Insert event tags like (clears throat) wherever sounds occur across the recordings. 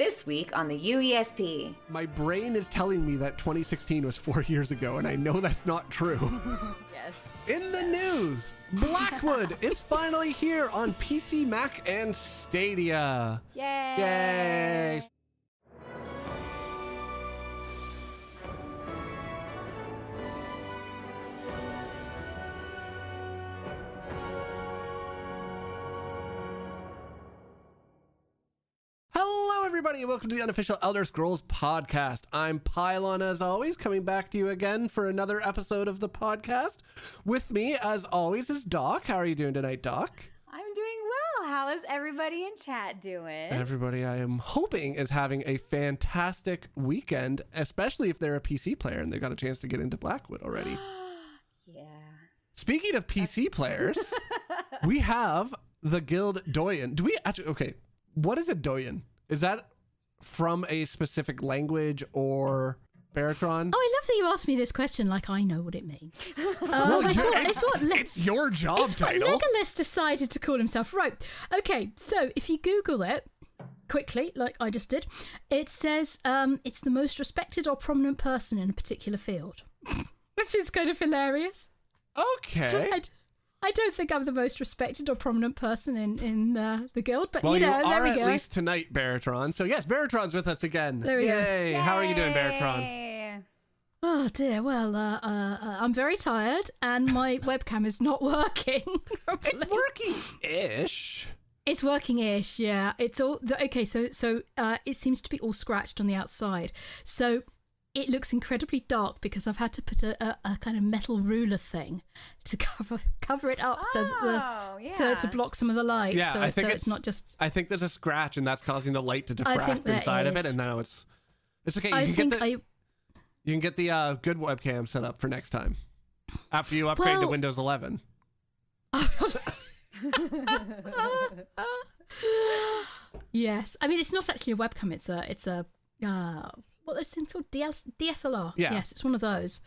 This week on the UESP. My brain is telling me that 2016 was four (laughs) years ago, and I know that's not true. (laughs) Yes. In the news, Blackwood (laughs) is finally here on PC, Mac, and Stadia. Yay! Yay! Everybody, and welcome to the unofficial Elder Scrolls podcast. I'm Pylawn, as always, coming back to you again for another episode of the podcast. With me, as always, is Doc. How are you doing tonight, Doc? I'm doing well. How is everybody in chat doing? Everybody, I am hoping, is having a fantastic weekend, especially if they're a PC player and they got a chance to get into Blackwood already. (gasps) yeah. Speaking of PC players, (laughs) we have the Guild Doyen. Do we actually? Okay, what is a Doyen? Is that from a specific language or Baratron? Oh, I love that you asked me this question like I know what it means. (laughs) Uh, Well, it's, what, it's what Le- it's your job it's what title. Legolas decided to call himself. Right. Okay. So if you Google it quickly, like I just did, it says um, it's the most respected or prominent person in a particular field, (laughs) which is kind of hilarious. Okay. (laughs) I, don't think I'm the most respected or prominent person in in uh, the guild, but Well, you you, know, there are we at go. least tonight, Baratron. So yes, Baratron's with us again. There we go. Yay! How are you doing, Baratron? Oh dear. Well, uh, uh, uh, I'm very tired, and my (laughs) webcam is not working. (laughs) It's working ish. It's working-ish, yeah. It's all the, okay. So, so uh, it seems to be all scratched on the outside. So it looks incredibly dark because I've had to put a, a, a kind of metal ruler thing to (laughs) cover cover it up so that Oh, the, yeah. to, to block some of the light. Yeah, so, I think so it's, it's not just. I think there's a scratch, and that's causing the light to I think diffract there inside of it, and now it's it's okay. You I can think get the I. you can get the uh, good webcam set up for next time after you upgrade to Windows 11. (laughs) yes, I mean it's not actually a webcam. It's a it's a uh, what those things called DS, DSLR. Yeah. Yes, it's one of those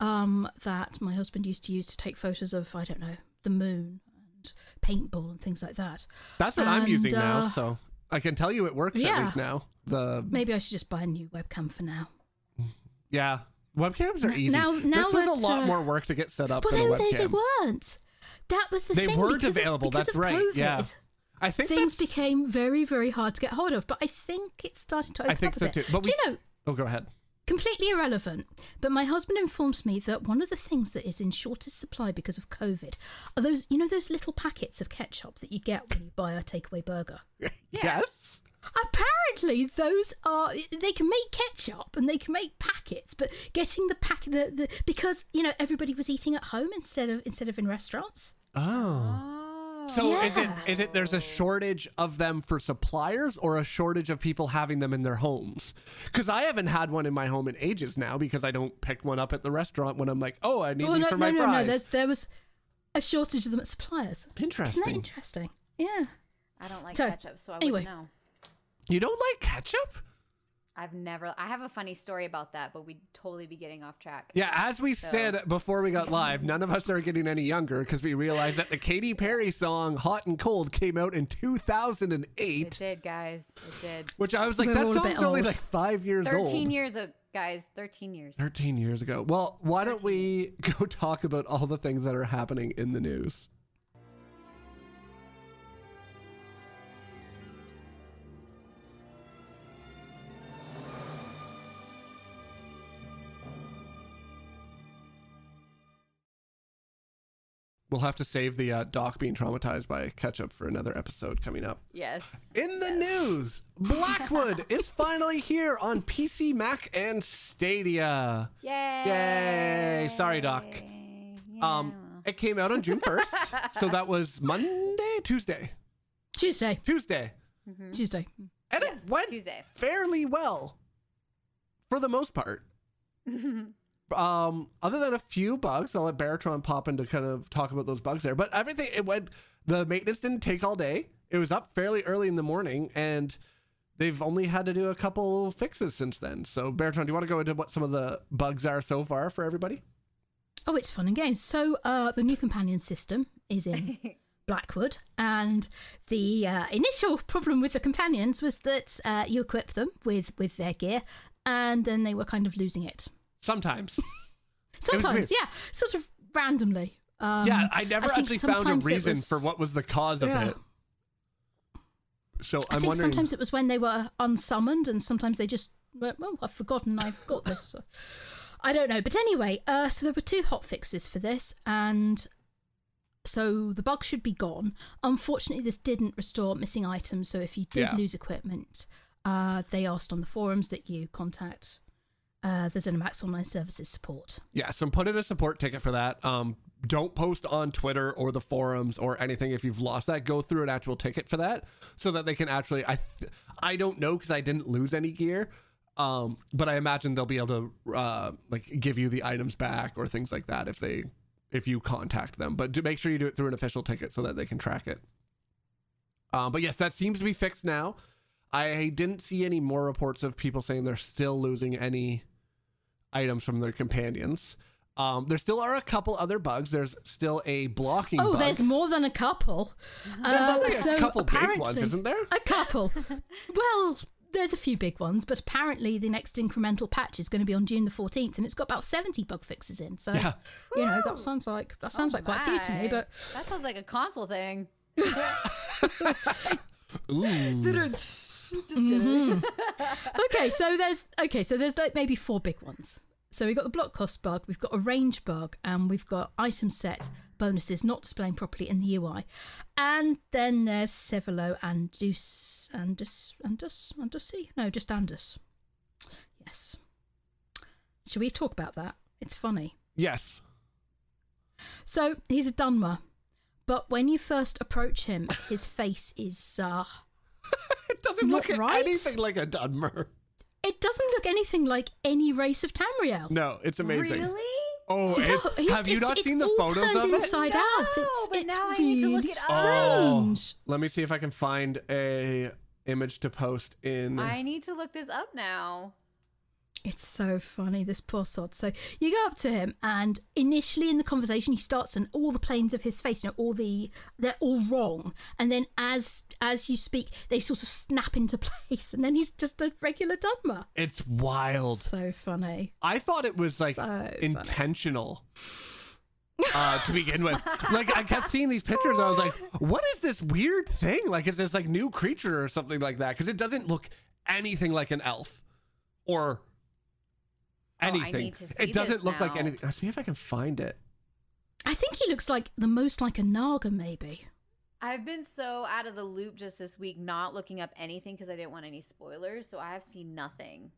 um, that my husband used to use to take photos of I don't know the moon and paintball and things like that. That's what I'm And, using now, uh, so I can tell you it works at yeah. least now. The Maybe I should just buy a new webcam for now. yeah, webcams are easy. now- now this was a lot uh, more work to get set up a they, they, weren't. That was the They thing. They weren't because of- available, because that's of right, COVID, yeah. I think Things that's- became very, very hard to get hold of. But I think it's starting to open I think up a so bit. too. But Do we, you know? Oh, go ahead. completely irrelevant. But my husband informs me that one of the things that is in shortest supply because of COVID are those, you know, those little packets of ketchup that you get when you buy a takeaway burger. (laughs) Yes. Apparently, those are they can make ketchup and they can make packets, but getting the pack the, the because you know everybody was eating at home instead of instead of in restaurants. Oh. Ah. So is it Yeah. is it there's a shortage of them for suppliers or a shortage of people having them in their homes? Because I haven't had one in my home in ages now because I don't pick one up at the restaurant when I'm like, oh, I need Oh these no, for no, my no, fries. no! There's there was a shortage of them at suppliers. Interesting. Isn't that interesting? Yeah. I don't like So, ketchup, so I anyway. wouldn't know. You don't like ketchup? I've never. I have a funny story about that, but we'd totally be getting off track. Yeah, as we So- said before we got live, none of us are getting any younger because we realized that the Katy Perry song "Hot and Cold" came out in 2008, It did, guys. It did. which I was like, We're that all a bit song's only old. like five years old. Thirteen years ago, guys. Thirteen years. 13 years ago. Well, why don't we go talk about all the things that are happening in the news? We'll have to save the uh, doc being traumatized by ketchup for another episode coming up. Yes. In the news, Blackwood (laughs) is finally here on PC, Mac, and Stadia. Yay! Yay. Sorry, Doc. Yeah. Um, it came out on June 1st, so that (laughs) was Monday, Tuesday, Tuesday. Tuesday, Tuesday. and Yes, it went Tuesday. fairly well for the most part. (laughs) um, other than a few bugs, I'll let Baratron pop in to kind of talk about those bugs there. But everything it went. The maintenance didn't take all day. It was up fairly early in the morning, and they've only had to do a couple fixes since then. So, Baratron, do you want to go into what some of the bugs are so far for everybody? Oh, it's fun and games. So uh, the new companion system is in (laughs) Blackwood, and the uh, initial problem with the companions was that uh, you equip them with with their gear, and then they were kind of losing it. Sometimes. (laughs) Sometimes, yeah, sort of randomly. Um, yeah, I never think actually found a reason was- for what was the cause of Yeah. it. So I I'm think wondering. sometimes it was when they were unsummoned, and sometimes they just went, "Well, I've forgotten I've got this." (laughs) I don't know, but anyway, uh, so there were two hot fixes for this, and so the bug should be gone. Unfortunately, this didn't restore missing items, so if you did Yeah. lose equipment, uh, they asked on the forums that you contact. Uh, the ZeniMax Online Services support. Yeah, so put in a support ticket for that. Um, don't post on Twitter or the forums or anything if you've lost that. Go through an actual ticket for that so that they can actually. I I don't know because I didn't lose any gear, um, but I imagine they'll be able to uh, like give you the items back or things like that if they if you contact them. But do make sure you do it through an official ticket so that they can track it. Um, but yes, that seems to be fixed now. I didn't see any more reports of people saying they're still losing any items from their companions. Um, there still are a couple other bugs. There's still a blocking Oh, bug. there's more than a couple. Uh, only a so couple big ones, isn't there? A couple. well, there's a few big ones, but apparently the next incremental patch is going to be on June the 14th, and it's got about 70 bug fixes in. So, Yeah. you know, that sounds like that sounds Oh like quite a few to me. But that sounds like a console thing. (laughs) (laughs) Ooh. (laughs) Just kidding. (laughs) okay, so there's okay, so there's like maybe four big ones. So we've got the block cost bug, we've got a range bug, and we've got item set bonuses not displaying properly in the UI. And then there's Sevelo and Deuce Andus Andus Andusi? No, just Andus. Yes. Shall we talk about that? It's funny. Yes. So he's a Dunmer, but when you first approach him, his face is uh (laughs) It doesn't Not look right? anything like a Dunmer. it doesn't look anything like any race of Tamriel. No, it's amazing. Really? Oh, No, it's, it- have you it's- not it's seen the all photos turned of it? inside No, out. It's, but it's now I really need to look it up. Oh, strange. let me see if I can find a image to post in. I need to look this up now. It's so funny, this poor sod. So you go up to him, and initially in the conversation, he starts, and all the planes of his face, you know, all the they're all wrong. And then as as you speak, they sort of snap into (laughs) place, and then he's just a regular Dunmer. It's wild. So funny. I thought it was like So intentional uh, to begin with. Like I kept seeing these pictures, and I was like, "What is this weird thing? Like is this like new creature or something like that?" Because it doesn't look anything like an elf or anything. need to see it doesn't this look like anything. I'll see if I can find it. I think he looks like the most like a Naga, maybe. I've been so out of the loop just this week, not looking up anything because I didn't want any spoilers. So I have seen nothing.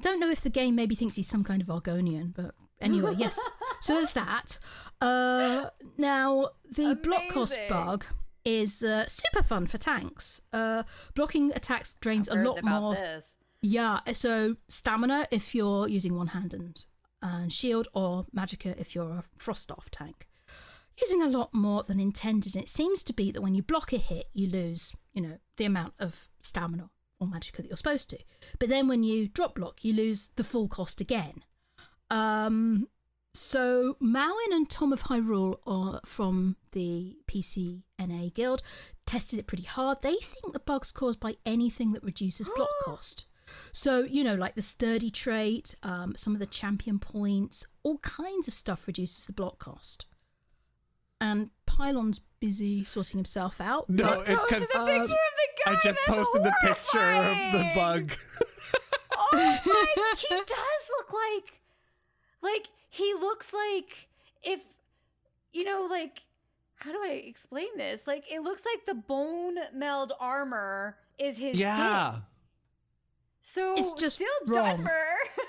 Don't know if the game maybe thinks he's some kind of Argonian, but anyway, yes. (laughs) So there's that. Uh, now, the block cost bug is uh, super fun for tanks. Uh, blocking attacks drains a Heard lot about more. this. Yeah, so stamina if you're using one hand and, and shield, or magicka if you're a frost staff tank. Using a lot more than intended, and it seems to be that when you block a hit, you lose, you know, the amount of stamina or magicka that you're supposed to. But then when you drop block, you lose the full cost again. Um, so Mawin and Tom of Hyrule are from the PCNA Guild tested it pretty hard. They think the bug's caused by anything that reduces block (gasps) cost. So, you know, like the sturdy trait, um, some of the champion points, all kinds of stuff reduces the block cost. And Pylawn's busy sorting himself out. No, but- it's because a uh, picture of the guy. I just That's posted the picture of the bug. (laughs) Oh my! he (laughs) does look like, like he looks like if, you know, like how do I explain this? Like it looks like the bone meld armor is his yeah, skin. So It's just still wrong. Dunmer. (laughs) but,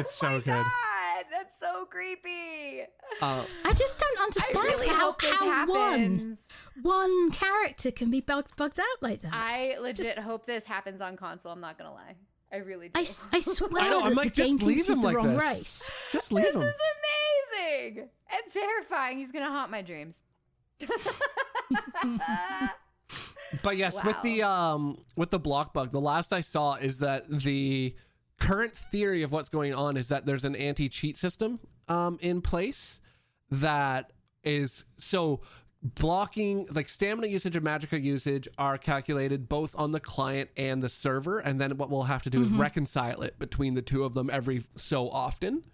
It's oh so my good. God, that's so creepy. uh, (sighs) I just don't I understand really how, hope this how one happens. one character can be bugged, bugged out like that. I legit Just- hope this happens on console. I'm not gonna lie. I really do. I, s- I (laughs) swear I know, I'm that like, the game just leave thinks he's him the like wrong this. race. just leave this him. is amazing and terrifying. He's gonna haunt my dreams. (laughs) But yes, with the um with the block bug, the last I saw is that the current theory of what's going on is that there's an anti-cheat system um in place that is so blocking like stamina usage and magicka usage are calculated both on the client and the server. And then what we'll have to do is reconcile it between the two of them every so often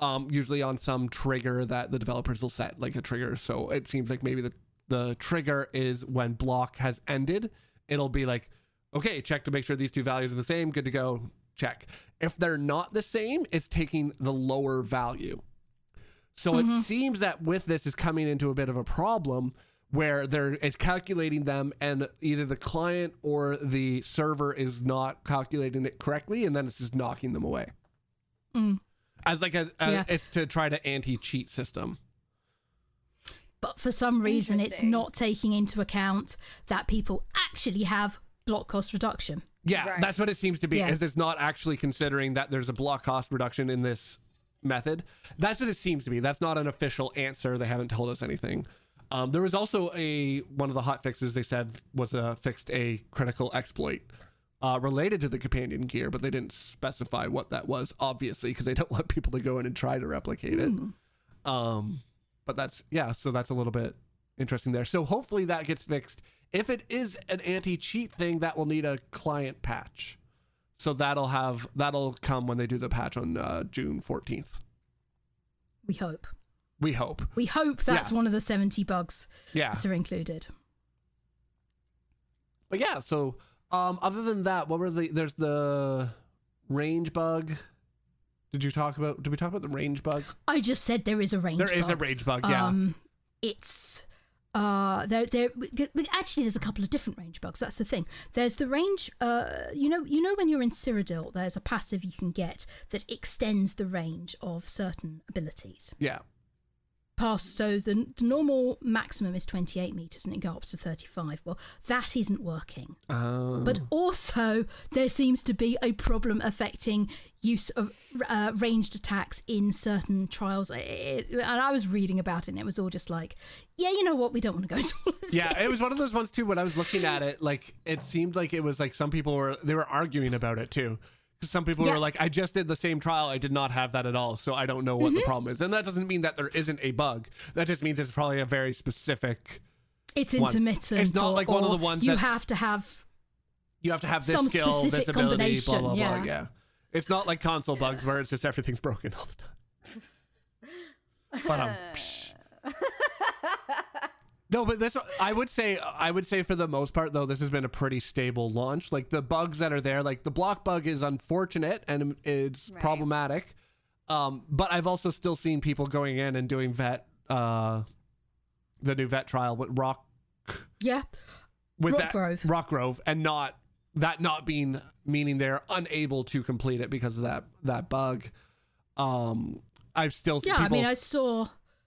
um usually on some trigger that the developers will set like a trigger. So it seems like maybe the the trigger is when block has ended it'll be like okay check to make sure these two values are the same good to go check if they're not the same it's taking the lower value so it mm-hmm. seems that with this is coming into a bit of a problem where they're it's calculating them and either the client or the server is not calculating it correctly and then it's just knocking them away. Mm. As like a, a- Yeah. it's to try to anti-cheat system. But for some reason, it's not taking into account that people actually have block cost reduction. Yeah, Right. that's what it seems to be. Yeah. Is it's not actually considering that there's a block cost reduction in this method. That's what it seems to be. That's not an official answer. They haven't told us anything. Um, there was also a one of the hot fixes they said was a fixed a critical exploit uh, related to the companion gear, but they didn't specify what that was. Obviously, because they don't (laughs) want people to go in and try to replicate it. Um, but that's yeah. So that's a little bit interesting there. So hopefully that gets fixed. If it is an anti-cheat thing, that will need a client patch. So that'll have that'll come when they do the patch on uh, June fourteenth. We hope. We hope. We hope that's Yeah. one of the 70 bugs Yeah. that are included. But yeah. So um, other than that, what were the? There's the range bug. Did you talk about? Did we talk about the range bug? I just said there is a range There is a bug. range bug. Yeah. Um, it's uh, there. There actually, there's a couple of different range bugs. That's the thing. There's the range. Uh, you know, you know when you're in Cyrodiil, there's a passive you can get that extends the range of certain abilities. yeah. Past so the, the normal maximum is 28 meters and it go up to 35. Well, that isn't working. Um, But also, there seems to be a problem affecting use of uh, ranged attacks in certain trials. It- and I was reading about it, and it was all just like, yeah, you know what? We don't want to go into Yeah, it was one of those ones too. When I was looking at it, like it seemed like it was like some people were they were arguing about it too. 'Cause Some people Yeah. were like, "I just did the same trial. I did not have that at all, so I don't know what Mm-hmm. the problem is." And that doesn't mean that there isn't a bug. That just means it's probably a very specific. It's one. intermittent. It's not or- like one of the ones you have to have. You have to have this skill, this ability, blah blah blah. yeah. Yeah, it's not like console bugs where it's just everything's broken all the time. (laughs) but um, (laughs) No, but this I would say I would say for the most part though this has been a pretty stable launch. Like the bugs that are there, like the block bug is unfortunate and it's Right. problematic. Um, but I've also still seen people going in and doing vet uh the new vet trial with rock Yeah. with Rock that Grove. Rockgrove and not that not being meaning they're unable to complete it because of that that bug. Um I've still Yeah, people, Yeah, I mean, I saw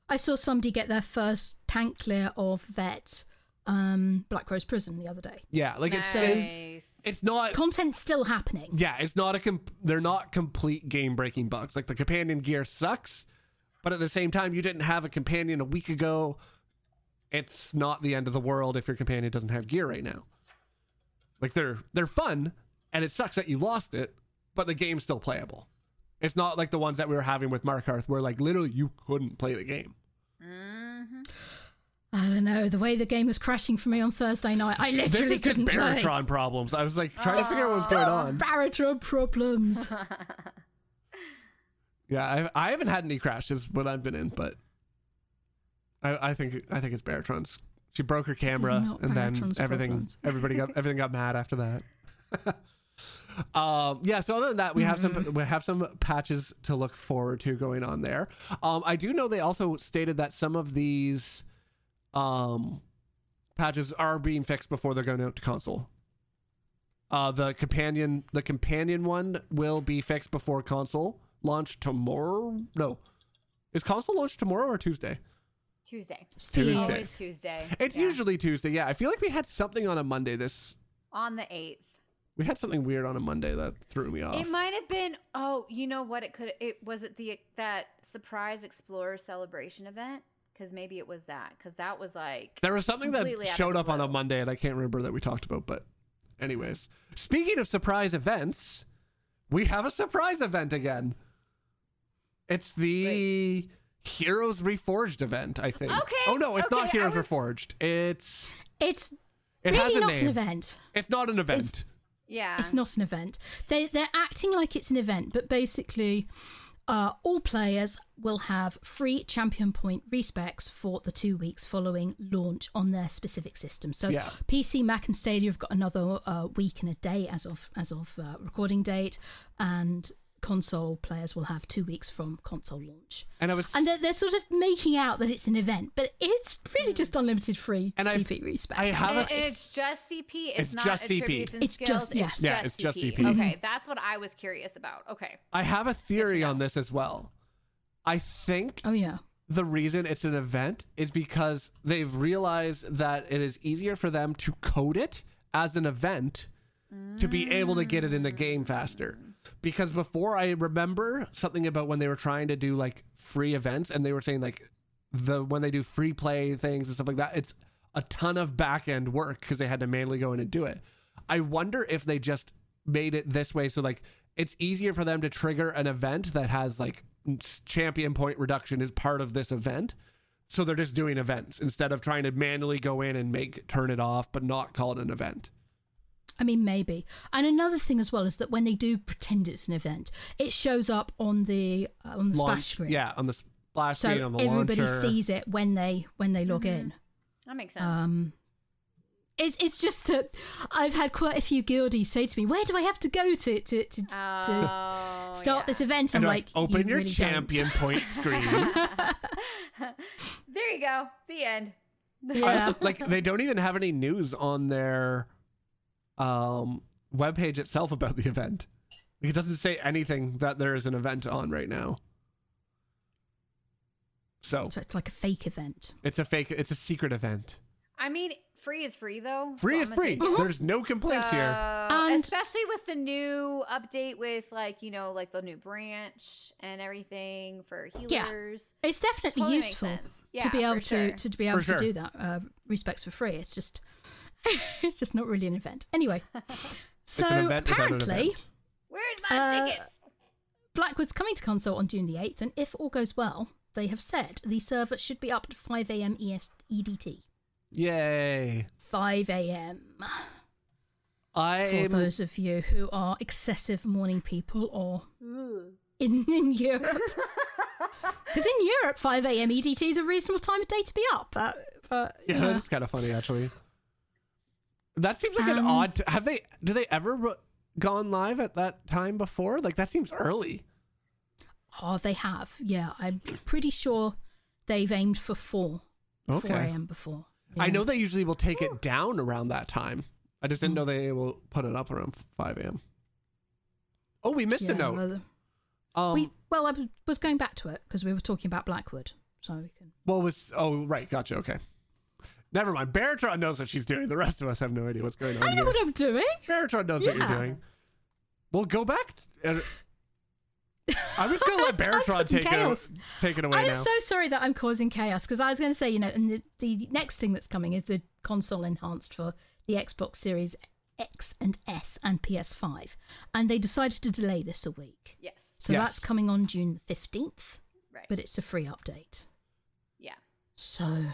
I saw somebody get their first tank clear of vet um, Blackrose Prison the other day. yeah, like it's nice. it's not Content's still happening. Yeah, it's not a comp- they're not complete game breaking bugs. Like the companion gear sucks, but at the same time, you didn't have a companion a week ago. It's not the end of the world if your companion doesn't have gear right now. Like they're they're fun, and it sucks that you lost it, but the game's still playable. It's not like the ones that we were having with Markarth, where like literally you couldn't play the game. Mm-hmm. I don't know. The way the game was crashing for me on Thursday night, I literally This literally is just couldn't play. Baratron problems. I was like trying to figure out what was going on. (laughs) Baritone problems. (laughs) Yeah, I, I haven't had any crashes when I've been in, but I, I think I think it's Baratron's. She broke her camera, not and then everything problems. everybody got everything got mad after that. (laughs) um, yeah. So other than that, we have Mm-hmm. some we have some patches to look forward to going on there. Um, I do know they also stated that some of these um patches are being fixed before they're going out to console. Uh, the companion the companion one will be fixed before console launch tomorrow. No, is console launch tomorrow or Tuesday? Tuesday. It's Tuesday. eighth. Always Tuesday. It's Yeah. usually Tuesday. Yeah, I feel like we had something on a Monday. This on the eighth. We had something weird on a Monday that threw me off. It might have been. Oh, you know what? It could. It was it the that surprise explorer celebration event because maybe it was that because that was like there was something that completely out of showed the up on a. Monday, and I can't remember that we talked about. But, anyways, speaking of surprise events, we have a surprise event again. It's the Heroes Reforged event, I think. Okay, Oh no, it's not okay, I Heroes was- Reforged. It's It's it has a not name. an event. It's not an event. Yeah. It's not an event. They they're acting like it's an event, but basically, uh, all players will have free champion point respecs for the two weeks following launch on their specific system. So Yeah. PC, Mac, and Stadia have got another uh, week and a day as of as of uh, recording date, and console players will have two weeks from console launch. and I was And they're, they're sort of making out that it's an event, but it's really just unlimited free And I've- CP respec. I have And a- it's just CP. It's, It's not just CP. and It's skills. just- yeah. It's Yeah, just it's just CP. CP. Okay, that's what I was curious about. Okay. I have a theory on this as well. I think oh yeah. the reason it's an event is because they've realized that it is easier for them to code it as an event to be able to get it in the game faster. Because before I remember something about when they were trying to do like free events and they were saying like the when they do free play things and stuff like that, it's a ton of back end work because they had to manually go in and do it. I wonder if they just made it this way so like it's easier for them to trigger an event that has like champion point reduction is part of this event. So they're just doing events instead of trying to manually go in and make turn it off but not call it an event. I mean, maybe. And another thing as well is that when they do pretend it's an event, it shows up on the uh, on the Launch- splash screen. Yeah, on the splash So screen on the everybody launcher. sees it when they when they log in. That makes sense. Um, it's it's just that I've had quite a few guildies say to me, "Where do I have to go to to to, to oh, start yeah. this event?" and I'm they're like, like, open "You your really champion point (laughs) screen. (laughs) There you go. The end. Yeah. also- like they don't even have any news on their um webpage itself about the event. It doesn't say anything that there is an event on right now. So so it's like a fake event. it's a fake. It's a secret event. I mean, free is free though. Free I'm is free. take it. There's no complaints here. And- especially with the new update with like you know like the new branch and everything for Yeah. healers. It's definitely Totally useful sense. to be able for to, sure. to to be able For sure. to do that. Uh, respects for free. It's just (laughs) it's just not really an event. Anyway, (laughs) so it's an event apparently. Where's my Uh, tickets? Blackwood's coming to console on June the 8th, and if all goes well, they have said the server should be up at 5 a.m. ES- EDT. Yay! 5 a.m. For I'm those of you who are excessive morning people or in, in Europe. (laughs) Because in Europe, 5 a.m. EDT is a reasonable time of day to be up. Uh, but, yeah, you know. that's kind of funny actually. That seems like an odd. have they? Do they ever r- gone live at that time before? Like that seems early. Oh, they have. Yeah, I'm pretty sure they've aimed for 4. 4 a.m. before. I know they usually will take it down around that time. I just didn't know they will put it up around 5 a.m. Oh, we missed a Yeah, note. well, Um, we, well, I was- was going back to it because we were talking about Blackwood. So we can. What was? Oh, right. Gotcha. Okay. Never mind. Baratron knows what she's doing. The rest of us have no idea what's going on I know here. what I'm doing. Baratron knows what you're Yeah. doing. Well, go back. t- uh, (laughs) I'm just gonna let Baratron causing take it, take it away I'm now. so sorry that I'm causing chaos because I was going to say, you know, and the, the next thing that's coming is the console enhanced for the Xbox Series X and S and PS5. And they decided to delay this a week. Yes. So Yes. that's coming on June 15th, Right. but it's a free update. yeah. So,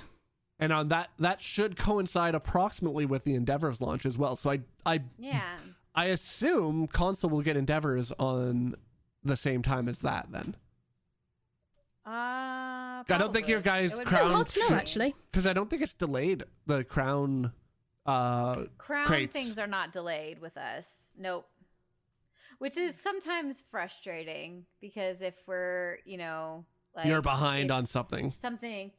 and on that, that should coincide approximately with the Endeavors launch as well. So I, I, Yeah. I assume console will get Endeavors on the same time as that. Then, Uh, I don't think your guys' crown hard to know, actually. because I don't think it's delayed. The crown, uh, Crown crates. things are not delayed with us. Nope. Which is sometimes frustrating because if we're, you know, like you're behind on something. something.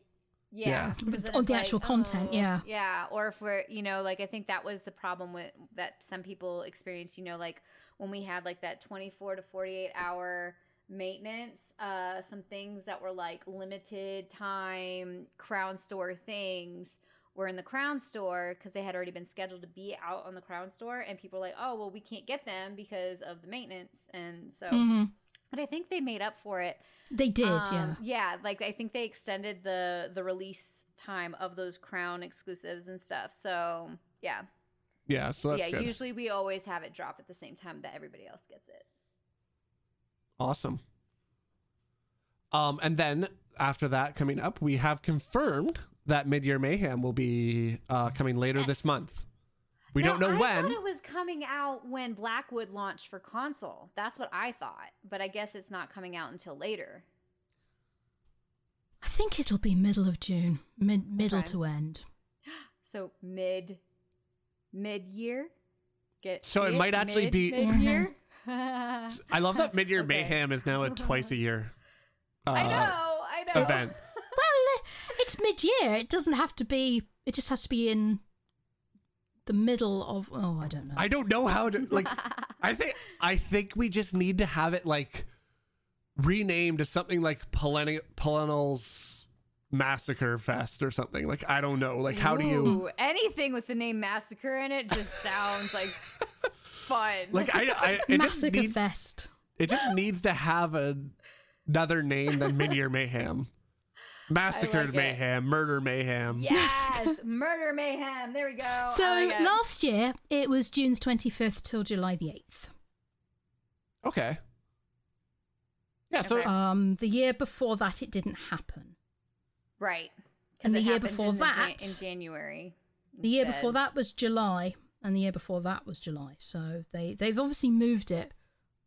Yeah. Yeah, 'cause With- then on the like, actual content, oh, yeah. yeah. Or if we're, you know, like I think that was the problem with that some people experienced. You know, like when we had like that 24 to 48 hour maintenance, uh, some things that were like limited time Crown Store things were in the Crown Store because they had already been scheduled to be out on the Crown Store, and people were like, oh well, we can't get them because of the maintenance, and so. Mhm. But I think they made up for it they did, yeah. um, yeah, like I think they extended the the release time of those Crown exclusives and stuff. So yeah, Yeah, so that's yeah. good. Usually we always have it drop at the same time that everybody else gets it. Awesome. Um, and then after that, coming up, we have confirmed that Mid-Year Mayhem will be uh, coming later this month. We Now, don't know when I when. thought it was coming out when Blackwood launched for console. That's what I thought, but I guess it's not coming out until later. I think it'll be middle of June, mid middle Okay. to end. (gasps) So mid mid year. Get So see it might actually Mid- be- mid-year. (laughs) I love that Mid-Year Okay. Mayhem is now a twice a year. (laughs) Uh, I know, I know. event. (laughs) Well, uh, it's mid-year. It doesn't have to be. It just has to be in the middle of. Oh, I don't know. I don't know how to like. (laughs) I think I think we just need to have it like renamed to something like Pelenni- Perennials Massacre Fest or something. Like I don't know. Like how do you anything with the name massacre in it just sounds like (laughs) fun. like I, I it just Massacre needs Fest. it just needs to have a, another name than Mid-Year Mayhem. Massacred it. Mayhem, Murder Mayhem. yes, (laughs) murder mayhem. There we go. So like last year it was June twenty fifth till July the eighth. Okay. Yeah, so Okay. Um, the year before that it didn't happen. Right. And the year before in the Jan- that- in January. The year before that was July, and the year before that was July. So they they've obviously moved it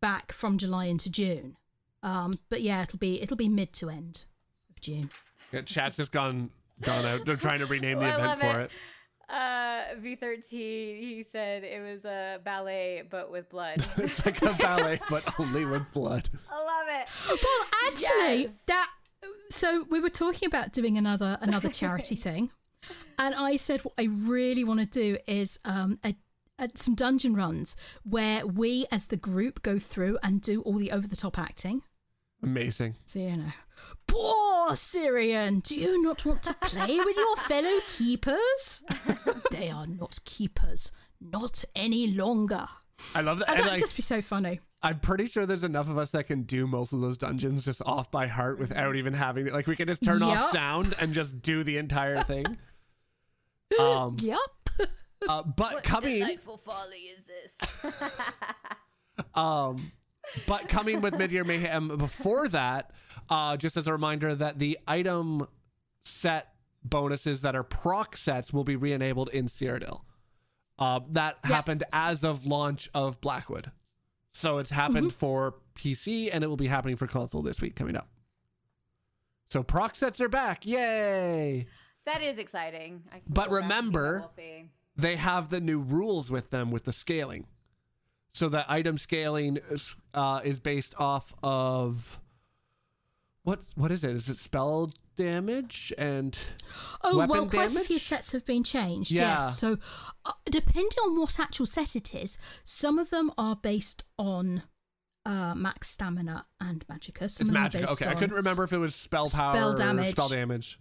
back from July into June. Um, but yeah, it'll be it'll be mid to end of June. Yeah, chat's just gone gone out. They're trying to rename the I event for it. it. Uh, V13, he said it was a ballet, but with blood. (laughs) It's like a ballet, but only with blood. I love it. Well, actually, Yes. that so we were talking about doing another another charity (laughs) thing, and I said what I really want to do is um a, a, some dungeon runs where we as the group go through and do all the over the top acting. Amazing. So you know, poor Syrian, do you not want to play with your fellow keepers? (laughs) they are not keepers, not any longer. I love that. And And that'd like, just be so funny. I'm pretty sure there's enough of us that can do most of those dungeons just off by heart without even having it. like we can just turn off sound and just do the entire thing. (laughs) Um, Yep. uh, but coming, delightful folly is this? (laughs) um, but coming with Mid-Year Mayhem before that, uh, just as a reminder that the item set bonuses that are proc sets will be re-enabled in Cyrodiil. Uh, that Yep. happened as of launch of Blackwood. So it's happened Mm-hmm. for PC and it will be happening for console this week coming up. So proc sets are back. Yay! that is exciting. I But go back and be remember- They have the new rules with them with the scaling. So the item scaling is, uh, is based off of what what is it? Is it spell damage and Oh well, quite a few sets have been changed. Yeah. Yes. So, uh, depending on what actual set it is, some of them are based on uh, max stamina and magicka. Some it's of them magic? Are Okay, I couldn't remember if it was spell power Spell or damage. spell damage.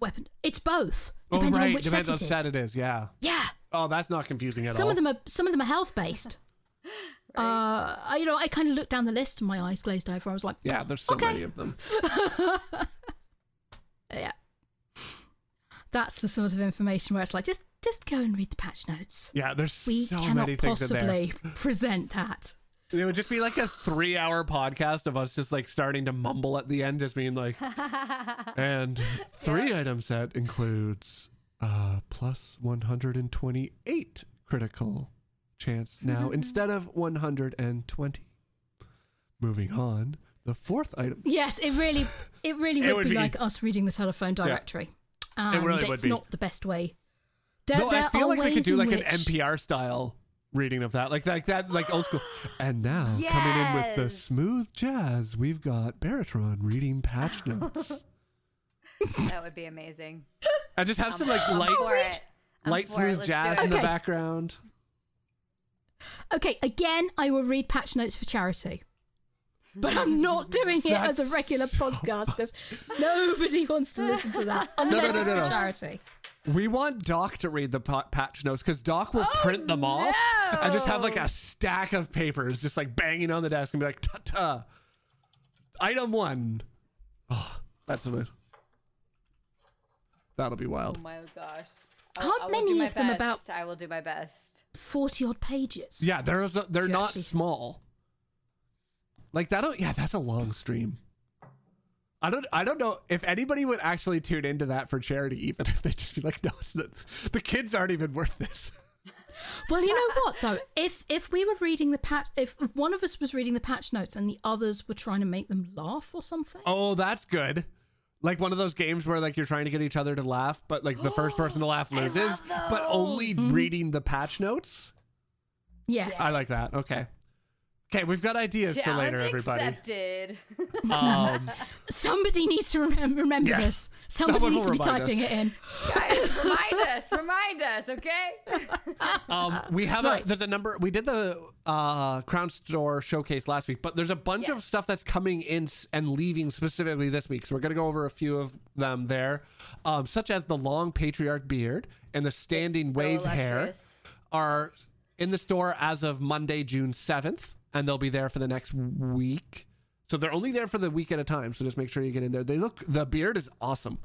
weapon. It's both, Oh depending right, on which depends set on it is. set it is. Yeah. Yeah. Oh, that's not confusing at Some all. of them are some of them are health based. Uh, I- you know, I kind of looked down the list and my eyes glazed over. I was like, yeah, there's so Okay. many of them. (laughs) yeah. That's the sort of information where it's like, just just go and read the patch notes. Yeah, there's We so cannot many things in there. possibly present that. It would just be like a three hour podcast of us just like starting to mumble at the end, just being like, (laughs) and three item set includes uh plus 128 critical chance mm-hmm, now mm-hmm. instead of 120. Moving on, the fourth item. Yes, it really, it really (laughs) It would, would be, be- like us reading the telephone directory. And really um, would it's be. not the best way. There, No, I feel like we could do in like an which- NPR style reading of that, like like that, like old school. And now coming in with the smooth jazz, we've got Baratron reading patch (laughs) notes. That would be amazing. and just have some like I'm light, for it. I'm light smooth jazz in it. the background. Okay, again, I will read patch notes for charity. But I'm hmm. not doing it as a regular so podcast because nobody wants to listen to that (laughs) unless no, no, it's no, for no. charity. We want Doc to read the pa- patch notes because Doc will oh, print them off and just have like a stack of papers just like banging on the desk and be like, ta ta. Item one. Oh, that's what. That'll be wild. Oh my gosh. Aren't I will many do my of them about- I will do my best. 40 odd pages. Yeah, there's a, they're not Actually- small. Like that'll yeah, that's a long stream. I don't. I don't know if anybody would actually tune into that for charity, even if they just be like, (laughs) "No, it's not, the kids aren't even worth this." (laughs) Well, you know what though? If if we were reading the patch, if if one of us was reading the patch notes and the others were trying to make them laugh or something, Oh, that's good. Like one of those games where like you're trying to get each other to laugh, but like the first person to laugh (gasps) loses. love But only reading the patch notes. yes, I like that. Okay. Okay, we've got ideas for later, everybody. accepted. (laughs) Um, somebody needs to remember, remember Yeah. this. Somebody Someone needs to be typing us. it in. Guys, (laughs) remind us, remind us, okay? (laughs) um, we have Right. a there's a number. We did the uh, Crown Store showcase last week, but there's a bunch of stuff that's coming in and leaving specifically this week. So we're gonna go over a few of them there, um, such as the long patriarch beard and the standing So wave hair are in the store as of Monday, June 7th, and they'll be there for the next week. So they're only there for the week at a time. So just make sure you get in there. They look the beard is awesome.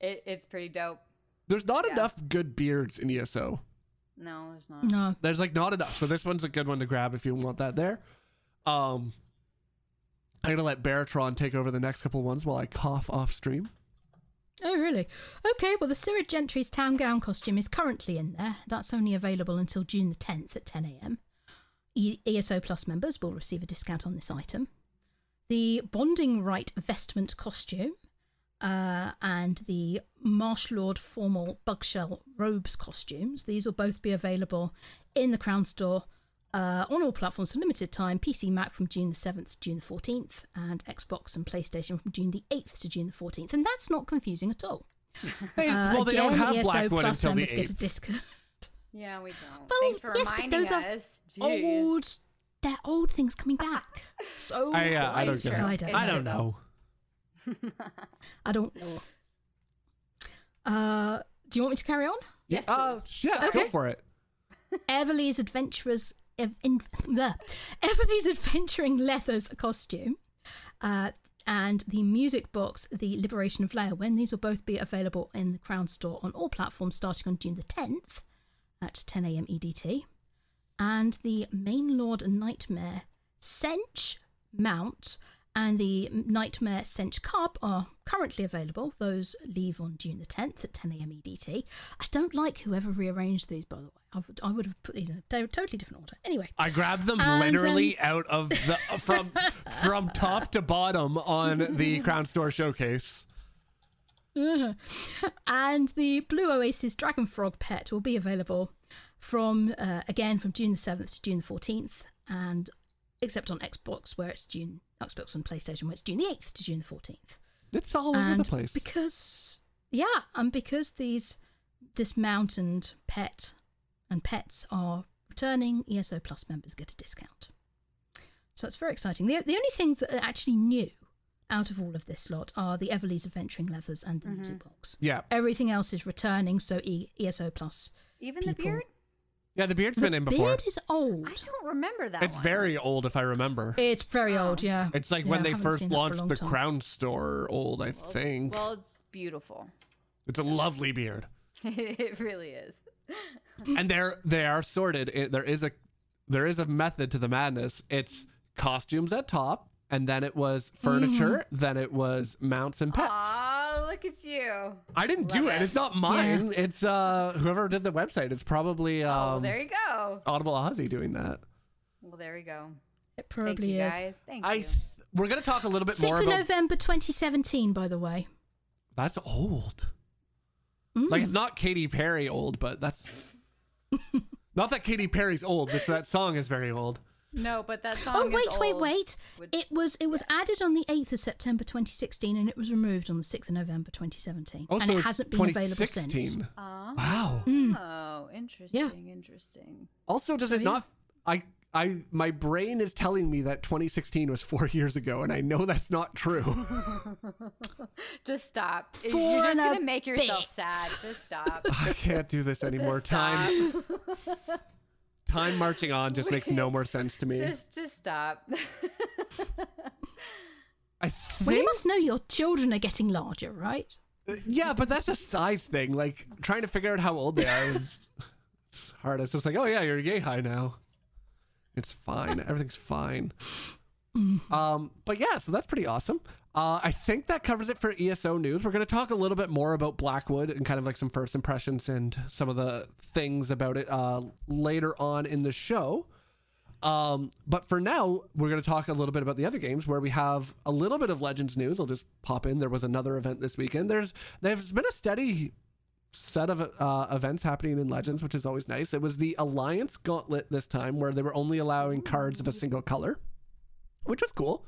It, it's pretty dope. There's not Yeah. enough good beards in ESO. No, there's not. No, There's like not enough. So this one's a good one to grab if you want that there. Um I'm gonna let Baratron take over the next couple ones while I cough off stream. Oh, really? Okay, well, the Cyril Gentry's town gown costume is currently in there. That's only available until June the 10th at 10 a.m. ESO Plus members will receive a discount on this item. The Bonding Right vestment costume uh, and the Marsh Lord formal Bugshell robes costumes, these will both be available in the Crown Store uh, on all platforms for limited time PC Mac from June the 7th to June the 14th, and Xbox and PlayStation from June the 8th to June the 14th. And that's not confusing at all. Uh, (laughs) well, they don't again, have ESO Plus members get a 8th. discount. Yeah, we don't. Well, Thanks for yes, but reminding those are us. Jeez. Old, they're old things coming back. (laughs) So I, uh, I don't It's get it. true. I don't I don't know. (laughs) I don't (laughs) know. Uh, do you want me to carry on? Yes, Uh, please. yeah, go for it. Everly's Adventurers, ev- in, the Everly's Adventuring Leathers costume, uh, and the music box, The Liberation of Leyawiin. These will both be available in the Crown Store on all platforms starting on June the 10th at 10 a.m. EDT. And the Main Lord Nightmare Senche mount and the Nightmare Senche Cub are currently available. Those leave on June the 10th at 10 a.m. EDT. I don't like whoever rearranged these, by the way. I would, I would have put these in a totally different order. Anyway, I grabbed them And, literally um, out of the from from (laughs) top to bottom on the Crown Store showcase. (laughs) and the Blue Oasis Dragon Frog pet will be available from uh, again from June the 7th to June the 14th, and except on Xbox where it's June, Xbox and PlayStation where it's June the 8th to June the 14th. It's all over the place. because yeah, and because these this mountain pet and pets are returning, ESO Plus members get a discount. So it's very exciting. The, the only things that are actually new out of all of this lot are the Everly's Adventuring Leathers and the mm-hmm. music box. yeah, Everything else is returning, so e- ESO Plus. Even the beard? yeah. The beard's The been in before. The beard is old. I don't remember that It's one. very old, if I remember. It's very old, oh. yeah. It's like Yeah, when they first seen that for a launched the time. Crown Store. Old, I think. Well, it's beautiful. it's a lovely beard, (laughs) it really is. (laughs) and they're they are sorted. It, there is a there is a method to the madness. It's costumes at top, and then it was furniture, Mm-hmm. then it was mounts and pets. Oh, look at you. I didn't do it. it. It's not mine. It's uh whoever did the website. It's probably Oh, well, um there you go. Audible Ozzy doing that. Well, there we go. It probably Thank probably you is. guys. Thank I you. th- we're gonna talk a little bit more 6th of about November 2017, by the way. that's old. Mm. Like it's not Katy Perry old, but that's (laughs) not that Katy Perry's old. It's that song is very old. No, but that song Oh is wait, wait, old, wait! which- It was it was added on the eighth of September 2016, and it was removed on the sixth of November 2017, Oh, and so it it's hasn't been available since. 2016. Ah. Wow. Oh, interesting, interesting. Also, does So, it yeah. not? I I my brain is telling me that 2016 was four years ago, and I know that's not true. (laughs) Just stop. For You're just gonna make yourself bit. sad. Just stop. (laughs) I can't do this anymore. Time stop. (laughs) time marching on just makes no more sense to me. Just, just stop. (laughs) I think. Well, you must know your children are getting larger, right? yeah, but that's a side thing. Like trying to figure out how old they are. is- It's (laughs) hard. It's just like, oh yeah, you're yay high now. It's fine. Everything's fine. Um, but yeah, so that's pretty awesome. Uh, I think that covers it for ESO news. We're going to talk a little bit more about Blackwood and kind of like some first impressions and some of the things about it uh, later on in the show. Um, but for now, we're going to talk a little bit about the other games where we have a little bit of Legends news. I'll just pop in. There was another event this weekend. There's there's been a steady set of uh, events happening in Legends, which is always nice. It was the Alliance Gauntlet this time, where they were only allowing cards of a single color, which was cool.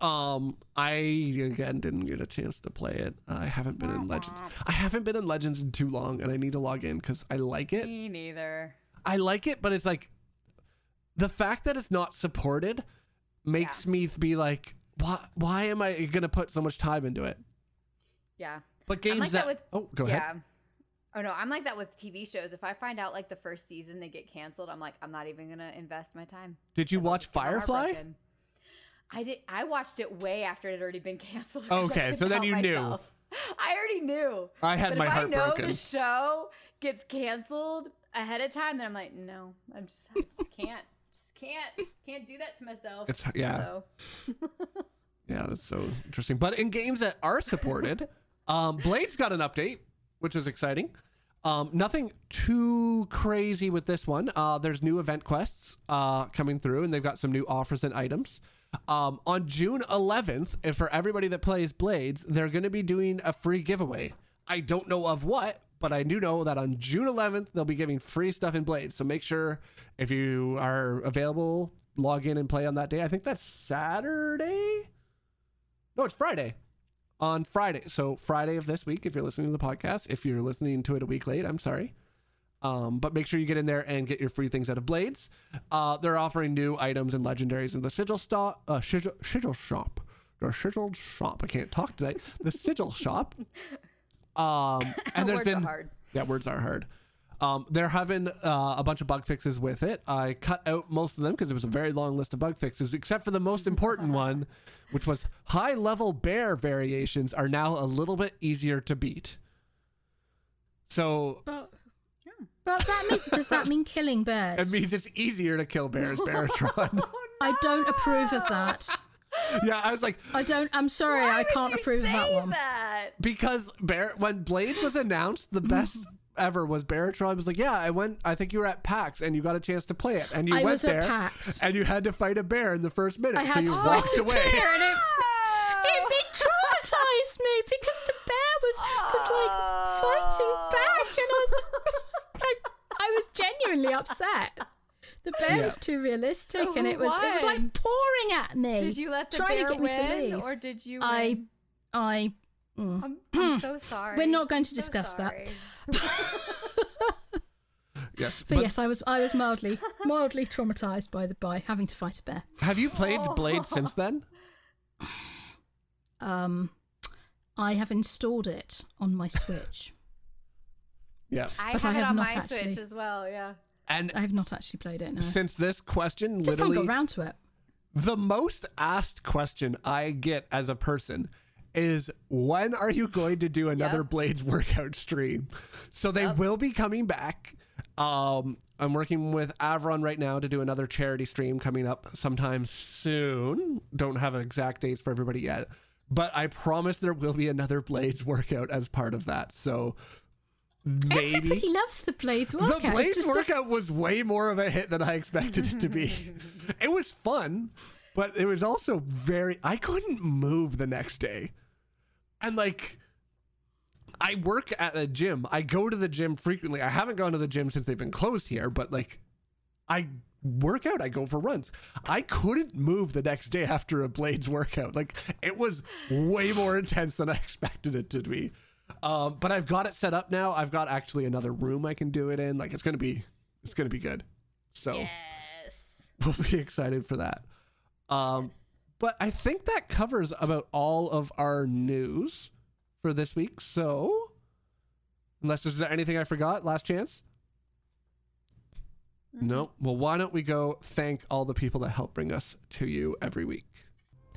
Um, I again didn't get a chance to play it. I haven't been in Legends. I haven't been in Legends in too long, and I need to log in because I like it. Me neither. I like it, but it's like the fact that it's not supported makes me be like, why? Why am I gonna put so much time into it? Yeah. But games like that, that with- oh, go yeah. ahead. Oh no, I'm like that with TV shows. If I find out like the first season they get canceled, I'm like, I'm not even gonna invest my time. Did you watch Firefly? I did. I watched it way after it had already been canceled. Okay, so then you knew. I already knew. I had but my if heart I know broken. the show gets canceled ahead of time, then I'm like, no, I'm just, I just (laughs) can't, just can't, can't do that to myself. It's- yeah. So, (laughs) Yeah, that's so interesting. But in games that are supported, (laughs) um, Blades got an update, which is exciting. Um, nothing too crazy with this one. Uh, there's new event quests uh, coming through, and they've got some new offers and items. Um, on June 11th, and for everybody that plays Blades, they're going to be doing a free giveaway. I don't know of what, but I do know that on June 11th, they'll be giving free stuff in Blades. So make sure if you are available, log in and play on that day. I think that's Saturday. No, it's Friday. On Friday. So Friday of this week, if you're listening to the podcast. If you're listening to it a week late, I'm sorry. Um, but make sure you get in there and get your free things out of Blades. Uh, they're offering new items and legendaries in the sigil stop, uh, sigil, sigil shop. The sigil shop. I can't talk tonight. The sigil shop. (laughs) Um, and there's Words are been hard. yeah, words are hard. Um, they're having uh, a bunch of bug fixes with it. I cut out most of them because it was a very long list of bug fixes, except for the most (laughs) important one, which was high level bear variations are now a little bit easier to beat. So But, but that mean, does that mean killing bears? it means it's easier to kill bears, Baratron. (laughs) I don't approve of that. yeah, I was like, I don't. I'm sorry. I can't you approve of that say one. That? because Bear when Blades was announced, the best ever was Baratron was like, yeah, I went. I think you were at PAX and you got a chance to play it, and you I went was at there PAX. and you had to fight a bear in the first minute, I so had you to walked fight a away. bear, and it, (laughs) it, it traumatized me because the bear was was like fighting back, and I was (laughs) I, I was genuinely upset. The bear Yeah. was too realistic, So and it was it was like pouring at me. Did you let the trying bear to get me to leave? or did you? I win? I I'm, I'm so sorry. We're not going to So discuss that. (laughs) Yes, But, but yes, I was I was mildly mildly traumatized by the by having to fight a bear. have you played Blade since then? Um, I have installed it on my Switch. Yeah, I But have I it have on not my actually. Switch as well. Yeah. and I have not actually played it. No, since this question, just haven't literally got round to it. the most asked question I get as a person is when are you going to do another Yep. Blades workout stream? So they will be coming back. Um, I'm working with Avron right now to do another charity stream coming up sometime soon. Don't have exact dates for everybody yet, but I promise there will be another Blades workout as part of that. So maybe Everybody loves the Blades workout. It's Blades a- workout was way more of a hit than I expected it to be. (laughs) it was fun, but it was also very. I couldn't move the next day, and like, I work at a gym. I go to the gym frequently. I haven't gone to the gym since they've been closed here, but like, I work out. I go for runs. I couldn't move the next day after a Blades workout. Like, it was way more intense than I expected it to be. Um, but I've got it set up now. I've got actually another room I can do it in. Like it's gonna be, it's gonna be good. So Yes. (laughs) we'll be excited for that. Um, but I think that covers about all of our news for this week. So unless there's anything I forgot, last chance. No. Well, why don't we go thank all the people that help bring us to you every week?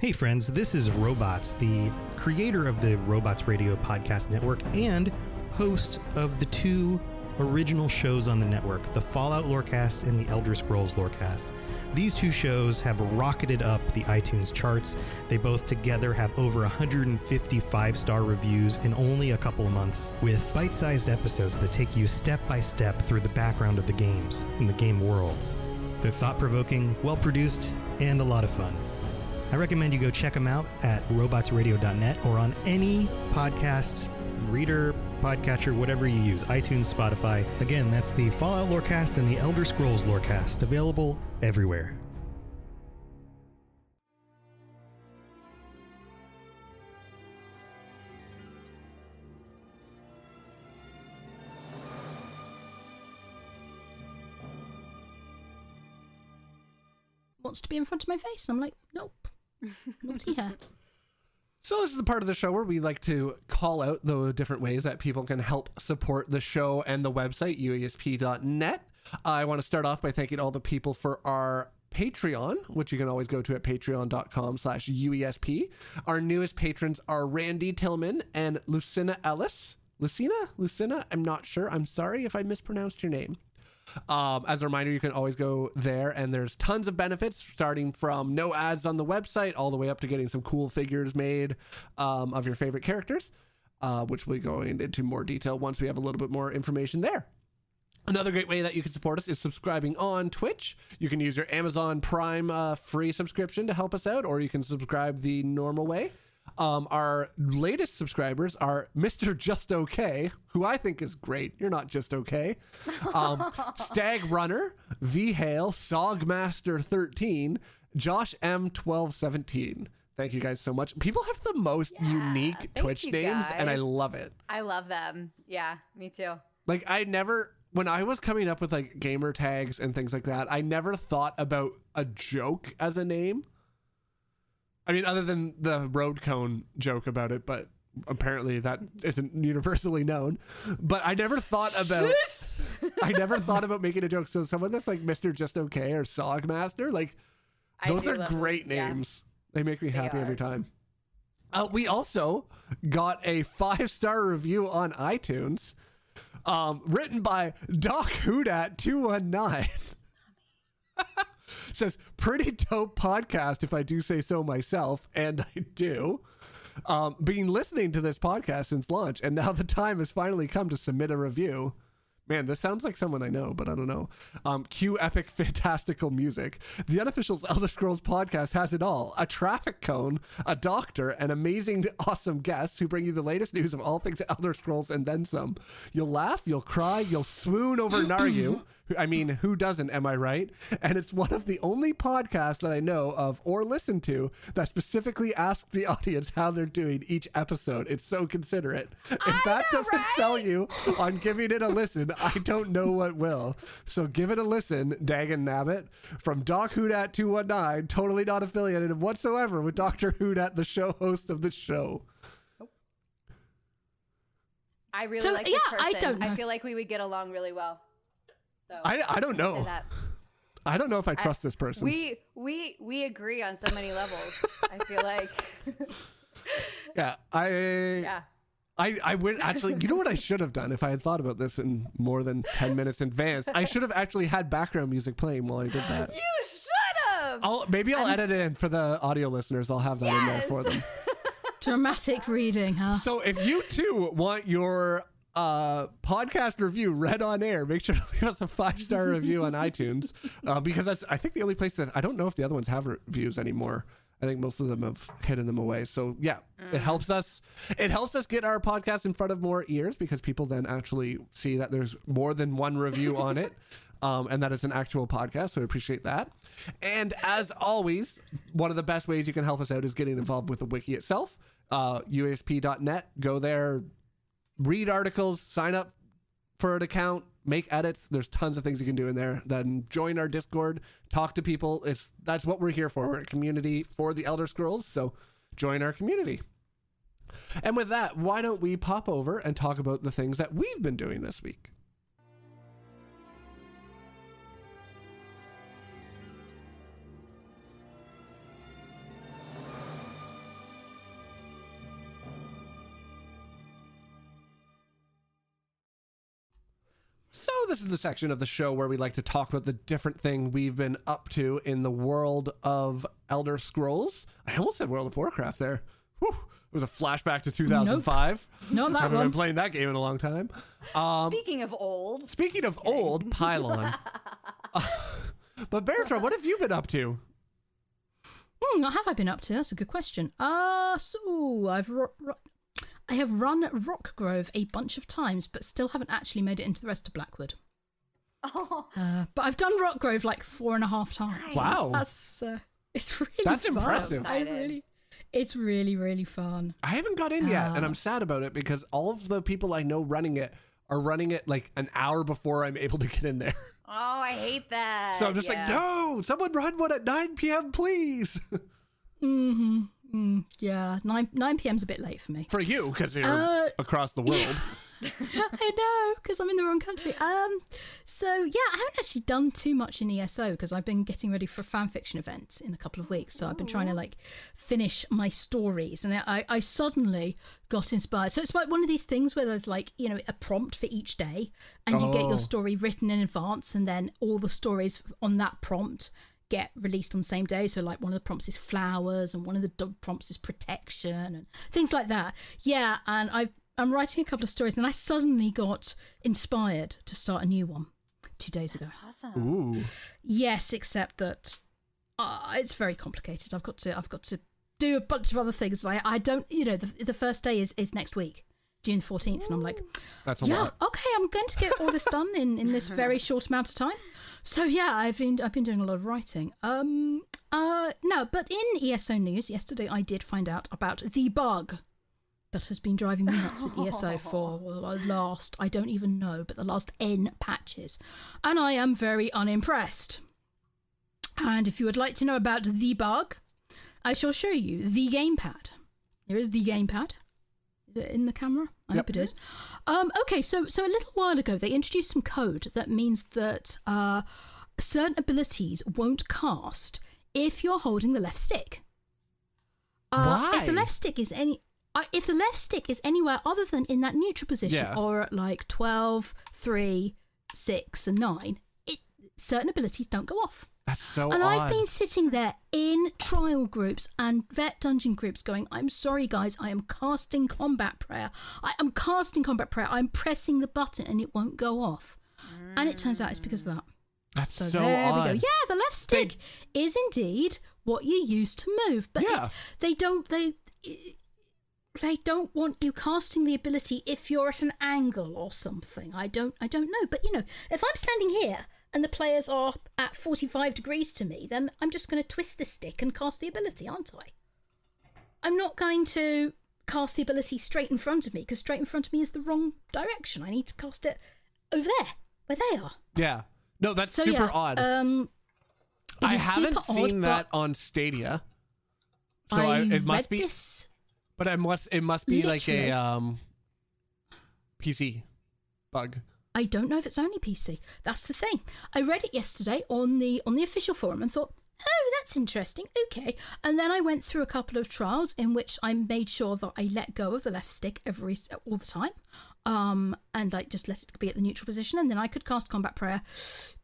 Hey, friends, this is Robots, the creator of the Robots Radio Podcast Network and host of the two original shows on the network the Fallout Lorecast and the Elder Scrolls Lorecast. These two shows have rocketed up the iTunes charts. They both together have over 155 star reviews in only a couple of months, with bite sized episodes that take you step by step through the background of the games and the game worlds. They're thought provoking, well produced, and a lot of fun. I recommend you go check them out at robotsradio.net or on any podcast reader, podcatcher, whatever you use, iTunes, Spotify. Again, that's the Fallout Lorecast and the Elder Scrolls Lorecast, available everywhere. Wants to be in front of my face. And I'm like, nope. Naughty hair. So this is the part of the show where we like to call out the different ways that people can help support the show and the website uesp.net. I want to start off by thanking all the people for our Patreon, which you can always go to at patreon.com slash UESP. Our newest patrons are Randy Tillman and Lucina Ellis. Lucina? Lucina? I'm not sure. I'm sorry if I mispronounced your name. Um, as a reminder, you can always go there, and there's tons of benefits, starting from no ads on the website all the way up to getting some cool figures made um, of your favorite characters, uh, which we'll go into more detail once we have a little bit more information there. Another great way that you can support us is subscribing on Twitch. You can use your Amazon Prime uh, free subscription to help us out, or you can subscribe the normal way. Um, our latest subscribers are Mr. Just Okay, who I think is great. You're not just okay. Um, (laughs) Stag Runner, V Hale, Sogmaster13, Josh M1217. Thank you guys so much. People have the most unique Twitch names, and I love it. I love them. Yeah, me too. Like I never when I was coming up with like gamer tags and things like that, I never thought about a joke as a name. I mean, other than the road cone joke about it, but apparently that isn't universally known. But I never thought about I never thought about making a joke. So someone that's like Mr. Just Okay or Sogmaster, like those are great them. Yeah. names. They make me happy every time. Uh, we also got a five star review on iTunes, um, written by Doc Hoodat two one nine. Says pretty dope podcast if I do say so myself, and (laughs) I do. Um, been listening to this podcast since launch, and now the time has finally come to submit a review. Man, this sounds like someone I know, but I don't know. Um, cue epic, (laughs) fantastical music. The unofficial Elder Scrolls podcast has it all a traffic cone, a doctor, and amazing, (laughs) awesome guests who bring you the latest news of all things Elder Scrolls and then some. You'll laugh, you'll cry, you'll swoon over Naryu. (clears throat) who- I mean, who doesn't, am I right? And it's one of the only podcasts that I know of or listen to that specifically ask the audience how they're doing each episode. It's so considerate. If that doesn't sell you on giving it a listen, I don't know what will. So give it a listen, Dag and Nabbit, from Doc Hoodat 219, totally not affiliated whatsoever with Dr. Hoodat, the show host of the show. I really So, like this yeah, I person. don't know. I feel like we would get along really well. So I, I don't know. that. I don't know if I trust this person. We we we agree on so many levels. I feel like (laughs) yeah, I yeah. I, I would actually, you know what I should have done if I had thought about this in more than 10 minutes in advance? I should have actually had background music playing while I did that. (gasps) You should have. I'll, maybe I'll edit it in for the audio listeners. I'll have that in there for them. (laughs) Dramatic reading, huh? So if you too want your uh, podcast review read on air, make sure to leave us a five star review on iTunes uh, because that's, I think, the only place that I don't know if the other ones have reviews anymore. I think most of them have hidden them away. So yeah, it helps us. It helps us get our podcast in front of more ears because people then actually see that there's more than one review on it. (laughs) Um, and that it's an actual podcast, so I appreciate that. And as always, one of the best ways you can help us out is getting involved with the wiki itself. Uh, UESP.net. Go there, read articles, sign up for an account, make edits. There's tons of things you can do in there. Then join our Discord, talk to people. It's that's what we're here for. We're a community for the Elder Scrolls, so join our community. And with that, why don't we pop over and talk about the things that we've been doing this week? This is the section of the show where we like to talk about the different thing we've been up to in the world of Elder Scrolls. I almost said World of Warcraft there. Whew. It was a flashback to 2005. No, that I haven't one. been playing that game in a long time. Um, Speaking of old, speaking of old, Pylawn. (laughs) but Baratron, what have you been up to? Hmm, what have I been up to? That's a good question. Uh, so I've ro- ro- I have run Rockgrove a bunch of times, but still haven't actually made it into the rest of Blackwood. oh, Uh, but I've done Rockgrove like four and a half times. Wow. That's uh, it's really That's fun. impressive. I really, it's really really fun. I haven't got in yet, and. I'm sad about it because all of the people I know running it are running it like an hour before I'm able to get in there. (laughs) oh, I hate that. So I'm just like, no, someone run one at 9 p.m., please. (laughs) Mm-hmm. Mm, yeah, nine nine p.m.'s a bit late for me. For you, because you're Uh, across the world. (laughs) I know, because I'm in the wrong country. Um, so yeah, I haven't actually done too much in ESO because I've been getting ready for a fan fiction event in a couple of weeks. So I've been trying to like finish my stories, and I, I suddenly got inspired. So it's like one of these things where there's like you know a prompt for each day, and you get Oh. your story written in advance, and then all the stories on that prompt get released on the same day. So like one of the prompts is flowers, and one of the do- prompts is protection, and things like that. Yeah, and I've I'm writing a couple of stories, and I suddenly got inspired to start a new one two days ago. awesome. Ooh. Yes, except that uh, it's very complicated. I've got to I've got to do a bunch of other things. I I don't you know the the first day is is next week. June 14th, and I'm like, That's a yeah, lot. okay, I'm going to get all this done in, in this (laughs) very short amount of time. So yeah, I've been I've been doing a lot of writing. Um, uh, no, but in ESO news yesterday, I did find out about the bug that has been driving me nuts with ESO (laughs) for the last I don't even know, but the last n patches, and I am very unimpressed. And if you would like to know about the bug, I shall show you the gamepad. Here is the gamepad. Is it in the camera? I Yep. hope it is. Um, okay, so so a little while ago they introduced some code that means that uh, certain abilities won't cast if you're holding the left stick. Uh, If the left stick is any, uh, if the left stick is anywhere other than in that neutral position Yeah. or at like 12, 3, 6, and 9, it, certain abilities don't go off. That's so And odd. I've been sitting there in trial groups and vet dungeon groups going, I'm sorry, guys, I am casting combat prayer. I am casting combat prayer. I'm pressing the button and it won't go off. And it turns out it's because of that. That's So, so, there odd. we go. Yeah, the left stick is indeed what you use to move, but Yeah. they don't they they don't want you casting the ability if you're at an angle or something. I don't I don't know, but you know, if I'm standing here and the players are at 45 degrees to me, then I'm just going to twist the stick and cast the ability, aren't I? I'm not going to cast the ability straight in front of me because straight in front of me is the wrong direction. I need to cast it over there where they are. Yeah. No, that's So super yeah, odd. Um, I haven't seen odd, that on Stadia. So I, I, it must be, this. but it must it must be like a um PC bug. I don't know if it's only PC. That's the thing. I read it yesterday on the on the official forum and thought, oh, that's interesting. Okay, and then I went through a couple of trials in which I made sure that I let go of the left stick every all the time, um, and like just let it be at the neutral position, and then I could cast combat prayer.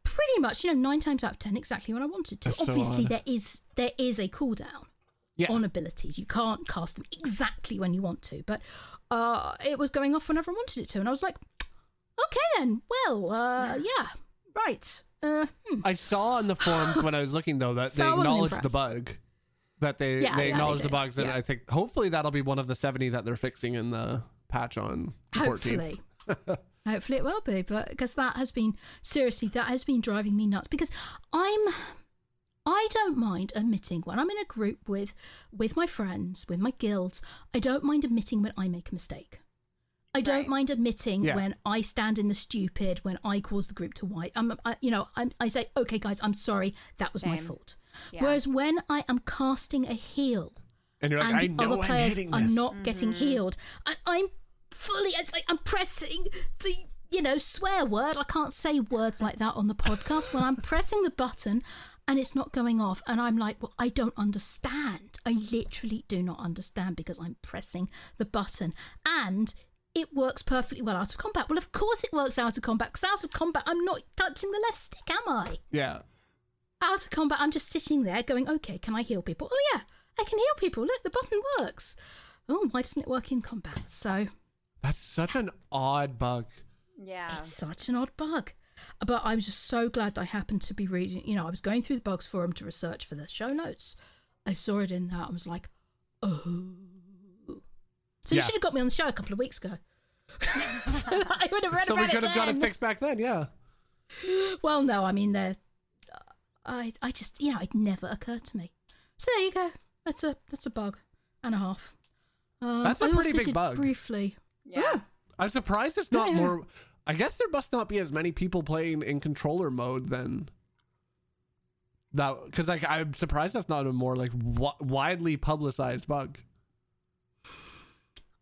Pretty much, you know, nine times out of ten, exactly when I wanted to. That's Obviously, there is there is a cooldown. Yeah. on abilities. You can't cast them exactly when you want to, but uh, it was going off whenever I wanted it to, and I was like, okay then. Well, uh, yeah, right. Uh, hmm. I saw on the forums when I was looking though that (sighs) So they I wasn't acknowledged the impressed. bug. That they Yeah, they yeah, acknowledged they the did. bugs, and Yeah. I think hopefully that'll be one of the seventy that they're fixing in the patch on the 14th. hopefully. (laughs) hopefully it will be, but because that has been seriously that has been driving me nuts because I'm I don't mind admitting when I'm in a group with with my friends, with my guilds, I don't mind admitting when I make a mistake. I don't Right. mind admitting Yeah. when I stand in the stupid, when I cause the group to white. I'm, I, you know, I'm, I say, okay, guys, I'm sorry, that was my fault. Yeah. Whereas when I am casting a heal, And you're like, and I the know other I'm players are not mm-hmm. getting healed. I, I'm fully. It's like I'm pressing the you know swear word. I can't say words like that on the podcast when I'm (laughs) pressing the button and it's not going off, and I'm like, well, I don't understand. I literally do not understand because I'm pressing the button and. It works perfectly well out of combat. Well, of course it works out of combat because out of combat, I'm not touching the left stick, am I? Yeah. Out of combat, I'm just sitting there going, okay, can I heal people? Oh, yeah, I can heal people. Look, the button works. Oh, why doesn't it work in combat? So That's such an odd bug. Yeah. it's such an odd bug. But I'm just so glad that I happened to be reading. You know, I was going through the bugs forum to research for the show notes. I saw it in that. I was like, oh. So you should have got me on the show a couple of weeks ago. (laughs) so I would have read So we could it have got it fixed back then, yeah. Well, no, I mean, they're. I I just you know it never occurred to me. So there you go. That's a that's a bug and a half. Um, That's a I pretty also big did bug. Briefly. Yeah. I'm surprised it's not Yeah. more. I guess there must not be as many people playing in controller mode than that. Because like I'm surprised that's not a more like wi- widely publicized bug.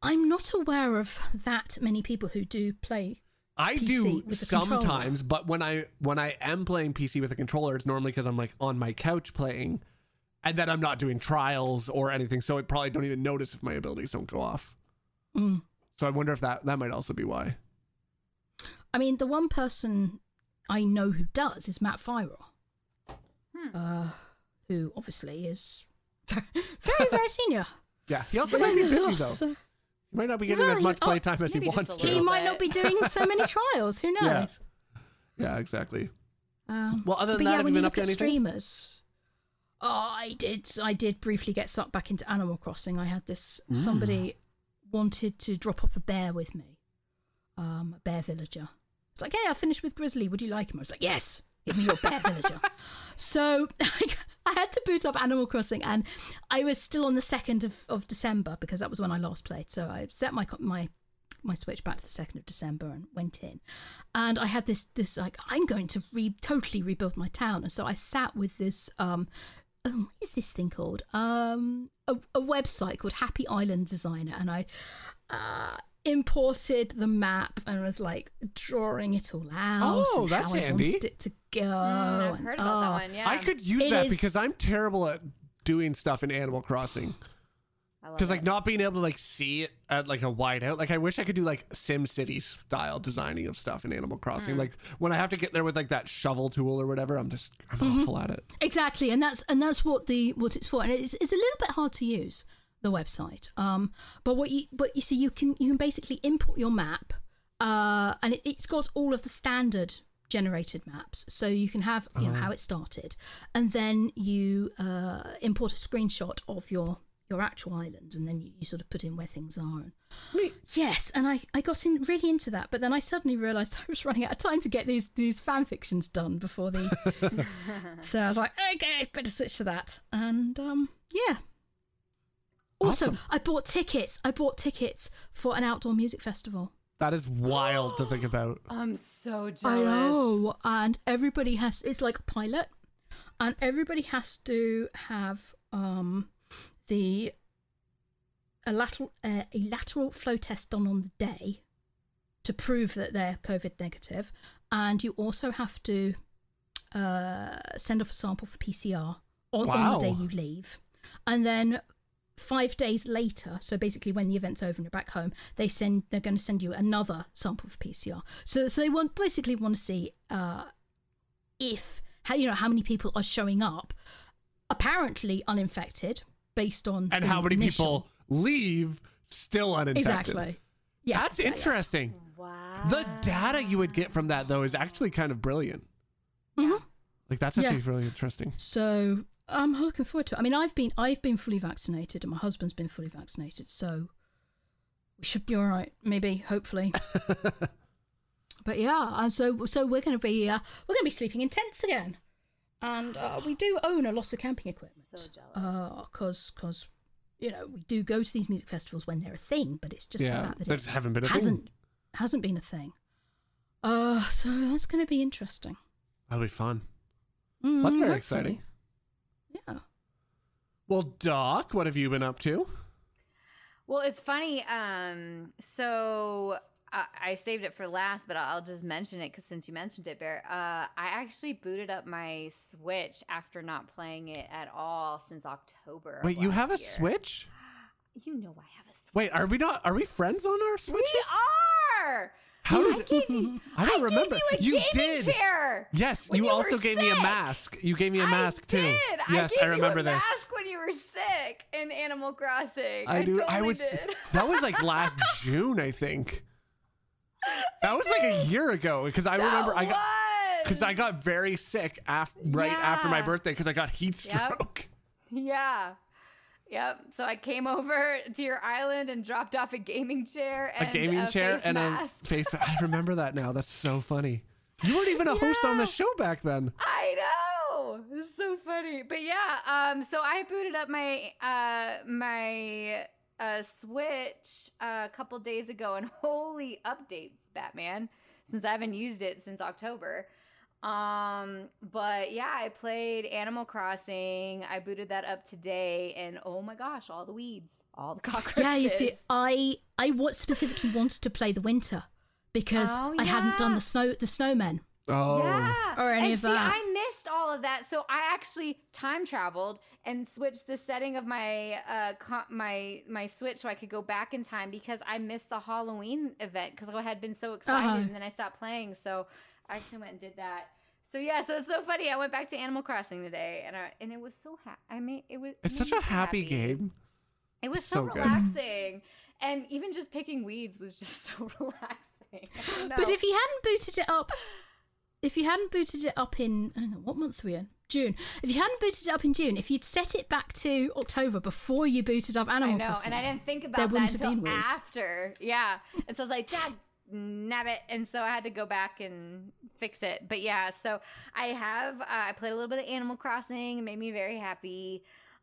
I'm not aware of that many people who do play. I PC do with a controller. sometimes, but when I when I am playing PC with a controller, it's normally because I'm like on my couch playing, and then I'm not doing trials or anything, so I probably don't even notice if my abilities don't go off. Mm. So I wonder if that that might also be why. I mean, the one person I know who does is Matt Firor, uh, who obviously is (laughs) very very senior. Yeah, he also might be (laughs) busy though. So- He might not be getting Well, as he- much oh, playtime as he wants to. he might bit. not be doing so many (laughs) trials. Who knows? Yeah, exactly. Um, Well, other than that, yeah, have when you you been up look to at anything? streamers, oh, I did. I did briefly get sucked back into Animal Crossing. I had this somebody wanted to drop off a bear with me, um, a bear villager. It's like, hey, I finished with Grizzly. Would you like him? I was like, yes. Give me your bear villager. (laughs) So (laughs) I had to boot up Animal Crossing, and I was still on the second of, of December because that was when I last played. So I set my my my switch back to the second of December and went in, and I had this this like I'm going to re totally rebuild my town, and so I sat with this um. um, what is this thing called? Um, a, a website called Happy Island Designer, and I uh, imported the map and was like drawing it all out. Oh, that's how I handy. wanted it to go. Mm, I've and- about oh, that one. Yeah. I could use It that is- because I'm terrible at doing stuff in Animal Crossing. Because like it. not being able to like see it at like a wide out. Like I wish I could do like Sim City style designing of stuff in Animal Crossing. Hmm. Like when I have to get there with like that shovel tool or whatever, I'm just I'm Mm-hmm. awful at it. Exactly, and that's and that's what the what it's for, and it's, it's a little bit hard to use the website. Um, but what you but you see, you can you can basically import your map, uh, and it, it's got all of the standard generated maps, so you can have you know how it started, and then you uh, import a screenshot of your your actual island, and then you, you sort of put in where things are. And, Yes, and I, I got in really into that, but then I suddenly realised (laughs) I was running out of time to get these these fan fictions done before the. (laughs) (laughs) so I was like, okay, better switch to that, and um, yeah. Also, Awesome. I bought tickets. I bought tickets for an outdoor music festival. That is wild to think about. (gasps) I'm so jealous. I know, and everybody has. It's like a pilot, and everybody has to have um the a lateral uh, a lateral flow test done on the day to prove that they're COVID negative, and you also have to uh, send off a sample for PCR on, on the day you leave, and then five days later, so basically when the event's over and you're back home, they send they're going to send you another sample for PCR. So so they want basically want to see uh, if how you know how many people are showing up, apparently uninfected based on And how many initial- people leave still uninfected? exactly. Yeah, That's yeah, yeah. interesting. Wow. The data you would get from that though is actually kind of brilliant. Mhm. Like that's Yeah. actually really interesting. So I'm looking forward to it. I mean, I've been I've been fully vaccinated, and my husband's been fully vaccinated, so we should be all right. Maybe, hopefully. (laughs) but yeah, and so so we're going to be uh, we're going to be sleeping in tents again, and uh, we do own a lot of camping equipment. So jealous. because because you know we do go to these music festivals when they're a thing, but it's just the fact that it haven't been a hasn't thing. hasn't been a thing. Uh, so that's going to be interesting. That'll be fun. Mm, That's very hopefully. exciting. Yeah. Well, Doc, what have you been up to? Well, it's funny. Um, so I, I saved it for last, but I'll just mention it because since you mentioned it, Bear, uh, I actually booted up my Switch after not playing it at all since October. Wait, you last have a. Switch? You know I have a Switch. Wait, are we not? Are we friends on our Switches? We are. How I did? gave you. I don't I remember. Gave you a gaming did. chair. Yes, you, you also gave me a mask. You gave me a mask I too. did. Yes, I, gave remember you a this. mask when you were sick in Animal Crossing. I do. I was. Did. (laughs) That was like last June, I think. That was like a year ago because I That remember I got because I got very sick after right after my birthday because I got heat Yep. stroke. (laughs) Yeah. Yep. So I came over to your island and dropped off a gaming chair and a gaming chair face and mask. a face. I remember that now. That's so funny. You weren't even a (laughs) host on the show back then. I know. This is so funny. But yeah, um, so I booted up my uh my uh Switch uh, a couple days ago and (laughs) holy updates, Batman, since I haven't used it since October. Um, but yeah, I played Animal Crossing. I booted that up today and oh my gosh, all the weeds, all the cockroaches. (laughs) Yeah, you see, I I what specifically wanted to play the winter because Oh, I hadn't done the snow the snowmen. Oh, Yeah. Or any and of see, that. I missed all of that. So I actually time traveled and switched the setting of my uh co- my my switch so I could go back in time because I missed the Halloween event because I had been so excited Uh-huh. and then I stopped playing. So I actually went and did that. So yeah, so it's so funny. I went back to Animal Crossing today and I, and it was so happy. I mean, it was it's it such a me so happy game. It was So so, good. relaxing, and even just picking weeds was just (laughs) so relaxing. But if you hadn't booted it up, if you hadn't booted it up in hang on, what month are we in? June. If you hadn't booted it up in June, if you'd set it back to October before you booted up I Animal know, Crossing, and I didn't think about that wouldn't have until been after. Yeah, and so I was like, "Dad, nabbit," and so I had to go back and fix it. But yeah, so I have. Uh, I played a little bit of Animal Crossing. It made me very happy.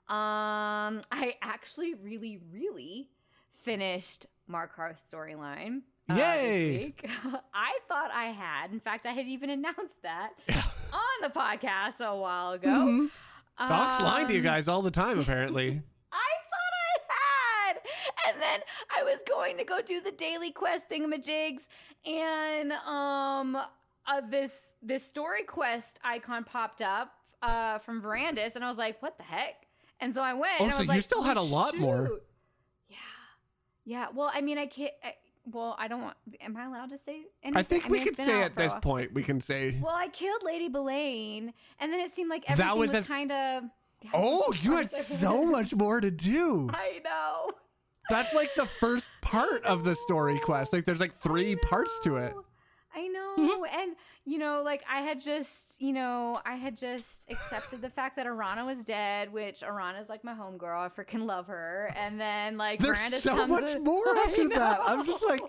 Um, I actually really, really finished Markarth's storyline. uh, Yay. (laughs) I thought I had. In fact, I had even (laughs) announced that (laughs) on the podcast a while ago. Mhm. Doc's lying to you Um, guys all the time, apparently. I thought I had. And then I was going to go do the daily quest thingamajigs and um uh, this this story quest icon popped up uh from Verandis and I was like, what the heck? And so I went Oh, and I so was you like, still had "Oh, a lot more." Yeah. Yeah. Well, I mean I can't I, well, I don't want am I allowed to say anything? I think we mean, could been say at this point, we can say, Well, I killed Lady Belain, and then it seemed like That was was, as- kind of. oh, you had so much more to do. (laughs) I know. That's like the first part of the story quest. Like there's like three parts to it. I know. Mm-hmm. And, you know, like I had just, you know, I had just accepted the fact that Arana was dead, which Arana's like my homegirl. I freaking love her. And then, like, There's Brandis so comes much with- more (laughs) after that. I'm just like,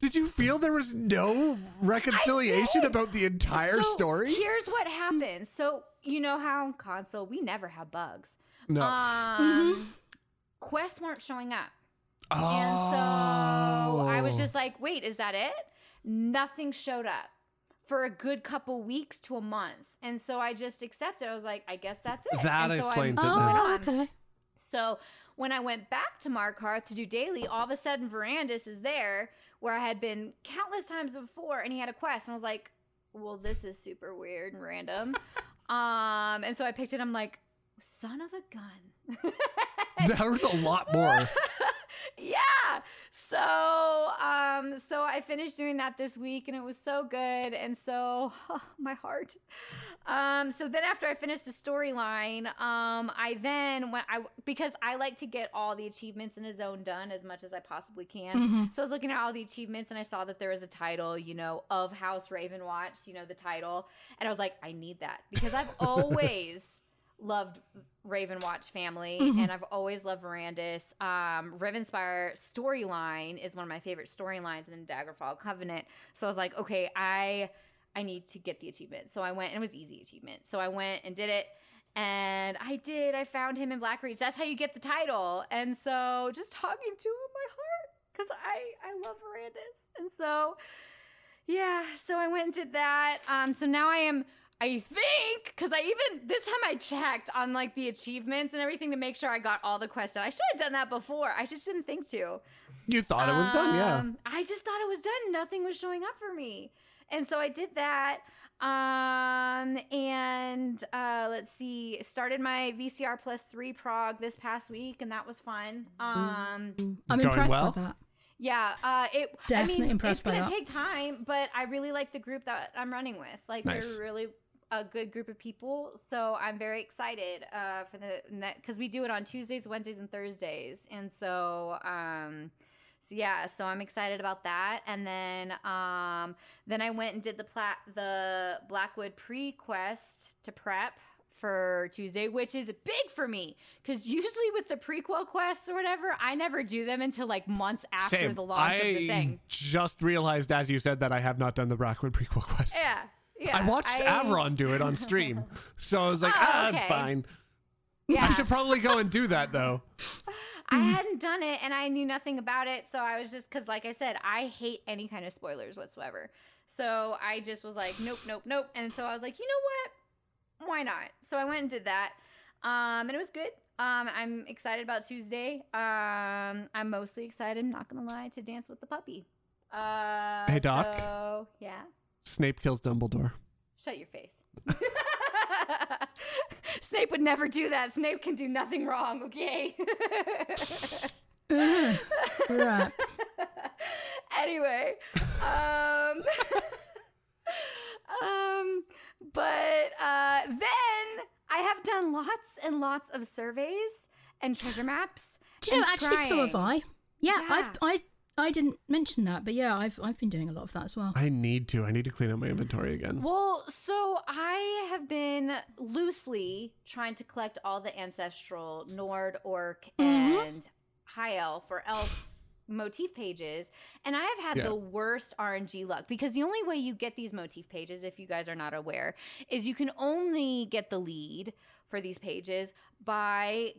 did you feel there was no reconciliation about the entire So, story? Here's what happens. So, you know how in console we never have bugs. No. Um, quests weren't showing up. And so I was Oh. just like, wait, is that it? Nothing showed up for a good couple weeks to a month. And so I just accepted. I was like, I guess that's it. That and so explains I it. Oh, okay. So when I went back to Markarth to do daily, all of a sudden Verandis is there where I had been countless times before and he had a quest. And I was like, well, this is super weird and random. (laughs) um, and so I picked it. I'm like, son of a gun. There was a lot more. (laughs) yeah. So, um, so I finished doing that this week, and it was so good, and so my heart. Um, so then after I finished the storyline, um, I then went I because I like to get all the achievements in a zone done as much as I possibly can. So I was looking at all the achievements, and I saw that there was a title, you know, of House Ravenwatch, you know, the title, and I was like, I need that because I've (laughs) always loved Ravenwatch family, and I've always loved Verandis. Um, Rivenspire storyline is one of my favorite storylines in Daggerfall Covenant. So I was like, okay, I I need to get the achievement. So I went, and it was easy achievement. So I went and did it. And I did. I found him in Blackreach. That's how you get the title. And so just talking to him, my heart, because I I love Verandis. And so yeah, so I went and did that. Um, so now I am. I think because I even this time I checked on like the achievements and everything to make sure I got all the quests done. I should have done that before. I just didn't think to. You thought it was done, yeah. Um, I just thought it was done. Nothing was showing up for me. And so I did that. Um, and uh, let's see, started my VCR plus three prog this past week, and that was fun. Um, I'm impressed well? by that. yeah, uh, it. Definitely I mean, impressed it's by gonna that. take time, but I really like the group that I'm running with. Like, Nice. they're really a good group of people, so I'm very excited uh, for the net because we do it on Tuesdays, Wednesdays, and Thursdays, and so um, so yeah, so I'm excited about that. And then um, then I went and did the plat the Blackwood pre quest to prep for Tuesday, which is big for me because usually with the prequel quests or whatever, I never do them until like months after Same. the launch I of the thing. just realized as you said that I have not done the Blackwood prequel (laughs) quest. Yeah. Yeah. I watched Avron do it on stream, (laughs) so I was like, Oh, ah, okay. fine. Yeah. I should probably go and do that though. I hadn't done it and I knew nothing about it. So I was just, because like I said, I hate any kind of spoilers whatsoever. So I just was like, nope, nope, nope. And so I was like, you know what? Why not? So I went and did that. Um, and it was good. Um, I'm excited about Tuesday. Um, I'm mostly excited, I'm not going to lie, to dance with the puppy. Uh, Hey, Doc. So, yeah. Snape kills Dumbledore. Shut your face. (laughs) Snape would never do that. Snape can do nothing wrong, okay? Right. (laughs) anyway, um, (laughs) um, but uh, then I have done lots and lots of surveys and treasure maps. Do you know? and Actually, so have. I. Yeah, Yeah. I've I I didn't mention that, but yeah, I've I've been doing a lot of that as well. I need to. I need to clean up my inventory again. Well, so I have been loosely trying to collect all the ancestral Nord, Orc, mm-hmm. and High Elf or Elf motif pages, and I have had Yeah. the worst RNG luck because the only way you get these motif pages, if you guys are not aware, is you can only get the lead for these pages by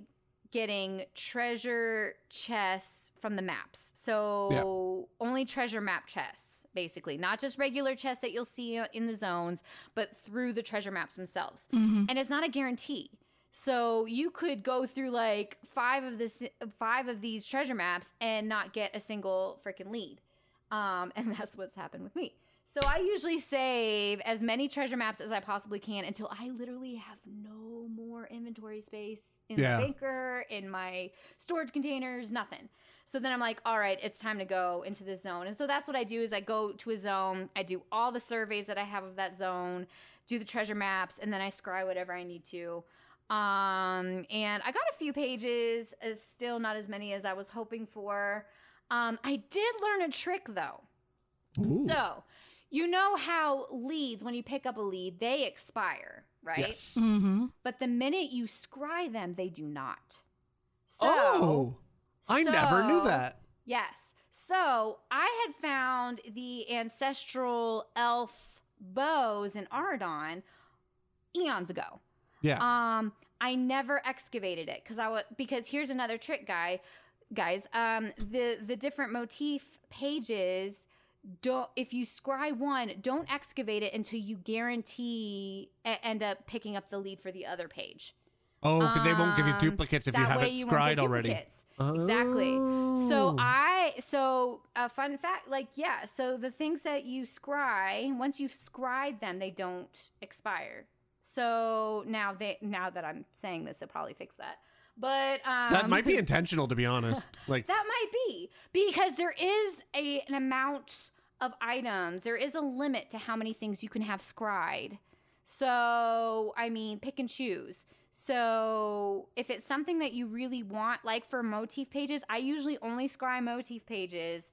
getting treasure chests from the maps. So only treasure map chests, basically, not just regular chests that you'll see in the zones, but through the treasure maps themselves. Mm-hmm. And it's not a guarantee. So you could go through like five of this five of these treasure maps and not get a single freaking lead. Um, (laughs) and that's what's happened with me. So I usually save as many treasure maps as I possibly can until I literally have no more inventory space in Yeah. my banker, in my storage containers, nothing. So then I'm like, all right, it's time to go into this zone. And so that's what I do is I go to a zone, I do all the surveys that I have of that zone, do the treasure maps, and then I scry whatever I need to. Um, and I got a few pages, as still not as many as I was hoping for. Um, I did learn a trick though. Ooh. So, you know how leads, when you pick up a lead, they expire, right? Yes. Mm-hmm. But the minute you scry them, they do not. So, oh, I never knew that. Yes. So I had found the ancestral elf bows in Auridon eons ago. Yeah. Um, I never excavated it because I was because here's another trick, guy, guys. Um, the the different motif pages. Don't if you scry one, don't excavate it until you guarantee e- end up picking up the lead for the other page. oh, because they won't give you Um, duplicates if you have it scried already. duplicates. Exactly. So Oh. I so a fun fact, like yeah, so the things that you scry, once you've scried them, they don't expire. So now they now that I'm saying this, it'll probably fix that. But um, that might be (laughs) intentional, to be honest. Like, that might be because there is a, an amount of items. There is a limit to how many things you can have scried. So, I mean, pick and choose. So, if it's something that you really want, like for motif pages, I usually only scry motif pages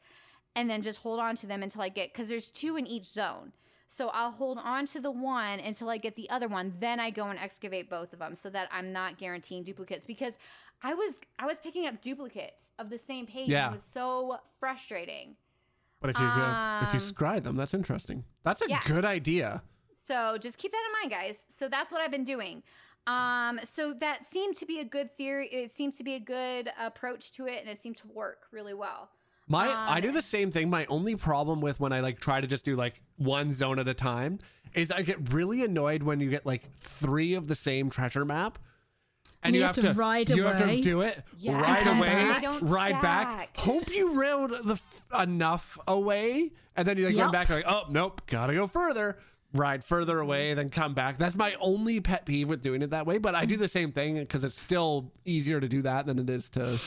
and then just hold on to them until I get, because there's two in each zone. So I'll hold on to the one until I get the other one. Then I go and excavate both of them so that I'm not guaranteeing duplicates because I was I was picking up duplicates of the same page. Yeah. And it was so frustrating. But if you go, if you Um, scry them, that's interesting. That's a yes. good idea. So just keep that in mind, guys. So that's what I've been doing. Um, so that seemed to be a good theory. It seems to be a good approach to it, and it seemed to work really well. My I do Um, the same thing. My only problem with when I like try to just do like one zone at a time is I get really annoyed when you get like three of the same treasure map. And you have to ride you have to do it Yeah, right and away, they don't ride back. Hope you railed the f- enough away, and then you like Yup. run back like, oh nope, gotta go further. ride further mm-hmm. away, then come back. That's my only pet peeve with doing it that way. But I do the same thing because it's still easier to do that than it is to.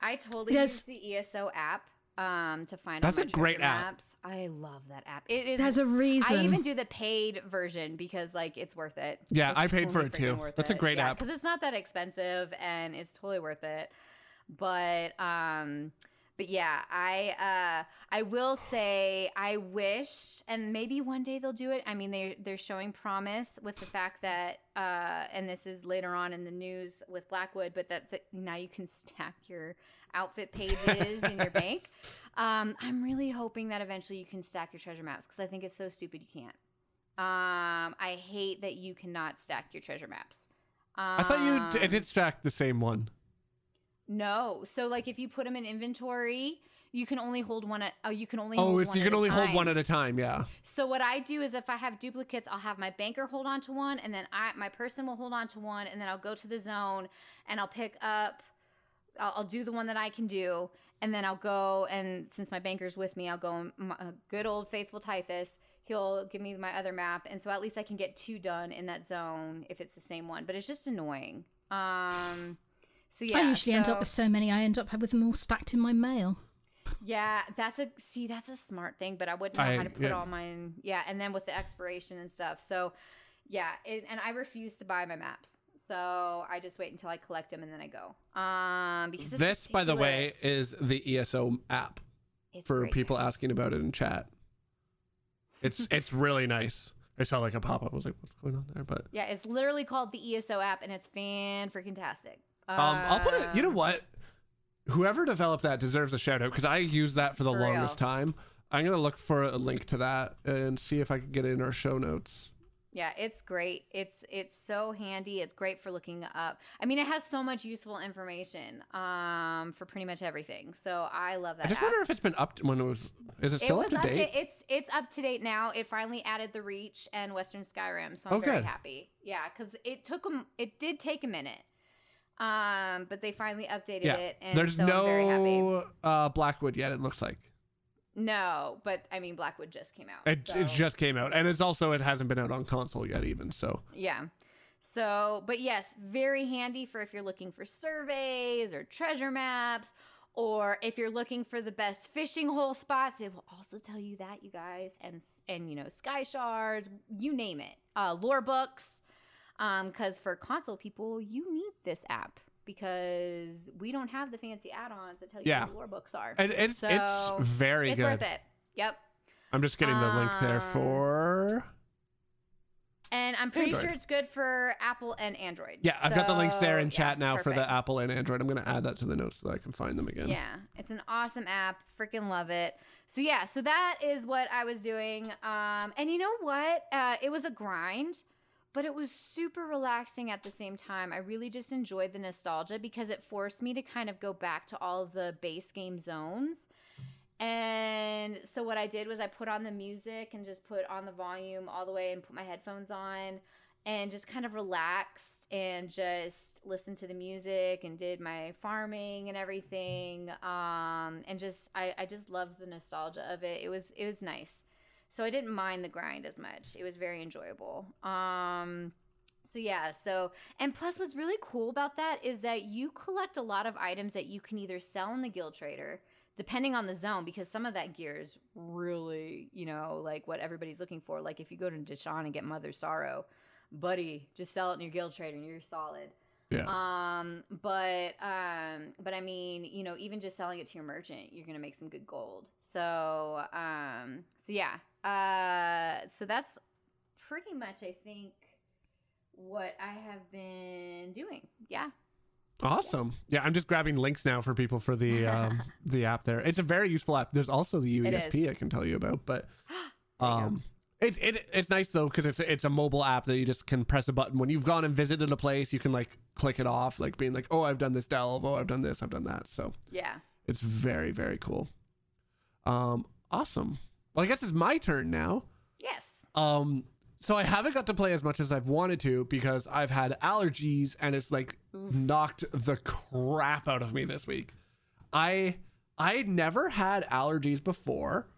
I totally Yes. use the ESO app um to find That's all a great treasure app. maps. I love that app. It is There's a reason. I even do the paid version because like it's worth it. Yeah, It's I paid for it, too. freaking worth That's a great yeah, app. because it's not that expensive and it's totally worth it. But um, but yeah, I uh I will say I wish, and maybe one day they'll do it. I mean, they they're showing promise with the fact that uh, and this is later on in the news with Blackwood, but that the, now you can (laughs) stack your outfit pages in your bank. (laughs) Um, I'm really hoping that eventually you can stack your treasure maps because I think it's so stupid you can't. Um, I hate that you cannot stack your treasure maps. Um, I thought you it did stack the same one. No, so like if you put them in inventory, you can only hold one at. Oh, you can only. Oh, hold it's one you can only hold one at a time. Yeah. So what I do is if I have duplicates, I'll have my banker hold on to one, and then I my person will hold on to one, and then I'll go to the zone and I'll pick up. I'll, I'll do the one that I can do, and then I'll go and since my banker's with me, I'll go. My, uh, good old faithful Tythis. He'll give me my other map, and so at least I can get two done in that zone if it's the same one. But it's just annoying. Um. So yeah, I usually end up with so many. I end up with them all stacked in my mail. Yeah, that's a see, that's a smart thing, but I wouldn't know I- how to put yeah. all mine. Yeah, and then with the expiration and stuff. So, yeah, it, and I refuse to buy my maps. So I just wait until I collect them and then I go. Um, because it's This, by the way, is the ESO app It's for people guys. asking about it in chat. It's (laughs) it's really nice. I saw like a pop up. I was like, what's going on there? But Yeah, it's literally called the ESO app, and it's fan freaking tastic. um, I'll put it. You know Um, what? Whoever developed that deserves a shout out because I used that for the For longest real. time. I'm gonna look for a link to that and see if I can get it in our show notes. Yeah, it's great. It's it's so handy. It's great for looking up. I mean, it has so much useful information um, for pretty much everything. So I love that. I just app. wonder if it's been up when it was. Is it still it up to date? it's it's up to date now. It finally added the Reach and Western Skyrim, so I'm Oh, very good. happy. Yeah, because it took them. It did take a minute, um, but they finally updated yeah. it, and There's so I'm very happy. no uh, Blackwood yet. It looks like No, but I mean, Blackwood just came out. it. so- It just came out, and it's also it hasn't been out on console yet, even. So Yeah. So, but yes, very handy for if you're looking for surveys or treasure maps, or if you're looking for the best fishing hole spots. It will also tell you that, you guys, and and you know, sky shards, you name it, uh, lore books. Um, because for console people, you need this app because we don't have the fancy add-ons that tell you Yeah. what the lore books are. it, it's So, it's very it's good. It's worth it. Yep. I'm just getting the link there Um, for. And I'm pretty Android. sure it's good for Apple and Android. Yeah, I've got the links there in chat yeah, now for the. Apple and Android. I'm gonna add that to the notes so that I can find them again. Yeah, it's an awesome app. Freaking love it. So yeah, so that is what I was doing. Um, and you know what? Uh, it was a grind, but it was super relaxing at the same time. I really just enjoyed the nostalgia because it forced me to kind of go back to all the base game zones. And so what I did was I put on the music and just put on the volume all the way and put my headphones on and just kind of relaxed and just listened to the music and did my farming and everything um, and just I, I just loved the nostalgia of it it was it was nice so i didn't mind the grind as much it was very enjoyable um, so yeah so and plus what's really cool about that is that you collect a lot of items that you can either sell in the guild trader depending on the zone because some of that gear is really you know like what everybody's looking for like if you go to Deshaan and get mother sorrow buddy, just sell it in your guild trader and you're solid. Yeah. Um, but um, but I mean, you know, even just selling it to your merchant, you're gonna make some good gold. So um, so yeah. Uh, so that's pretty much, I think, what I have been doing. Yeah. Awesome. Yeah, I'm just grabbing links now for people for the (laughs) um, the app there. It's a very useful app. There's also the UESP. I can tell you about, but (gasps) um it, it it's nice though because it's it's a mobile app that you just can press a button when you've gone and visited a place. You can like click it off, like being like, oh, I've done this delve, oh, I've done this, I've done that. So Yeah. it's very very cool. Um, awesome. Well, I guess it's my turn now. Yes. Um, so I haven't got to play as much as I've wanted to because I've had allergies and it's like knocked the crap out of me this week. I I never had allergies before.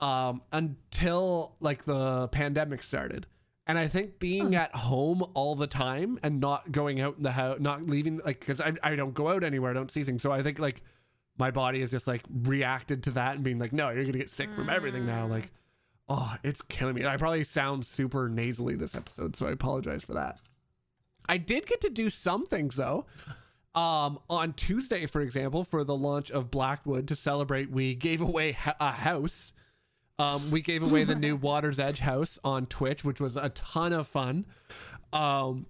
um, until like the pandemic started. And I think being at home all the time and not going out in the house, not leaving, like, because I, I don't go out anywhere, I don't see things. So I think like my body is just like reacted to that and being like, no, you're going to get sick from everything now. Like, oh, it's killing me. I probably sound super nasally this episode, so I apologize for that. I did get to do some things though. Um, on Tuesday, for example, for the launch of Blackwood to celebrate, we gave away a house. Um, we gave away the new (laughs) Water's Edge house on Twitch, which was a ton of fun. Um,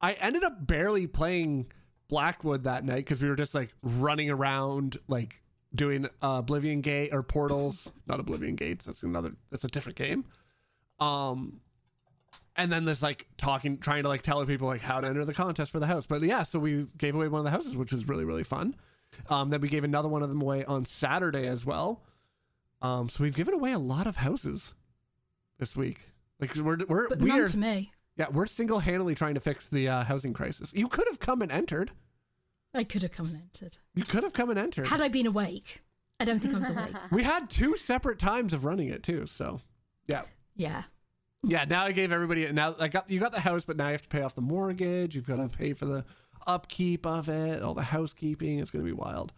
I ended up barely playing Blackwood that night because we were just like running around, like doing uh, Oblivion Gate or Portals, not Oblivion Gates. That's another. That's a different game. Um, and then there's like talking, trying to like tell people like how to enter the contest for the house. But yeah, so we gave away one of the houses, which was really really fun. Um, then we gave another one of them away on Saturday as well. Um, so we've given away a lot of houses this week. Like we're we're But we none to me. Yeah we're single handedly trying to fix the uh, housing crisis. You could have come and entered. I could have come and entered. You could have come and entered. Had I been awake, I don't think I was awake. (laughs) we had two separate times of running it too. So yeah. Yeah. Yeah, now I gave everybody now I got you got the house, but now you have to pay off the mortgage. You've got to pay for the upkeep of it, all the housekeeping. It's gonna be wild.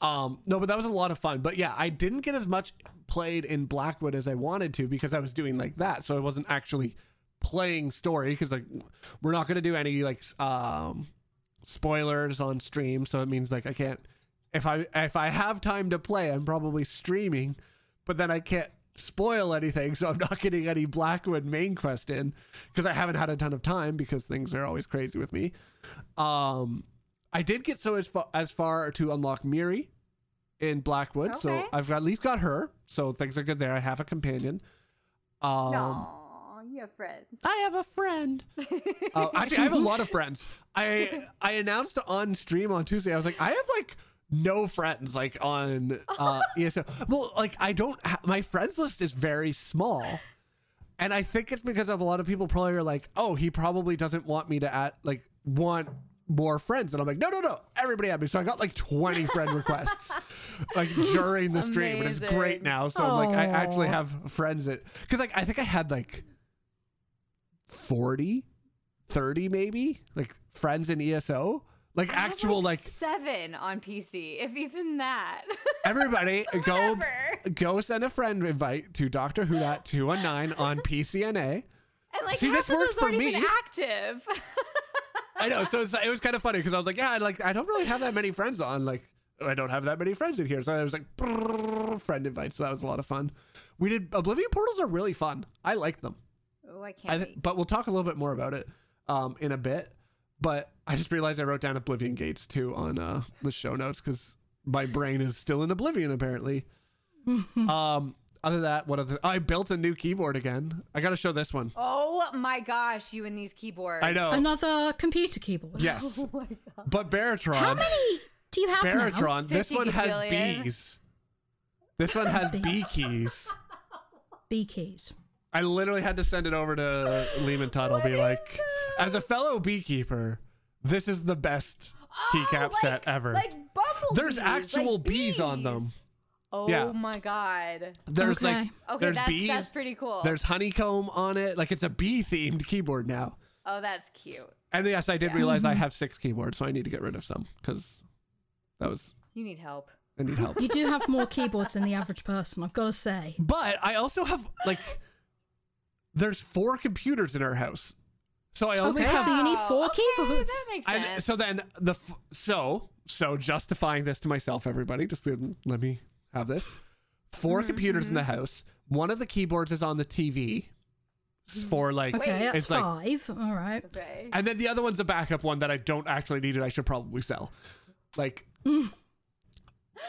Um, no, but that was a lot of fun. But yeah, I didn't get as much played in Blackwood as I wanted to because I was doing like that, so I wasn't actually playing story because like we're not gonna do any like um spoilers on stream, so it means like I can't if I if I have time to play, I'm probably streaming, but then I can't spoil anything, so I'm not getting any Blackwood main quest in because I haven't had a ton of time because things are always crazy with me. Um, I did get so as far as far to unlock Miri in Blackwood, so I've at least got her, so things are good there. I have a companion. Um, no, you have friends. I have a friend. uh, (laughs) actually, I have a lot of friends. I I announced on stream on Tuesday. I was like, I have like no friends like on uh (laughs) ESO. Well, like I don't. Ha- my friends list is very small, and I think it's because of a lot of people probably are like, oh, he probably doesn't want me to add like want more friends, and I'm like, no, no, no, everybody add me. So I got like 20 (laughs) friend requests like during the stream, and it's great now. So I'm like, I actually have friends that because like I think I had like 40 30 maybe like friends in eso like I actual like, seven on PC, if even that. (laughs) everybody go go send a friend invite to dr who that 219 on pcna And like See, this works for me. active. (laughs) i know so it was kind of funny because i was like yeah like i don't really have that many friends on like i don't have that many friends in here. So i was like friend invites so that was a lot of fun. We did oblivion portals are really fun. I like them oh, I can't. I th- but we'll talk a little bit more about it um, in a bit. But I just realized I wrote down Oblivion Gates too on uh, the show notes because my brain is still in Oblivion apparently. (laughs) um, other than that, what other? I built a new keyboard again. I got to show this one. oh my gosh, you and these keyboards. I know. Another computer keyboard. Yes, (laughs) Oh my god. but Baratron. How many do you have now? Baratron. This 50 one has gajillion. B's. This one has B keys. B keys. I literally had to send it over to Lehman Tuttle. Be What like, is this? as a fellow beekeeper, this is the best oh, keycap Oh, set ever. Like bumblebees. There's actual like bees on them. Oh Yeah. my god. There's like Okay. Okay, there's that's bees. that's pretty cool. There's honeycomb on it. Like it's a bee themed keyboard now. oh, that's cute. And yes, I did Yeah. realize I mm-hmm. have six keyboards, so I need to get rid of some because that was You need help. I need help. You do have more keyboards than the average person, I've got to say. but I also have like there's four computers in our house, so I only Okay, have. so you need four okay, keyboards. That makes sense. and so then the f- so so justifying this to myself, everybody, just let me have this. 4 Mm-hmm, computers in the house. One of the keyboards is on the TV. For like Okay, that's it's like five. All right. okay. And then the other one's a backup one that I don't actually need and I should probably sell. Like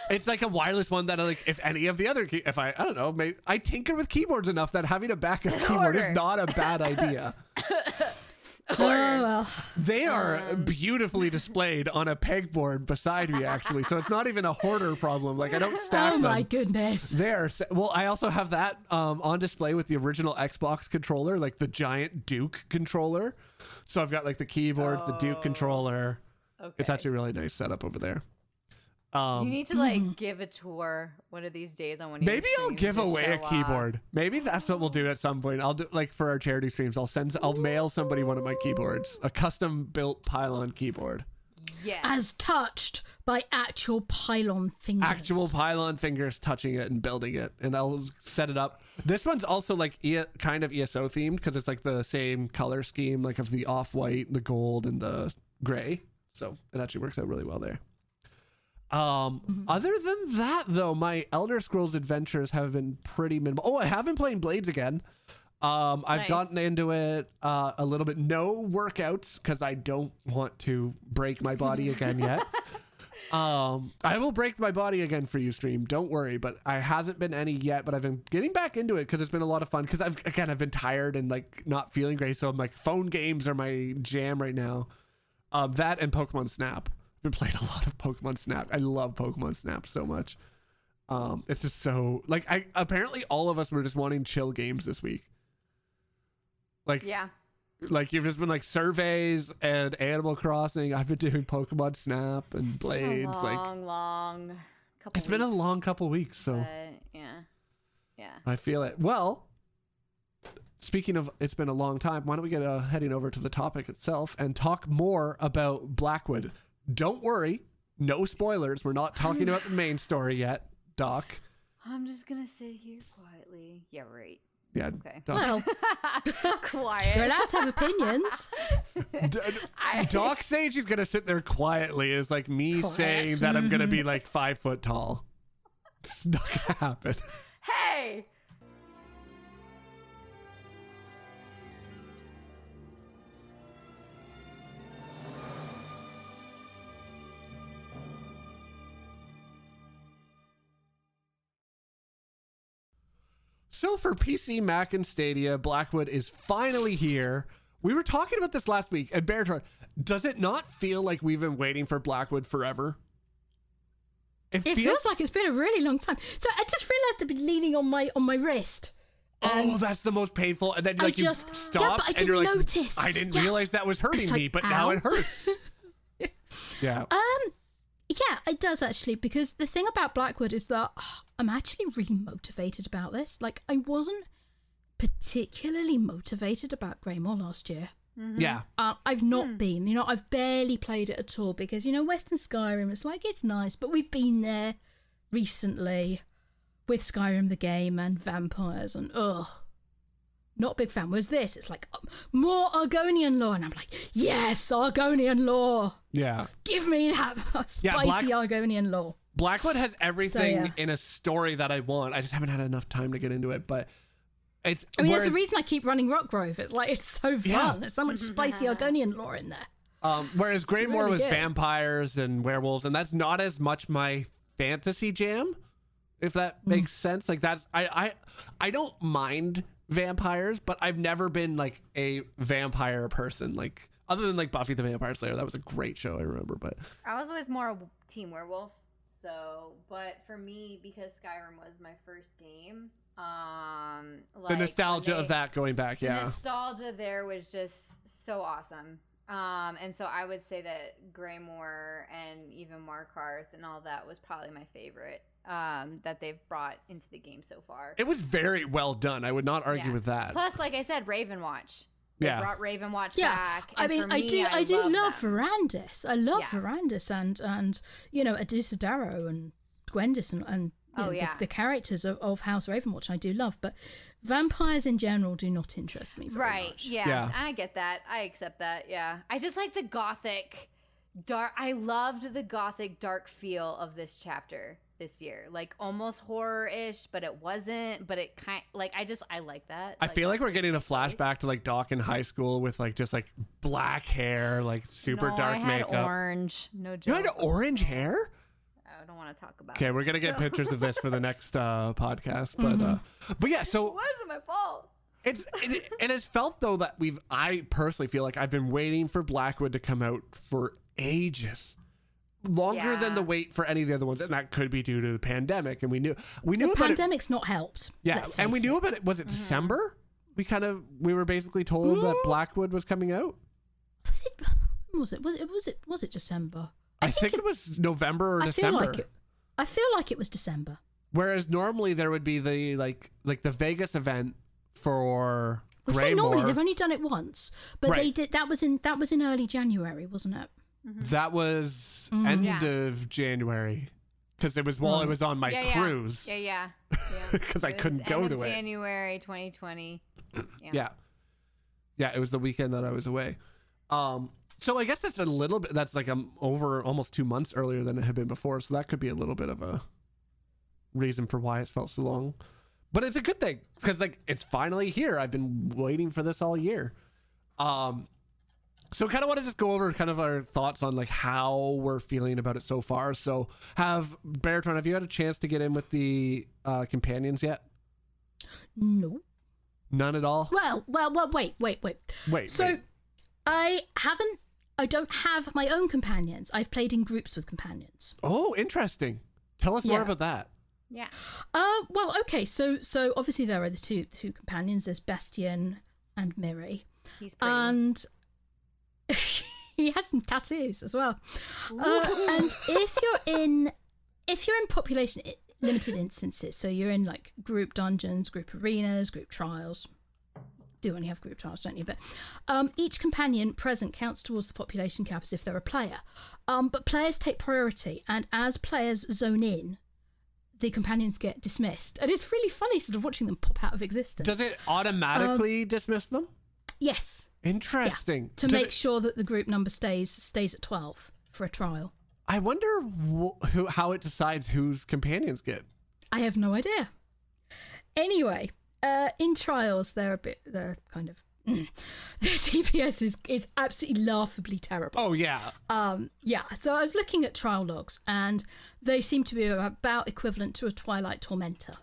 it's like a wireless one that I like if any of the other key, if I I don't know, maybe I tinker with keyboards enough that having a backup keyboard is not a bad idea. (laughs) Oh, well. They are Um. beautifully displayed on a pegboard beside me actually. So it's not even a hoarder problem. Like I don't stack Oh, them. Oh my goodness. There. Well, I also have that um, on display with the original Xbox controller, like the giant Duke controller. So I've got like the keyboard, the Duke Oh. controller. Okay. It's actually a really nice setup over there. Um, you need to like give a tour one of these days on one. Of your Maybe I'll give away a show off. keyboard. Maybe that's what we'll do at some point. I'll do like for our charity streams. I'll send. I'll mail somebody one of my keyboards, a custom built Pylawn keyboard, Yes. As touched by actual Pylawn fingers. actual Pylawn fingers touching it and building it, and I'll set it up. This one's also like e- kind of ESO themed because it's like the same color scheme, like of the off white, the gold, and the gray. So it actually works out really well there. Um, other than that, though, my Elder Scrolls adventures have been pretty minimal. Oh, I have been playing Blades again. Um, I've Nice. gotten into it uh, a little bit. No workouts because I don't want to break my body (laughs) again yet. um, I will break my body again for you, stream. Don't worry. But I hasn't been any yet. But I've been getting back into it because it's been a lot of fun. Because I've again I've been tired and like not feeling great. So I'm like phone games are my jam right now. Um, that and Pokemon Snap. Been playing a lot of Pokemon Snap. I love Pokemon Snap so much. Um, it's just so like I apparently all of us were just wanting chill games this week. Like Yeah. like you've just been like surveys and Animal Crossing. I've been doing Pokemon Snap and It's been a Blades. long, like long couple. it's been a long couple weeks, so yeah, yeah. I feel it. Well, speaking of it's been a long time, why don't we get uh, heading over to the topic itself and talk more about Blackwood? Don't worry, no spoilers. We're not talking about the main (laughs) story yet, Doc. I'm just gonna sit here quietly. Yeah, right. Yeah, Okay. Doc. Well, (laughs) quiet. you're Quiet. allowed to have opinions. (laughs) D- I- Doc saying she's gonna sit there quietly is like me Quiet. saying that I'm gonna be like five foot tall. It's not gonna happen. Hey. So for PC, Mac, and Stadia, Blackwood is finally here. We were talking about this last week, and Baratron, does it not feel like we've been waiting for Blackwood forever? It feels like it's been a really long time. So I just realised I've been leaning on my on my wrist. oh, that's the most painful. And then I like just- you yeah, stop, but I and you're didn't like, notice. I didn't Yeah. realize that was hurting It's me, like, but now it hurts. (laughs) yeah. Um, yeah, it does actually because the thing about Blackwood is that oh, I'm actually really motivated about this. Like I wasn't particularly motivated about Greymore last year. Yeah. Uh, I've not been. You know, I've barely played it at all because you know Western Skyrim. It's like it's nice, but we've been there recently with Skyrim the game and vampires and ugh. Not a big fan. was this, it's like um, more Argonian lore and I'm like, yes, Argonian lore Yeah. Give me that (laughs) Yeah, spicy Black- Argonian lore Blackwood has everything yeah. in a story that I want. I just haven't had enough time to get into it, but it's I mean, whereas- that's the reason I keep running Rockgrove. It's like it's so fun. Yeah. There's so much (laughs) spicy Argonian lore in there. Um, whereas Greymore really was good. vampires and werewolves, and that's not as much my fantasy jam, if that Hmm. makes sense. Like that's I I I don't mind vampires, but I've never been like a vampire person. Like other than like Buffy the Vampire Slayer, that was a great show. I remember, but I was always more a team werewolf. So, but for me, because Skyrim was my first game, um, like the nostalgia they- of that going back, the yeah, nostalgia there was just so awesome. Um, and so I would say that Greymore and even Markarth and all that was probably my favorite um, that they've brought into the game so far. it was very well done. I would not argue Yeah. with that. Plus, like I said, Ravenwatch. They Yeah. brought Ravenwatch Yeah, back. I mean, for I do, I, do love, them. Verandis. I love Yeah. Verandis and and you know Adusa-daro and Gwendis and, and you Oh, know, the- yeah. the, characters of, of House Ravenwatch. I do love, but vampires in general do not interest me very Right. much. Yeah, Yeah. I get that. I accept that. Yeah. I just like the gothic dark I loved the gothic dark feel of this chapter this year. Like almost horror-ish, but it wasn't, but it kind like I just I like that. I feel like we're getting a just my flashback to like Doc in high school with like just like black hair, like super No, dark I had makeup. orange. No joke. You had orange hair? I don't want to talk about Okay, we're gonna get pictures of this for the next uh, podcast, but Mm-hmm. uh, but yeah, so It so wasn't my fault. it's it, it has felt though that we've I personally feel like I've been waiting for Blackwood to come out for ages, longer than the wait for any of the other ones, and that could be due to the pandemic. And we knew we knew The about it, pandemic's not helped. yeah, and we face knew about it. Was it Mm-hmm. December? We kind of we were basically told that Blackwood was coming out. Was it? Was it? Was it? Was it? Was it December? I, think, it was November or I December. feel like it. I feel like it was December. Whereas normally there would be the like like the Vegas event for We say normally they've only done it once, but they did. That was in that was in early January, wasn't it? That was Mm. end Yeah. of January because it was while I was on my yeah, cruise Yeah, yeah. (laughs) yeah. because I couldn't go end of to it. January 2020. Yeah. Yeah. Yeah, it was the weekend that I was away. Um so I guess that's a little bit that's like um over almost 2 months earlier than it had been before, so that could be a little bit of a reason for why it felt so long. But it's a good thing cuz like it's finally here. I've been waiting for this all year. Um so kind of want to just go over kind of our thoughts on like how we're feeling about it so far. So have Baratron, have you had a chance to get in with the uh companions yet? No. None at all? Well, well, well. Wait, wait, wait. Wait. So, wait. I haven't. I don't have my own companions. I've played in groups with companions. Oh, interesting. Tell us more about that. Yeah. Uh, well, okay. So, so obviously there are the two two companions. There's Bastian and Miri, He's pretty. and (laughs) he has some tattoos as well. Uh, and if you're in, if you're in population limited instances, so you're in like group dungeons, group arenas, group trials. Do only have group trials, don't you? But um, each companion present counts towards the population cap as if they're a player. Um, but players take priority, and as players zone in, the companions get dismissed, and it's really funny, sort of watching them pop out of existence. Does it automatically dismiss them? Yes, Interesting. to Does make it- sure that the group number stays stays at twelve for a trial. I wonder wh- who how it decides whose companions get. I have no idea. Anyway, uh, in trials, they're a bit, they're kind of. (laughs) Mm. The DPS is is absolutely laughably terrible. Oh yeah. Um, yeah, so I was looking at trial logs, and they seem to be about equivalent to a Twilight Tormentor.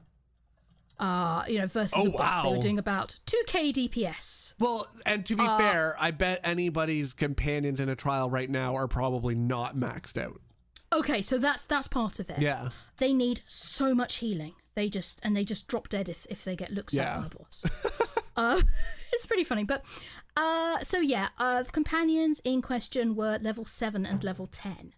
Uh, you know, versus Oh, a boss, they were doing about two k DPS. Well, and to be Uh, fair, I bet anybody's companions in a trial right now are probably not maxed out. Okay, so that's that's part of it. Yeah. they need so much healing. They just and they just drop dead if, if they get looked Yeah. at by a boss. (laughs) uh, (laughs) it's pretty funny, but uh, so yeah, uh, the companions in question were level seven and level ten.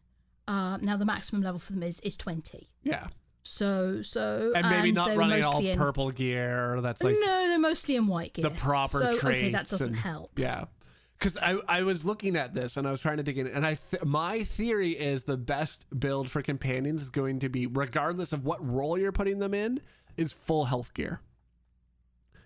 Uh, now the maximum level for them is is twenty. Yeah. So so And maybe not running all in- purple gear. That's like no, they're mostly in white gear. the proper so, traits. Okay, that doesn't and- help. Yeah. Because I, I was looking at this and I was trying to dig in, and I th- my theory is the best build for companions is going to be, regardless of what role you're putting them in, is full health gear.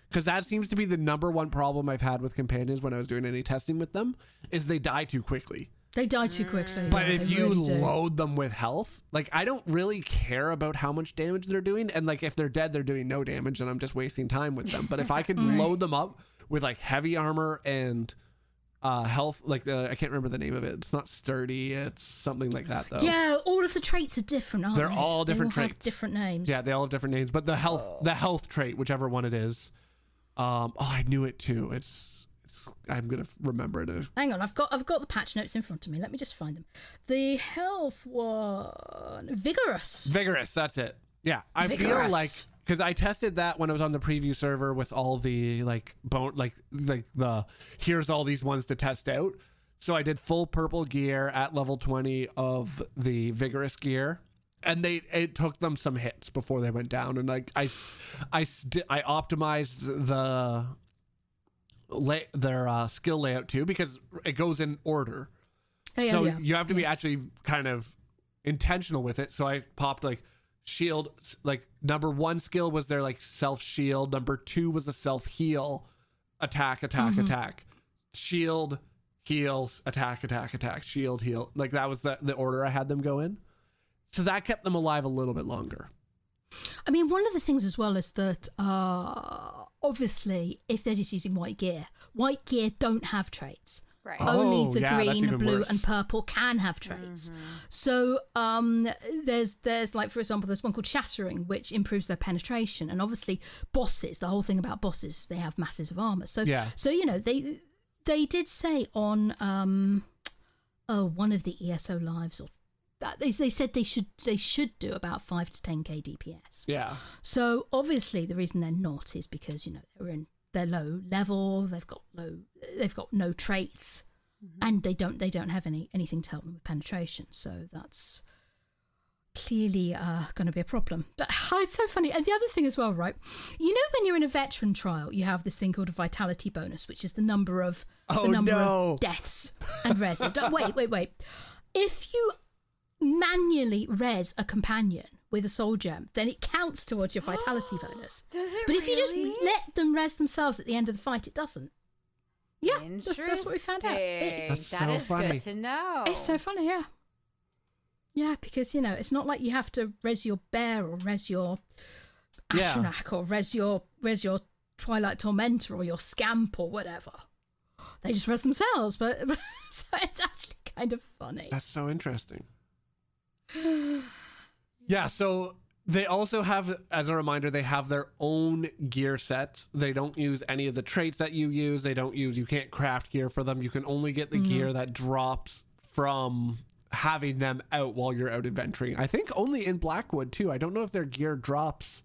Because that seems to be the number one problem I've had with companions when I was doing any testing with them, is they die too quickly. They die too quickly. But yeah, if you really load them with health, like I don't really care about how much damage they're doing, and like if they're dead, they're doing no damage, and I'm just wasting time with them. But if I could (laughs) load them up with like heavy armor and uh health, like the I can't remember the name of it. It's not sturdy. It's something like that though. yeah, all of the traits are different, aren't They're they? all They different have traits. different names. Yeah, they all have different names, but the health, Oh. the health trait, whichever one it is. Um, oh, I knew it too. It's, it's. I'm gonna remember it. Hang on, I've got I've got the patch notes in front of me. Let me just find them. The health one, vigorous. Vigorous, that's it. Yeah, I feel like because I tested that when I was on the preview server with all the like bone, like like the here's all these ones to test out. So I did full purple gear at level twenty of the vigorous gear, and they it took them some hits before they went down. And like I, I I optimized the lay their uh, skill layout too because it goes in order Oh, yeah, so yeah. you have to be actually kind of intentional with it. So I popped like shield, like number one skill was their like self shield. Number two was a self heal, attack, attack, Mm-hmm. attack, shield, heals, attack, attack, attack, shield, heal. Like that was the the order I had them go in. So that kept them alive a little bit longer. I mean, one of the things as well is that uh, obviously, if they're just using white gear, white gear don't have traits. Right. Oh, Only the yeah, green, blue, worse. and purple can have traits. So um, there's there's like for example, there's one called Shattering, which improves their penetration, and obviously bosses. The whole thing about bosses, they have masses of armor. So Yeah. so you know they they did say on um, oh one of the ESO lives or that they, they said they should they should do about five to ten k DPS. Yeah. So obviously the reason they're not is because you know they're in they're low level, they've got low they've got no traits. and they don't they don't have any anything to help them with penetration. So that's clearly uh, going to be a problem. But (laughs) it's so funny. And the other thing as well, right? You know, when you're in a veteran trial, you have this thing called a vitality bonus, which is the number of Oh, the number no. of deaths (laughs) and res. Wait, wait, wait. If you manually res a companion with a soul gem, then it counts towards your vitality (gasps) bonus. Does it But if you just let them res themselves at the end of the fight, it doesn't. Yeah, that's, that's what we found out. It's, That's That so is funny. good to know. it's so funny, yeah. Yeah, because you know, it's not like you have to res your bear or res your Yeah. Atronach or res your res your Twilight Tormentor or your Scamp or whatever. They just res themselves, but (laughs) so it's actually kind of funny. That's so interesting. Yeah, so they also have, as a reminder, they have their own gear sets. They don't use any of the traits that you use. They don't use, you can't craft gear for them. You can only get the gear that drops from having them out while you're out adventuring. I think only in Blackwood, too. I don't know if their gear drops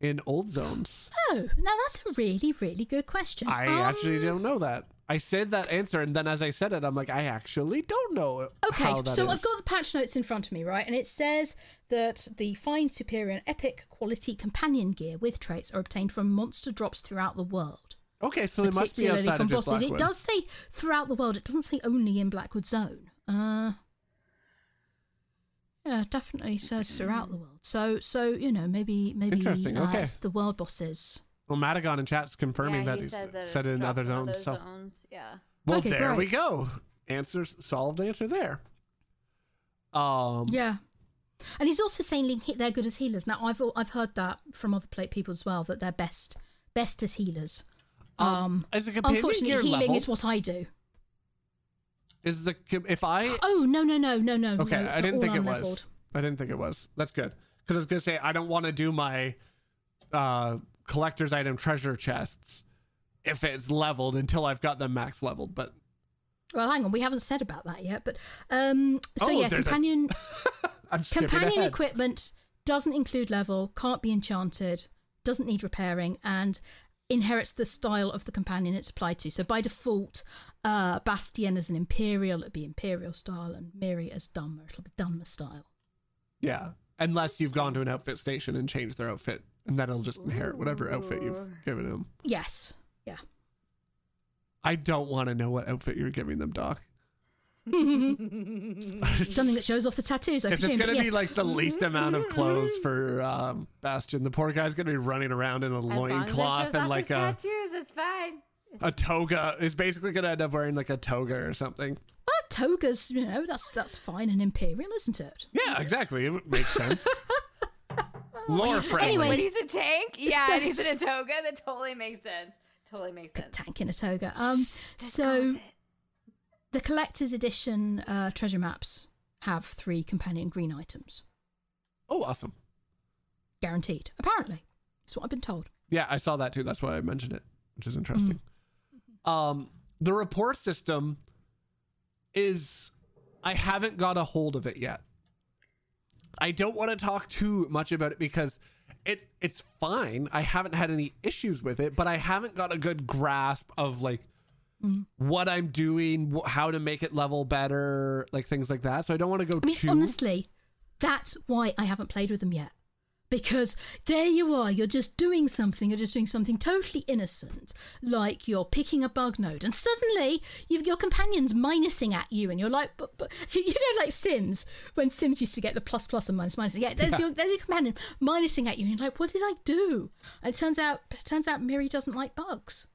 in old zones. Oh, now that's a really, really good question. I Um, actually don't know that. I said that answer, and then as I said it, I'm like, I actually don't know. Okay, how that so is. I've got the patch notes in front of me, right? And it says that the fine, superior, and epic quality companion gear with traits are obtained from monster drops throughout the world. Okay, so they must be outside from of bosses. It does say throughout the world. It doesn't say only in Blackwood Zone. Uh, yeah, definitely says throughout the world. So, so you know, maybe maybe Interesting, okay. the world bosses. Well, Madagon in chat's confirming yeah, that he he's said that said it in other in zones. So, zones. Yeah. well, Okay, there we go. Answers solved. Answer there. Um, Yeah. And he's also saying link- they're good as healers. Now I've I've heard that from other play people as well that they're best best as healers. Um, Is the companion unfortunately, healing leveled? is what I do. Is the if I Oh no no no no no. okay? no, it's I didn't all think it was. I didn't think it was. That's good because I was gonna say I don't want to do my uh collector's item treasure chests if it's leveled until I've got them max leveled. But Well, hang on, we haven't said about that yet. But um, so Oh, yeah, a- companion (laughs) companion equipment doesn't include level, can't be enchanted, doesn't need repairing, and inherits the style of the companion it's applied to. So by default, uh, Bastian as an imperial, it'd be imperial style, and Miri as Dunmer, it'll be Dunmer style. Yeah. Unless you've gone to an outfit station and changed their outfit, and then it'll just inherit whatever outfit you've given him. Yes, yeah. I don't want to know what outfit you're giving them, Doc. (laughs) Something that shows off the tattoos, I If it's presume. but gonna yes. be like the least amount of clothes for um, Bastian, the poor guy's gonna be running around in a As long loincloth and like a, tattoos, it's fine. a toga. Is basically gonna end up wearing like a toga or something. well, togas, you know, that's that's fine and imperial, isn't it? Yeah, exactly. It makes sense. (laughs) Lore friendly. Anyway. When he's a tank, (laughs) yeah, So- and he's in a toga, that totally makes sense. Totally makes Put sense. tank in a toga. Um, so go with it. the collector's edition uh, treasure maps have three companion green items, oh, awesome. guaranteed. Apparently, that's what I've been told. Yeah, I saw that too. That's why I mentioned it, which is interesting. Mm. Um, the rapport system is, I haven't got a hold of it yet. I don't want to talk too much about it because it it's fine. I haven't had any issues with it, but I haven't got a good grasp of like Mm. what I'm doing, how to make it level better, like things like that. So I don't want to go I mean, too. honestly, that's why I haven't played with them yet. Because there you are, you're just doing something, you're just doing something totally innocent, like you're picking a bug node, and suddenly you've your companions minusing at you, and you're like, but, but (laughs) you know, like Sims, when Sims used to get the plus plus and minus minus. Yeah, there's your there's your companion minusing at you, and you're like, what did I do? And it turns out, it turns out, Miri doesn't like bugs.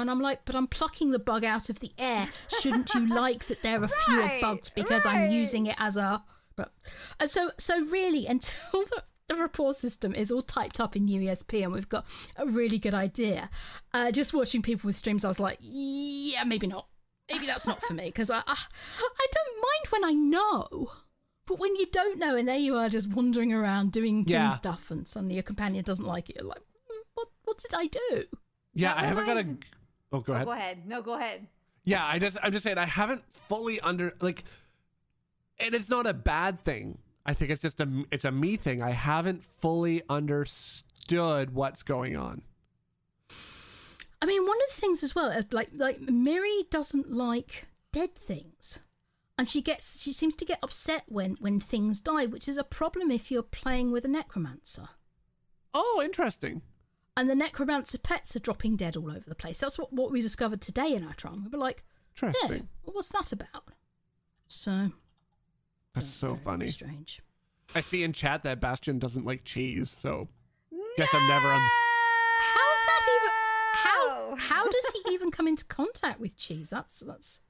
And I'm like, but I'm plucking the bug out of the air. Shouldn't you like that there are (laughs) fewer Right, bugs because I'm using it as a. But, and so, so really, (laughs) until the, the rapport system is all typed up in UESP and we've got a really good idea, uh, just watching people with streams, I was like, yeah, maybe not. Maybe that's not for me because I, I, I don't mind when I know. But when you don't know and there you are just wandering around doing, Yeah. doing stuff and suddenly your companion doesn't like it, you're like, "Hmm, what, what did I do? yeah, That I haven't got a. Oh, go Oh, ahead. go ahead. No, go ahead. Yeah, I just I'm just saying I haven't fully under like and it's not a bad thing. I think it's just a it's a me thing. I haven't fully understood what's going on. I mean, one of the things as well, uh, like like Miri doesn't like dead things. And she gets she seems to get upset when when things die, which is a problem if you're playing with a necromancer. Oh, interesting. And the necromancer pets are dropping dead all over the place. That's what, what we discovered today in our trial. We were like, yeah, Interesting. well, what's that about? So That's so very funny. Strange. I see in chat that Bastian doesn't like cheese, so guess I'm never on. How's that even? How how does he (laughs) even come into contact with cheese? That's that's.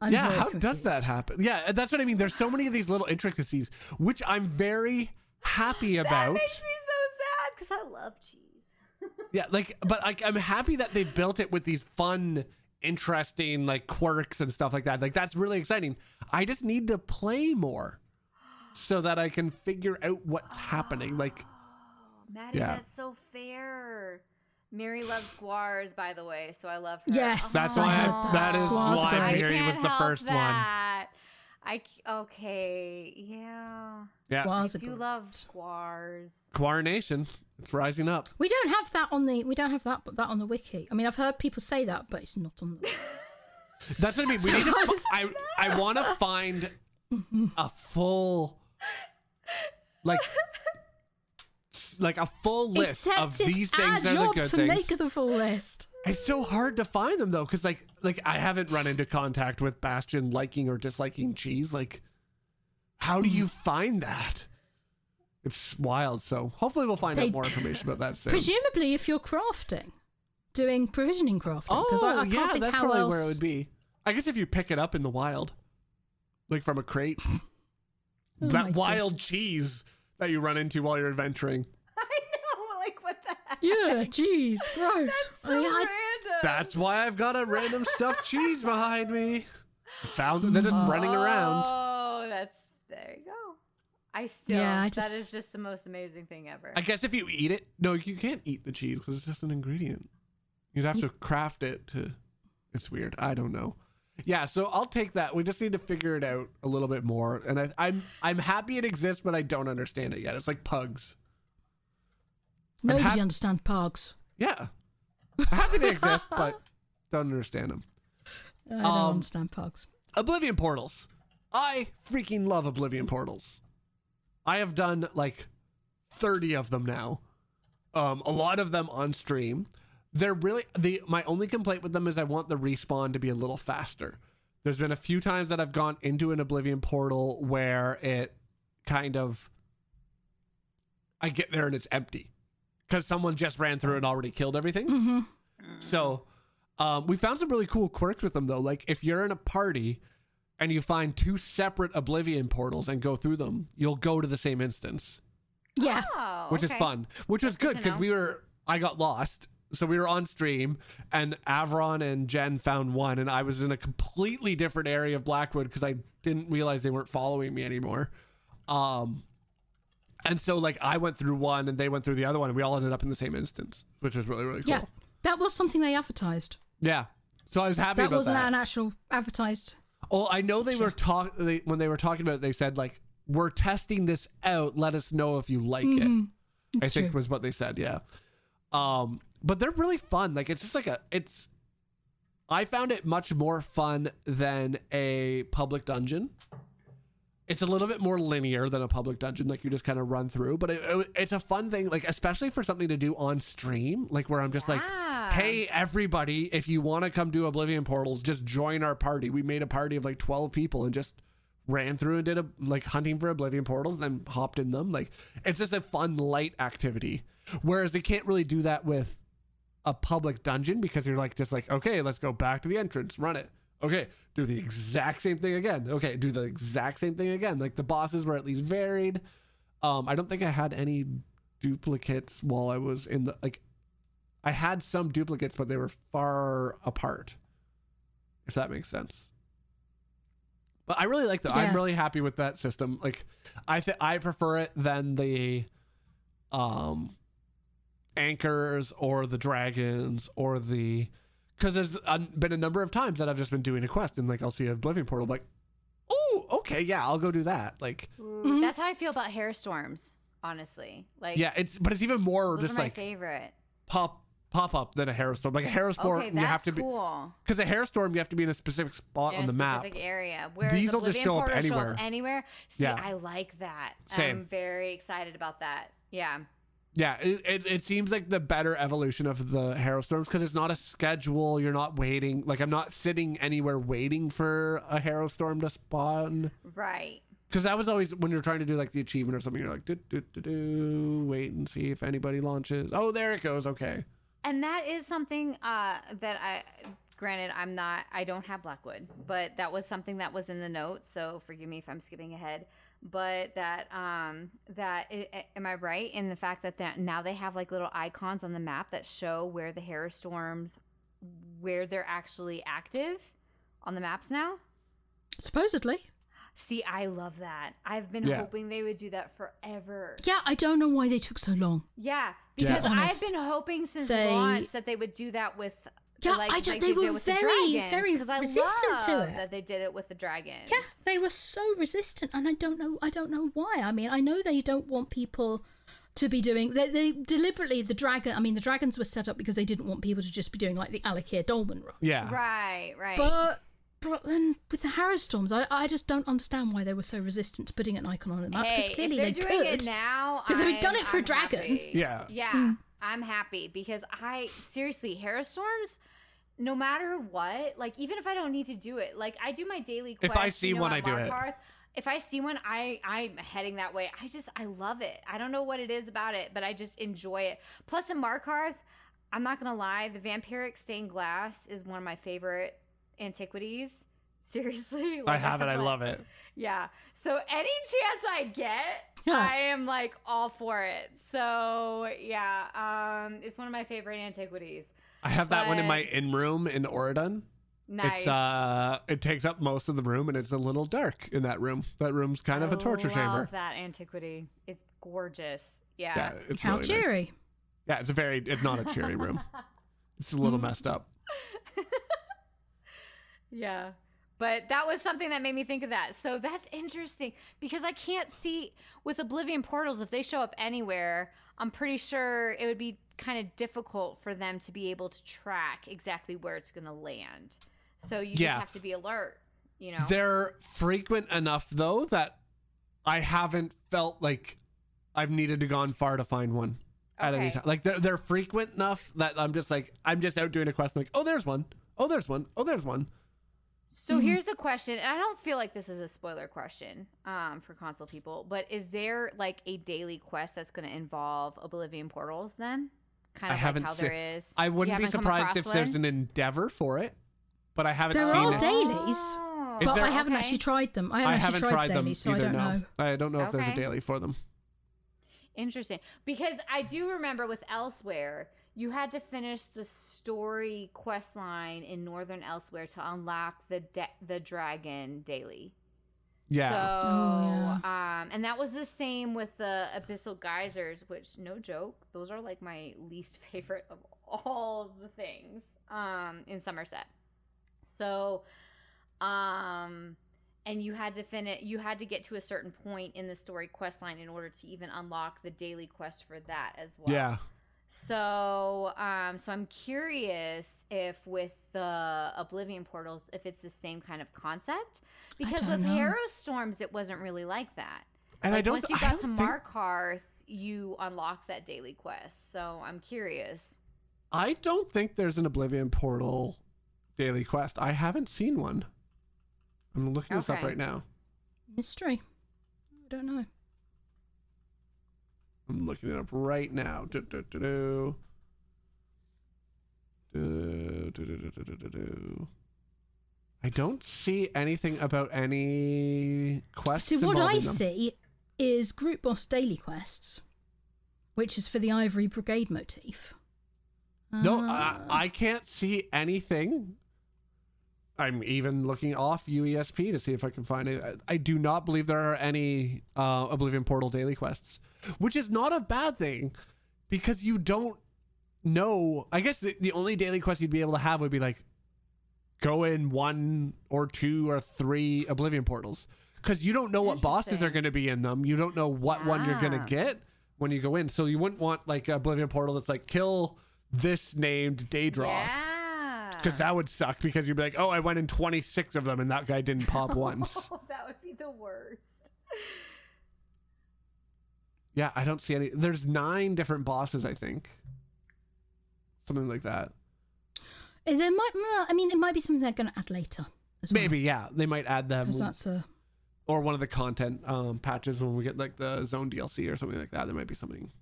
I'm yeah, very how does that happen? Yeah, uh, that's what I mean. There's so many of these little intricacies, which I'm very happy about. That makes me so sad because I love cheese. (laughs) Yeah, like, but like, I'm happy that they built it with these fun, interesting like quirks and stuff like that. Like, that's really exciting. I just need to play more so that I can figure out what's happening. (gasps) Like, Oh, Maddie, Yeah. that's so fair. Miri loves guars, by the way, so I love her. Yes, oh. That's I why I- that. (laughs) that is Guars are why great. Miri was the help first one. that. I c- okay, yeah. yeah, Guars I do love guars. Guar Nation, it's rising up. We don't have that on the we don't have that but that on the wiki. I mean, I've heard people say that, but it's not on. The, (laughs) That's what I mean. We need to. fi- I I want to find mm-hmm. a full, like, like a full list Except of these our things are the job to things. make the full list. It's so hard to find them though, because like like I haven't run into contact with Bastian liking or disliking cheese. Like, how do you mm. find that? It's wild. So hopefully we'll find They- out more information about that soon. Presumably, if you're crafting, doing provisioning crafting, oh I, I can't yeah, think that's how probably else. where it would be. I guess if you pick it up in the wild, like from a crate, (laughs) Oh my that God. wild cheese that you run into while you're adventuring. (laughs) I know, (laughs) like what the heck? Yeah, jeez, gross. So I mean, I, random. That's why I've got a random stuffed cheese behind me. Found it. They're just running around. Oh, that's there you go. I still Yeah, I just- is just the most amazing thing ever. I guess if you eat it, no, you can't eat the cheese because it's just an ingredient. You'd have to craft it to. It's weird. I don't know. Yeah, so I'll take that. We just need to figure it out a little bit more, and I, I'm I'm happy it exists, but I don't understand it yet. It's like pugs. nobody hap- understands pugs. Yeah, I'm happy they exist, (laughs) but don't understand them. I don't Um, understand pugs. Oblivion portals. I freaking love Oblivion portals. I have done like 30 of them now. Um, a lot of them on stream. They're really the my only complaint with them is I want the respawn to be a little faster. There's been a few times that I've gone into an Oblivion portal where it kind of I get there and it's empty because someone just ran through and already killed everything. hmm So, um, we found some really cool quirks with them though. Like if you're in a party and you find two separate Oblivion portals and go through them, you'll go to the same instance, Yeah. oh, which is fun. Which was good because we were I got lost. So we were on stream and Avron and Jen found one and I was in a completely different area of Blackwood because I didn't realize they weren't following me anymore. Um and so like I went through one and they went through the other one and we all ended up in the same instance, which was really, really cool. Yeah. That was something they advertised. Yeah. So I was happy That about wasn't that. an actual advertised. Oh, I know they were talk they, when they were talking about it. They said like, "We're testing this out. Let us know if you like it." I Mm-hmm. It's think true. was what they said. Yeah. Um, but they're really fun. Like it's just like a it's. I found it much more fun than a public dungeon. It's a little bit more linear than a public dungeon, like you just kind of run through. But it, it- it's a fun thing, like especially for something to do on stream, like where I'm just like, "Hey, everybody, if you want to come do Oblivion portals, just join our party." We made a party of like 12 people and just ran through and did a like hunting for Oblivion portals, and then hopped in them. Like it's just a fun light activity. Whereas they can't really do that with a public dungeon because you're like just like okay let's go back to the entrance run it okay do the exact same thing again. Okay do the exact same thing again. Like the bosses were at least varied. Um i don't think i had any duplicates while i was in the like i had some duplicates but they were far apart if that makes sense. But i really like that i'm really happy with that system. Like i think i prefer it than the um anchors or the dragons or the because there's been a number of times that I've just been doing a quest and like I'll see a Oblivion portal I'm like oh okay yeah I'll go do that like Ooh, mm-hmm. That's how I feel about Harrowstorms, honestly. Like yeah it's but it's even more those just are my like favorite. pop pop up than a Harrowstorm. Like a Harrowstorm, Okay, you have to be cool. because a Harrowstorm you have to be in a specific spot in on a the map. specific area. Whereas These will just show up Portal show anywhere. anywhere. See, Yeah. I like that. Same. I'm very excited about that. Yeah. Yeah, it, it, it seems like the better evolution of the Harrowstorms because it's not a schedule. You're not waiting. Like I'm not sitting anywhere waiting for a Harrowstorm to spawn. Right. Because that was always when you're trying to do like the achievement or something. You're like, do, do, do, do, wait and see if anybody launches. Oh, there it goes. Okay. And that is something uh, that I, granted, I'm not, I don't have Blackwood, but that was something that was in the notes. So forgive me if I'm skipping ahead. But that, um, that, i i- am I right in the fact that that now they have like little icons on the map that show where the Harrowstorms, where they're actually active on the maps now? Supposedly. See, I love that. I've been Yeah. hoping they would do that forever. Yeah, I don't know why they took so long. Yeah, Yeah. because I've been hoping since They- launch that they would do that with. Yeah, like, I don't- like they did were very, the very, dragons, very 'cause I resistant to it. That they did it with the dragons. Yeah, they were so resistant, and I don't know. I don't know why. I mean, I know they don't want people to be doing. They, they deliberately the dragon. I mean, the dragons were set up because they didn't want people to just be doing like the Alik'r Dolmen run. Yeah. Right, right. But but then with the Harrowstorms, I I just don't understand why they were so resistant to putting an icon on the map hey, because clearly if they they're doing could. it now, 'Cause they've done it for a I'm dragon. happy. Yeah. yeah, Hmm. I'm happy because I seriously Harrowstorms. No matter what, like even if I don't need to do it, like I do my daily quest. If I see you know, one, I do it. If I see one, I I'm heading that way. I just I love it. I don't know what it is about it, but I just enjoy it. Plus in Markarth, I'm not gonna lie, the vampiric stained glass is one of my favorite antiquities. Seriously, (laughs) I have it. I'm I love it. yeah. So any chance I get, Yeah. I am like all for it. So yeah, um, it's one of my favorite antiquities. I have that one in my in room in Auridon. Nice. It's uh, it takes up most of the room, and it's a little dark in that room. That room's kind of a torture I chamber. Love that antiquity. It's gorgeous. Yeah. Yeah, it's How really nice. Yeah, it's a very. It's not a cheery room. (laughs) It's a little messed up. (laughs) Yeah. But that was something that made me think of that. So that's interesting because I can't see with Oblivion portals if they show up anywhere. I'm pretty sure it would be kind of difficult for them to be able to track exactly where it's going to land. So you Yeah. just have to be alert, you know. They're frequent enough though that I haven't felt like I've needed to gone far to find one at any time. Like they're they're frequent enough that I'm just like I'm just out doing a quest. Like oh there's one. Oh there's one. Oh there's one. So here's a question, and I don't feel like this is a spoiler question um, for console people, but is there like a daily quest that's going to involve Oblivion portals then? Kind I of haven't like how seen- there is. I wouldn't be surprised if across there's an endeavor for it, but I haven't There seen are it. dailies. Oh, but there- I haven't okay. actually tried them. I haven't I actually haven't tried, tried the them dailies, so either. I don't no, know. I don't know if there's a daily for them. Interesting. Because I do remember with Elsweyr, you had to finish the story quest line in Northern Elsweyr to unlock the de- the dragon daily. Yeah. So, Oh, um, and that was the same with the abyssal geysers, which no joke, those are like my least (laughs) favorite of all the things um, in Somerset. So, um, and you had to finish, you had to get to a certain point in the story quest line in order to even unlock the daily quest for that as well. yeah. So, um, so I'm curious if with the Oblivion portals, if it's the same kind of concept, because with know. Harrowstorms, it wasn't really like that. And I don't. once you I got to don't think- Markarth, you unlock that daily quest. So I'm curious. I don't think there's an Oblivion Portal daily quest. I haven't seen one. I'm looking this up right now. Mystery. I don't know. I'm looking it up right now. Do, do, do, do. Do, do, do, do, do, do, do, do. I don't see anything about any quests. See, what I them. see is group boss daily quests, which is for the Ivory Brigade motif. No, Uh, I, I can't see anything. I'm even looking off UESP to see if I can find it. I, I do not believe there are any uh, Oblivion Portal daily quests, which is not a bad thing because you don't know. I guess the, the only daily quest you'd be able to have would be like go in one or two or three Oblivion Portals because you don't know what bosses are going to be in them. You don't know what one you're going Ah. to get when you go in. So you wouldn't want like Oblivion Portal that's like kill this named Daedroth. Yeah. Because that would suck because you'd be like, oh, I went in 26 of them and that guy didn't pop (laughs) once. Oh, (laughs) that would be the worst. Yeah, I don't see any. There's nine different bosses, I think. Something like that. Uh, There might, well, I mean, it might be something they're going to add later. As well, Maybe, yeah. They might add them. because that's a Or one of the content um, patches when we get like the zone DLC or something like that. There might be something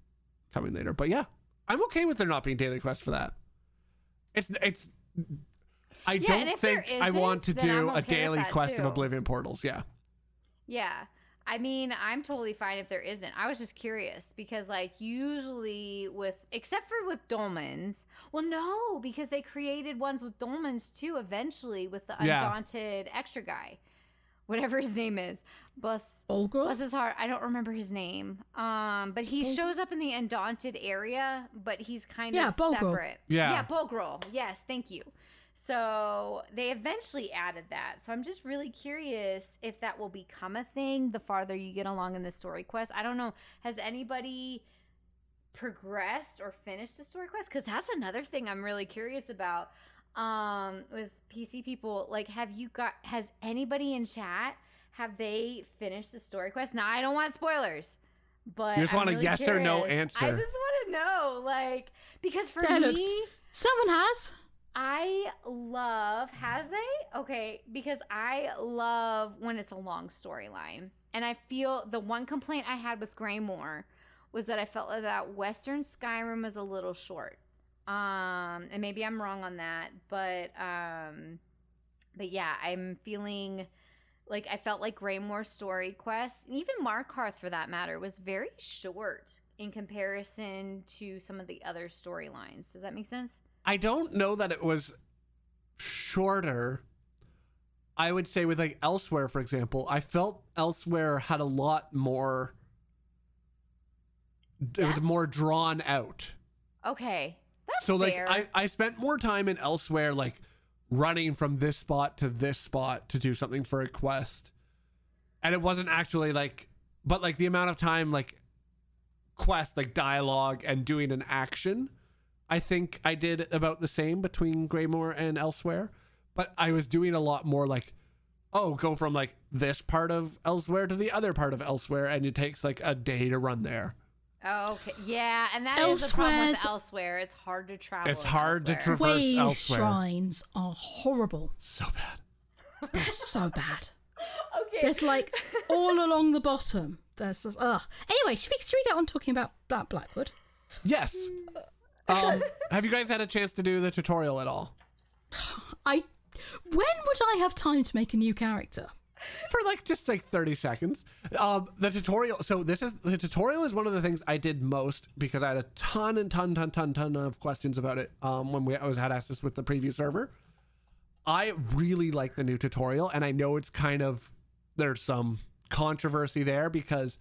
coming later. But yeah, I'm okay with there not being daily quests for that. It's, it's, I Yeah, don't think I want to do I'm a daily quest of. Oblivion Portals. Yeah. Yeah. I mean, I'm totally fine if there isn't. I was just curious because, like, usually with, except for with dolmens, well, no, because they created ones with dolmens too eventually with the Yeah. undaunted extra guy, whatever his name is. Bless, Olgrel. bless his heart. I don't remember his name. Um, but he Bol- shows up in the undaunted area, but he's kind Yeah, of Bolgrul. separate. Yeah. Yeah, Bolgrul. Yes, thank you. So they eventually added that. So I'm just really curious if that will become a thing the farther you get along in the story quest. I don't know. Has anybody progressed or finished the story quest? Because that's another thing I'm really curious about. Um, with PC people, like, have you got? Has anybody in chat? Have they finished the story quest? Now I don't want spoilers. But You just I'm want a really yes or no answer. I just want to know, like, because for That me, looks- Seven has. I love have they? Okay, because I love when it's a long storyline. And I feel the one complaint I had with Greymoor was that I felt like that Western Skyrim was a little short. Um, and maybe I'm wrong on that, but um but yeah, I'm feeling like I felt like Greymoor's story quest, and even Markarth for that matter, was very short in comparison to some of the other storylines. Does that make sense? I don't know that it was shorter. I would say with like Elsweyr, for example, I felt Elsweyr had a lot more. It was more drawn out. Okay. That's so like fair. I, I spent more time in Elsweyr like running from this spot to this spot to do something for a quest. And it wasn't actually like but like the amount of time like quest like dialogue and doing an action i think i did about the same between Greymoor and Elsweyr. But i was doing a lot more like oh go from like this part of Elsweyr to the other part of Elsweyr and it takes like a day to run there okay. Yeah, and that is the problem with Elsweyr. It's hard to travel. It's in hard to Elsweyr. traverse Wave Elsweyr. shrines are horrible. so bad They're so bad. (laughs) Okay. There's like all along the bottom. There's just, ugh. Anyway, should we, should we get on talking about Black Blackwood? Yes. Um, have you guys had a chance to do the tutorial at all? (sighs) I. When would I have time to make a new character? For like just like 30 seconds. Um, the tutorial. So this is the tutorial is one of the things I did most because I had a ton and ton, ton, ton, ton of questions about it. Um, when we I was had access with the preview server. I really like the new tutorial, and I know it's kind of there's some controversy there because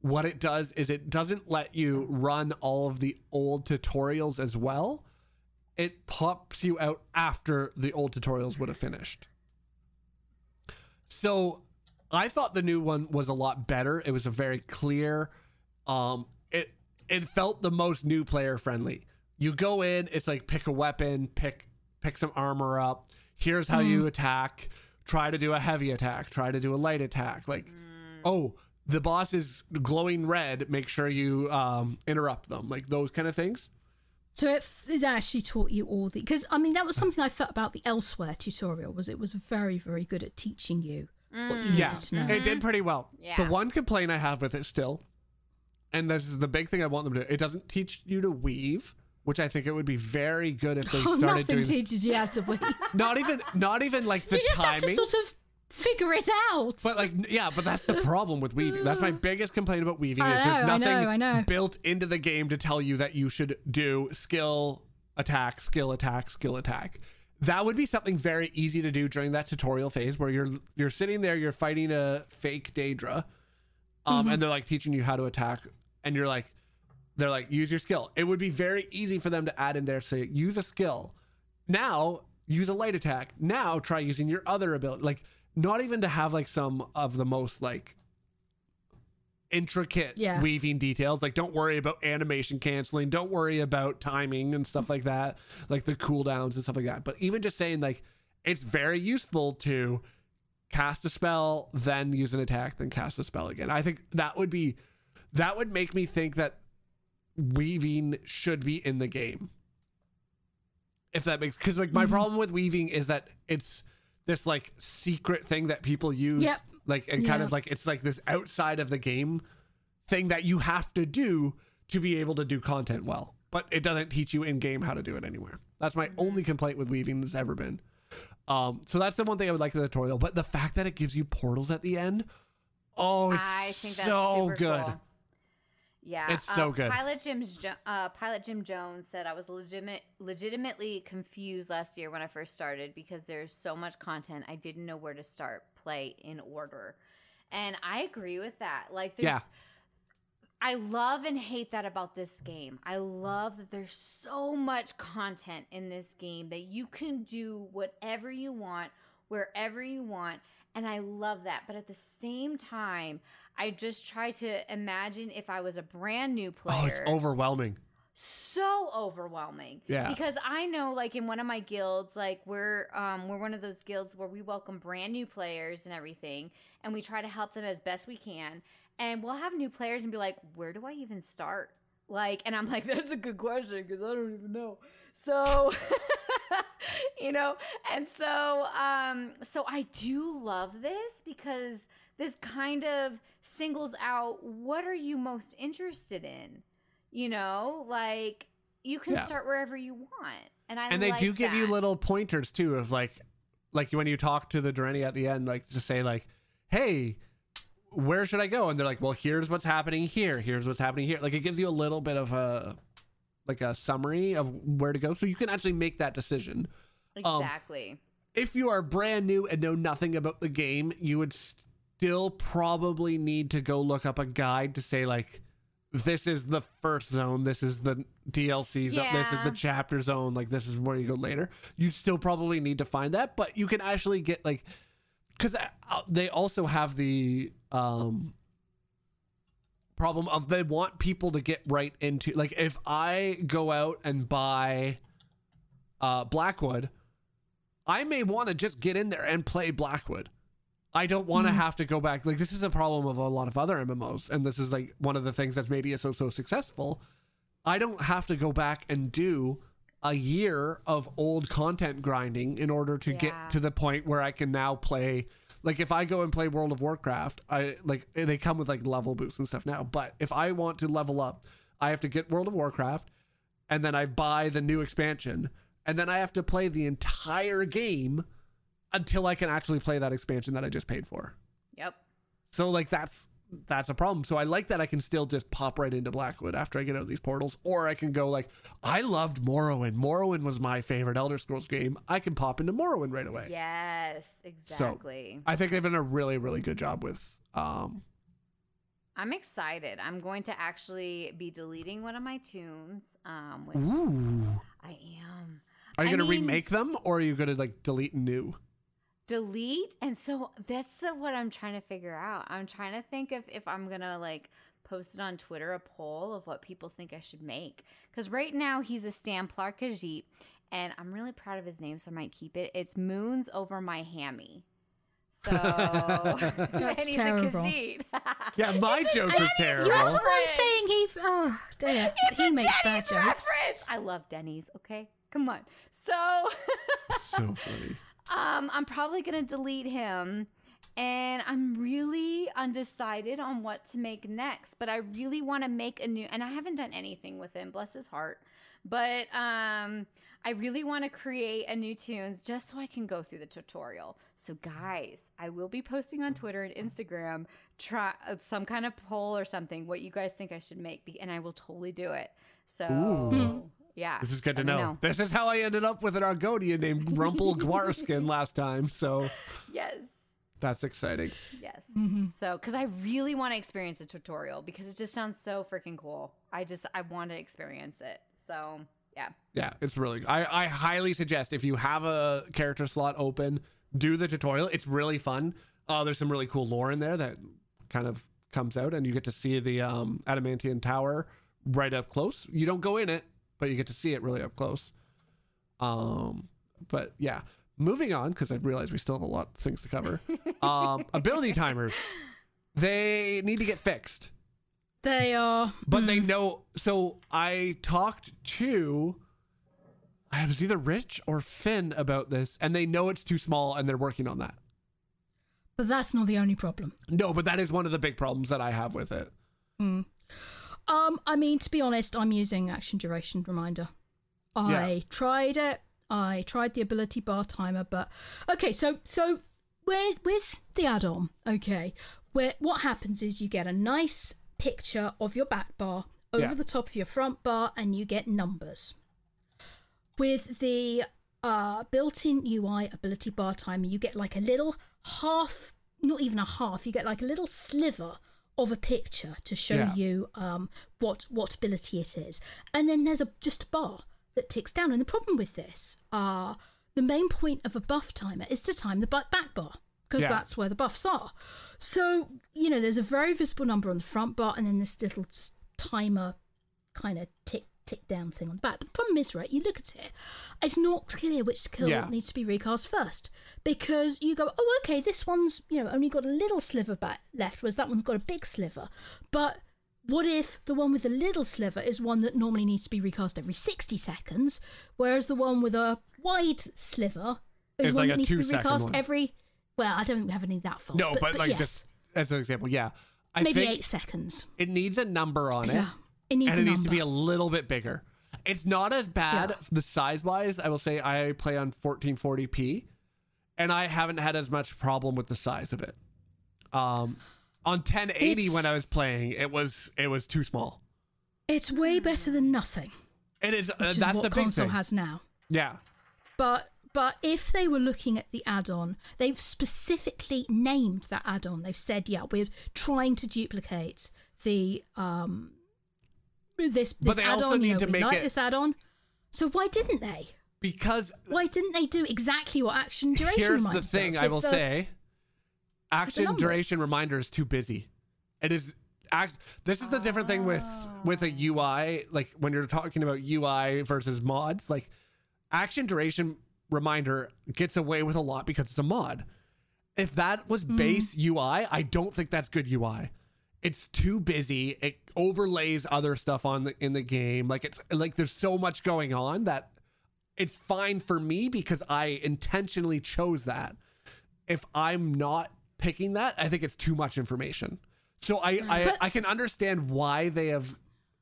what it does is it doesn't let you run all of the old tutorials as well. It pops you out after the old tutorials would have finished. So I thought the new one was a lot better. It was a very clear. Um, it it felt the most new player friendly. You go in, it's like pick a weapon, pick pick some armor up. Here's how you attack. Try to do a heavy attack. Try to do a light attack. Like, oh, the boss is glowing red. Make sure you um, interrupt them. Like those kind of things. So it, it actually taught you all the because I mean that was something I felt about the Elsweyr tutorial was it was very very good at teaching you what you mm. Yeah, needed to know. it did pretty well. The one complaint I have with it still, and this is the big thing I want them to do, it doesn't teach you to weave, which I think it would be very good if they (laughs) Oh, started nothing doing. teaches you how to weave. not even, not even like the you just timing. have to sort of figure it out. But like, yeah, but that's the (laughs) problem with weaving. That's my biggest complaint about weaving I is there's know, I nothing know, I know. built into the game to tell you that you should do skill attack, skill attack, skill attack. That would be something very easy to do during that tutorial phase where you're you're sitting there, you're fighting a fake Daedra, um, Mm-hmm. and they're like teaching you how to attack, and you're like, they're like, use your skill. It would be very easy for them to add in there, say, use a skill. Now use a light attack. Now try using your other ability. Like not even to have like some of the most like intricate Yeah. weaving details. Like, don't worry about animation canceling. Don't worry about timing and stuff like that, like the cooldowns and stuff like that. But even just saying, like, it's very useful to cast a spell, then use an attack, then cast a spell again. I think that would be, that would make me think that weaving should be in the game. If that makes, because like my Mm-hmm. problem with weaving is that it's this like secret thing that people use Yep. like and kind Yeah. of like it's like this outside of the game thing that you have to do to be able to do content well but it doesn't teach you in game how to do it anywhere that's my only complaint with weaving that's ever been um so that's the one thing i would like the tutorial but the fact that it gives you portals at the end oh it's I think that's so super good Cool. Yeah, It's so um, good. Pilot Jim's Jo- uh, Pilot Jim Jones said I was legitimate, legitimately confused last year when I first started because there's so much content I didn't know where to start play in order, and I agree with that. Like, there's, Yeah. I love and hate that about this game. I love that there's so much content in this game that you can do whatever you want, wherever you want. And I love that. But at the same time, I just try to imagine if I was a brand new player oh it's overwhelming so overwhelming. Yeah. Because I know like in one of my guilds, like we're um we're one of those guilds where we welcome brand new players and everything and we try to help them as best we can. And we'll have new players and be like, "Where do I even start?" Like and I'm like, (laughs) "That's a good question because I don't even know." So (laughs) you know, and so um so I do love this because this kind of singles out what are you most interested in? You know, like you can Yeah. start wherever you want. And I and they like do give you little pointers too of like like when you talk to the Dureni at the end like to say like hey where should I go and they're like well here's what's happening here here's what's happening here like it gives you a little bit of a like a summary of where to go so you can actually make that decision um, Exactly. if you are brand new and know nothing about the game, you would still probably need to go look up a guide to say like this is the first zone, this is the DLC zone, this is the chapter zone, like this is where you go later. You still probably need to find that, but you can actually get like cuz they also have the um problem of they want people to get right into like if I go out and buy uh Blackwood, I may want to just get in there and play Blackwood. I don't want to mm. have to go back. Like this is a problem of a lot of other MMOs, and this is like one of the things that's made ESO so successful. I don't have to go back and do a year of old content grinding in order to Yeah. get to the point where I can now play. Like if I go and play World of Warcraft, I like they come with like level boosts and stuff now. But if I want to level up, I have to get World of Warcraft, and then I buy the new expansion, and then I have to play the entire game until I can actually play that expansion that I just paid for. Yep. So like that's that's a problem. So I like that I can still just pop right into Blackwood after I get out of these portals, or I can go like I loved Morrowind. Morrowind was my favorite Elder Scrolls game. I can pop into Morrowind right away. Yes, exactly. I think they've done a really really good job with um I'm excited. I'm going to actually be deleting one of my tunes, um, which Ooh. I am. Are you I gonna mean- remake them or are you gonna like delete new? Delete and so that's the, what i'm trying to figure out i'm trying to think of if i'm gonna like post it on twitter a poll of what people think i should make because right now he's a stam Khajiit, and i'm really proud of his name so i might keep it it's moons over my hammy so (laughs) (laughs) and he's terrible. a Khajiit. (laughs) Yeah, my joke was terrible. You're the one saying he. Oh, dear. It's he a makes Denny's bad jokes. reference. I love Denny's. Okay, come on. So, so funny. Um, I'm probably gonna delete him, and I'm really undecided on what to make next. But I really want to make a new, and I haven't done anything with him. Bless his heart. But um, I really want to create a new tunes just so I can go through the tutorial. So, guys, I will be posting on Twitter and Instagram try uh, some kind of poll or something what you guys think I should make, and I will totally do it. So, Ooh. Yeah, This is good to let me know. This is how I ended up with an Argonian named (laughs) Grumpel Gwarskin last time. So Yes. that's exciting. Yes. Mm-hmm. So, because I really want to experience the tutorial because it just sounds so freaking cool. I just I want to experience it. So, yeah. Yeah, it's really. I I highly suggest if you have a character slot open, do the tutorial. It's really fun. Uh, there's some really cool lore in there that kind of comes out, and you get to see the um, Adamantine Tower right up close. You don't go in it, but you get to see it really up close. Um, but yeah, moving on because I realize we still have a lot of things to cover. (laughs) um, ability timers, they need to get fixed They are. but they know. So I talked to, I was either Rich or Finn about this, and they know it's too small, and they're working on that. But that's not the only problem. No, but that is one of the big problems that I have with it. Um, I mean, to be honest, I'm using action duration reminder. I Yeah. tried it. I tried the ability bar timer, but okay. So, so with with the add-on, okay, where what happens is you get a nice picture of your back bar over Yeah. the top of your front bar, and you get numbers. With the uh, built-in UI ability bar timer, you get like a little half, not even a half. You get like a little sliver of a picture to show Yeah. you um, what what ability it is, and then there's a just a bar that ticks down. And the problem with this, uh, the main point of a buff timer is to time the back bar because Yeah. that's where the buffs are. So you know, there's a very visible number on the front bar, and then this little timer kind of tick tick down thing on the back. But the problem is, right, you look at it, it's not clear which skill Yeah. needs to be recast first because you go, oh, okay, this one's you know only got a little sliver back left, whereas that one's got a big sliver. But what if the one with the little sliver is one that normally needs to be recast every 60 seconds, whereas the one with a wide sliver is It's one like that needs to be recast one. every. Well, I don't think we have any that fast. No, but, like yes, just as an example, yeah, I maybe eight seconds. it needs a number on it, Yeah, it needs and it needs to be a little bit bigger. It's not as bad Yeah. the size wise. I will say I play on 1440p, and I haven't had as much problem with the size of it. Um, on 1080 when I was playing, it was it was too small. It's way better than nothing, It is. Uh, which is that's what the console thing. has now. yeah. But but if they were looking at the add-on, they've specifically named that add-on. They've said, yeah, we're trying to duplicate the um this But this add-on. need you know, to we make like it- this add-on. So why didn't they? Because Why didn't they do exactly what action duration here's the thing I will the- say action duration reminder is too busy it is act this is the different thing with with a ui like when you're talking about ui versus mods like action duration reminder gets away with a lot because it's a mod if that was Mm. base ui i don't think that's good ui it's too busy it overlays other stuff on the in the game like it's like there's so much going on that it's fine for me because I intentionally chose that. If I'm not picking that, I think it's too much information. So I mm. I, But- I can understand why they have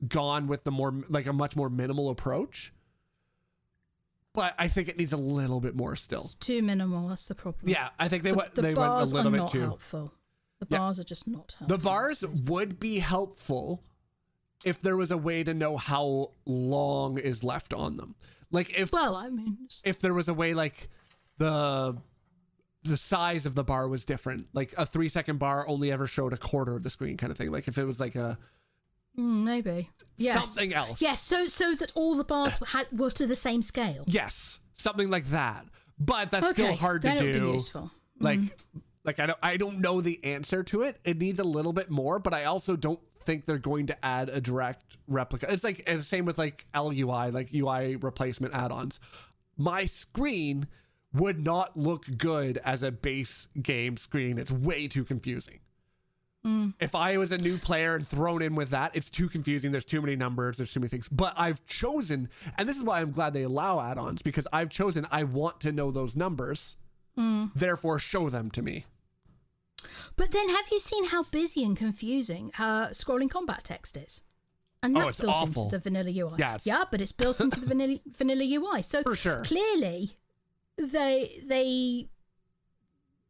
gone with the more like a much more minimal approach. But I think it needs a little bit more still. It's too minimal. That's the problem. Yeah, I think they the, went the they went a little bit not too. helpful. The Yeah. bars are just not helpful. The bars would be helpful if there was a way to know how long is left on them. Like if Well, I mean, if there was a way like the the size of the bar was different like a three second bar only ever showed a quarter of the screen kind of thing like if it was like a mm, maybe yes. something else Yes, so so that all the bars had were to the same scale. yes something like that but that's still Okay, hard to then it would be do useful. like Mm-hmm. Like I don't I don't know the answer to it it needs a little bit more but I also don't think they're going to add a direct replica it's like it's the same with like LUI like UI replacement add-ons my screen would not look good as a base game screen it's way too confusing Mm. if I was a new player and thrown in with that, it's too confusing. There's too many numbers. There's too many things. But I've chosen, and this is why I'm glad they allow add-ons because I've chosen. I want to know those numbers. Mm. Therefore, show them to me. But then, have you seen how busy and confusing uh, scrolling combat text is? And Oh, that's it's built awful. into the vanilla UI. Yeah, yeah, but it's built into the vanilla (laughs) vanilla UI. So For sure. clearly, they they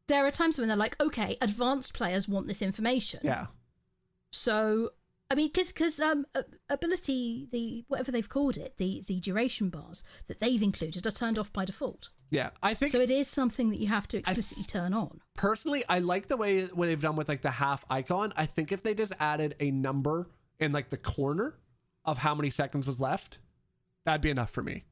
there are times when they're like, okay, advanced players want this information. Yeah. So I mean, because because um, ability the whatever they've called it, the the duration bars that they've included are turned off by default. Yeah. I think So it is something that you have to explicitly turn on. personally, I like the way what they've done with like the half icon. I think if they just added a number in like the corner of how many seconds was left, that'd be enough for me.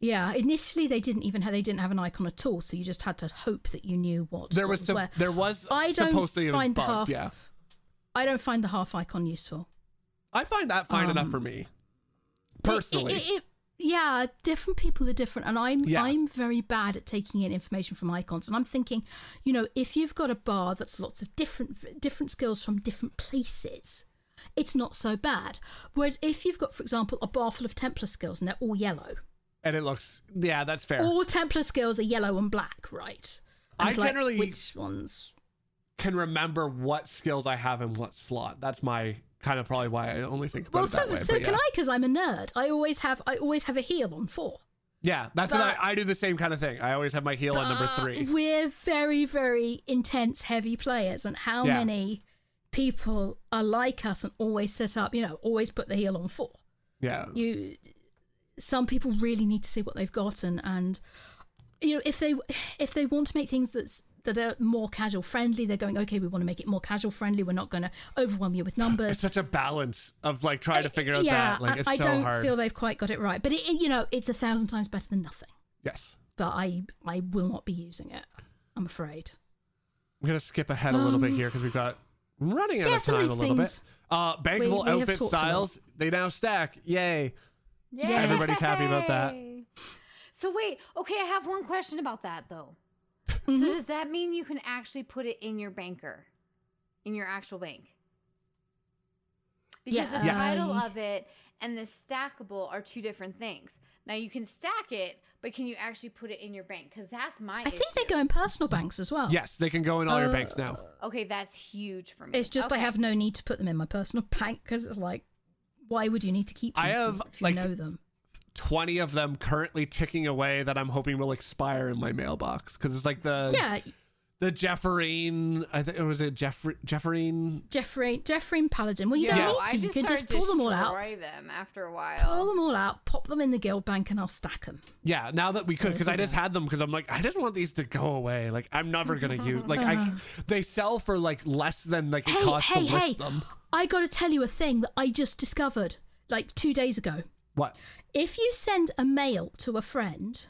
Yeah, initially they didn't even have they didn't have an icon at all, so you just had to hope that you knew what There was some, where. there was I don't supposed to be find bugged, half. yeah. I don't find the half icon useful. I find that fine enough for um, me. Personally. It- it- it- yeah, different people are different, and I'm Yeah. I'm very bad at taking in information from icons. And I'm thinking, you know, if you've got a bar that's lots of different different skills from different places, it's not so bad. Whereas if you've got, for example, a bar full of Templar skills and they're all yellow, and it looks yeah, that's fair. all Templar skills are yellow and black, right? And I it's like, generally- which ones? Can remember what skills I have in what slot. That's my kind of probably why I only think about Well, it so way. so but can yeah. I because I'm a nerd. I always have I always have a heal on four. Yeah, that's what I, I do. The same kind of thing. I always have my heal on number three. We're very, very intense, heavy players, and how Yeah. many people are like us and always set up, you know, always put the heel on four. Yeah, You, some people really need to see what they've got, and and you know, if they if they want to make things that's that are more casual friendly, they're going, okay, we want to make it more casual friendly. We're not going to overwhelm you with numbers. it's such a balance of like trying to figure out yeah, that. Like I- it's I so don't hard. feel they've quite got it right, but it, it- you know, it's a thousand times better than nothing. yes, But I I will not be using it. I'm afraid. I'm gonna skip ahead a little bit here because we've got running out Um, yeah, of some of time a little things bit. Uh, bankable we have outfit styles. They now stack. Yay! Yay. Everybody's happy about that. (laughs) So wait, okay, I have one question about that though. Mm-hmm. So does that mean you can actually put it in your banker, in your actual bank? Because Yeah. the Yes. title of it and the stackable are two different things. Now you can stack it, but can you actually put it in your bank? Because that's my. I think they go in personal banks as well. Yes, they can go in all your banks now. Okay, that's huge for me. It's just I have no need to put them in my personal (laughs) bank because it's like, why would you need to keep them I have, if you like, know them? 20 of them currently ticking away that I'm hoping will expire in my mailbox because it's like the Yeah, the Jefferine I think it was a Jeffrey Jefferine Jeffrey, Jeffrey and Paladin. Well, you Yeah, don't I need to. You can just pull them all out, destroy them after a while. pull them all out, pop them in the guild bank, and I'll stack them. yeah now that we could because I just had them because I'm like I just want these to go away like I'm never gonna (laughs) use like I they sell for like less than like it Uh-huh. Hey, costs hey, to list hey! them I got to tell you a thing that I just discovered like two days ago. What If you send a mail to a friend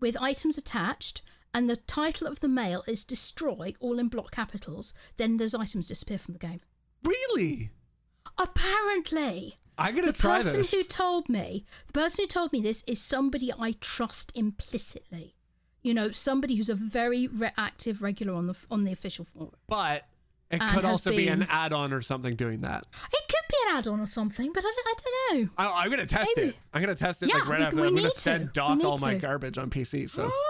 with items attached and the title of the mail is destroy, all in block capitals, then those items disappear from the game. really Apparently. I'm gonna The try person this who told me, the person who told me this is somebody I trust implicitly. You know, somebody who's a very re- active regular on the on the official forums. but it And could also be an add-on or something doing that It could be add-on or something, but I don't, I don't know. I, I'm gonna test Maybe. it I'm gonna test it Yeah, like right we- after we I'm gonna to. send We Doc need all my garbage on PC so (gasps)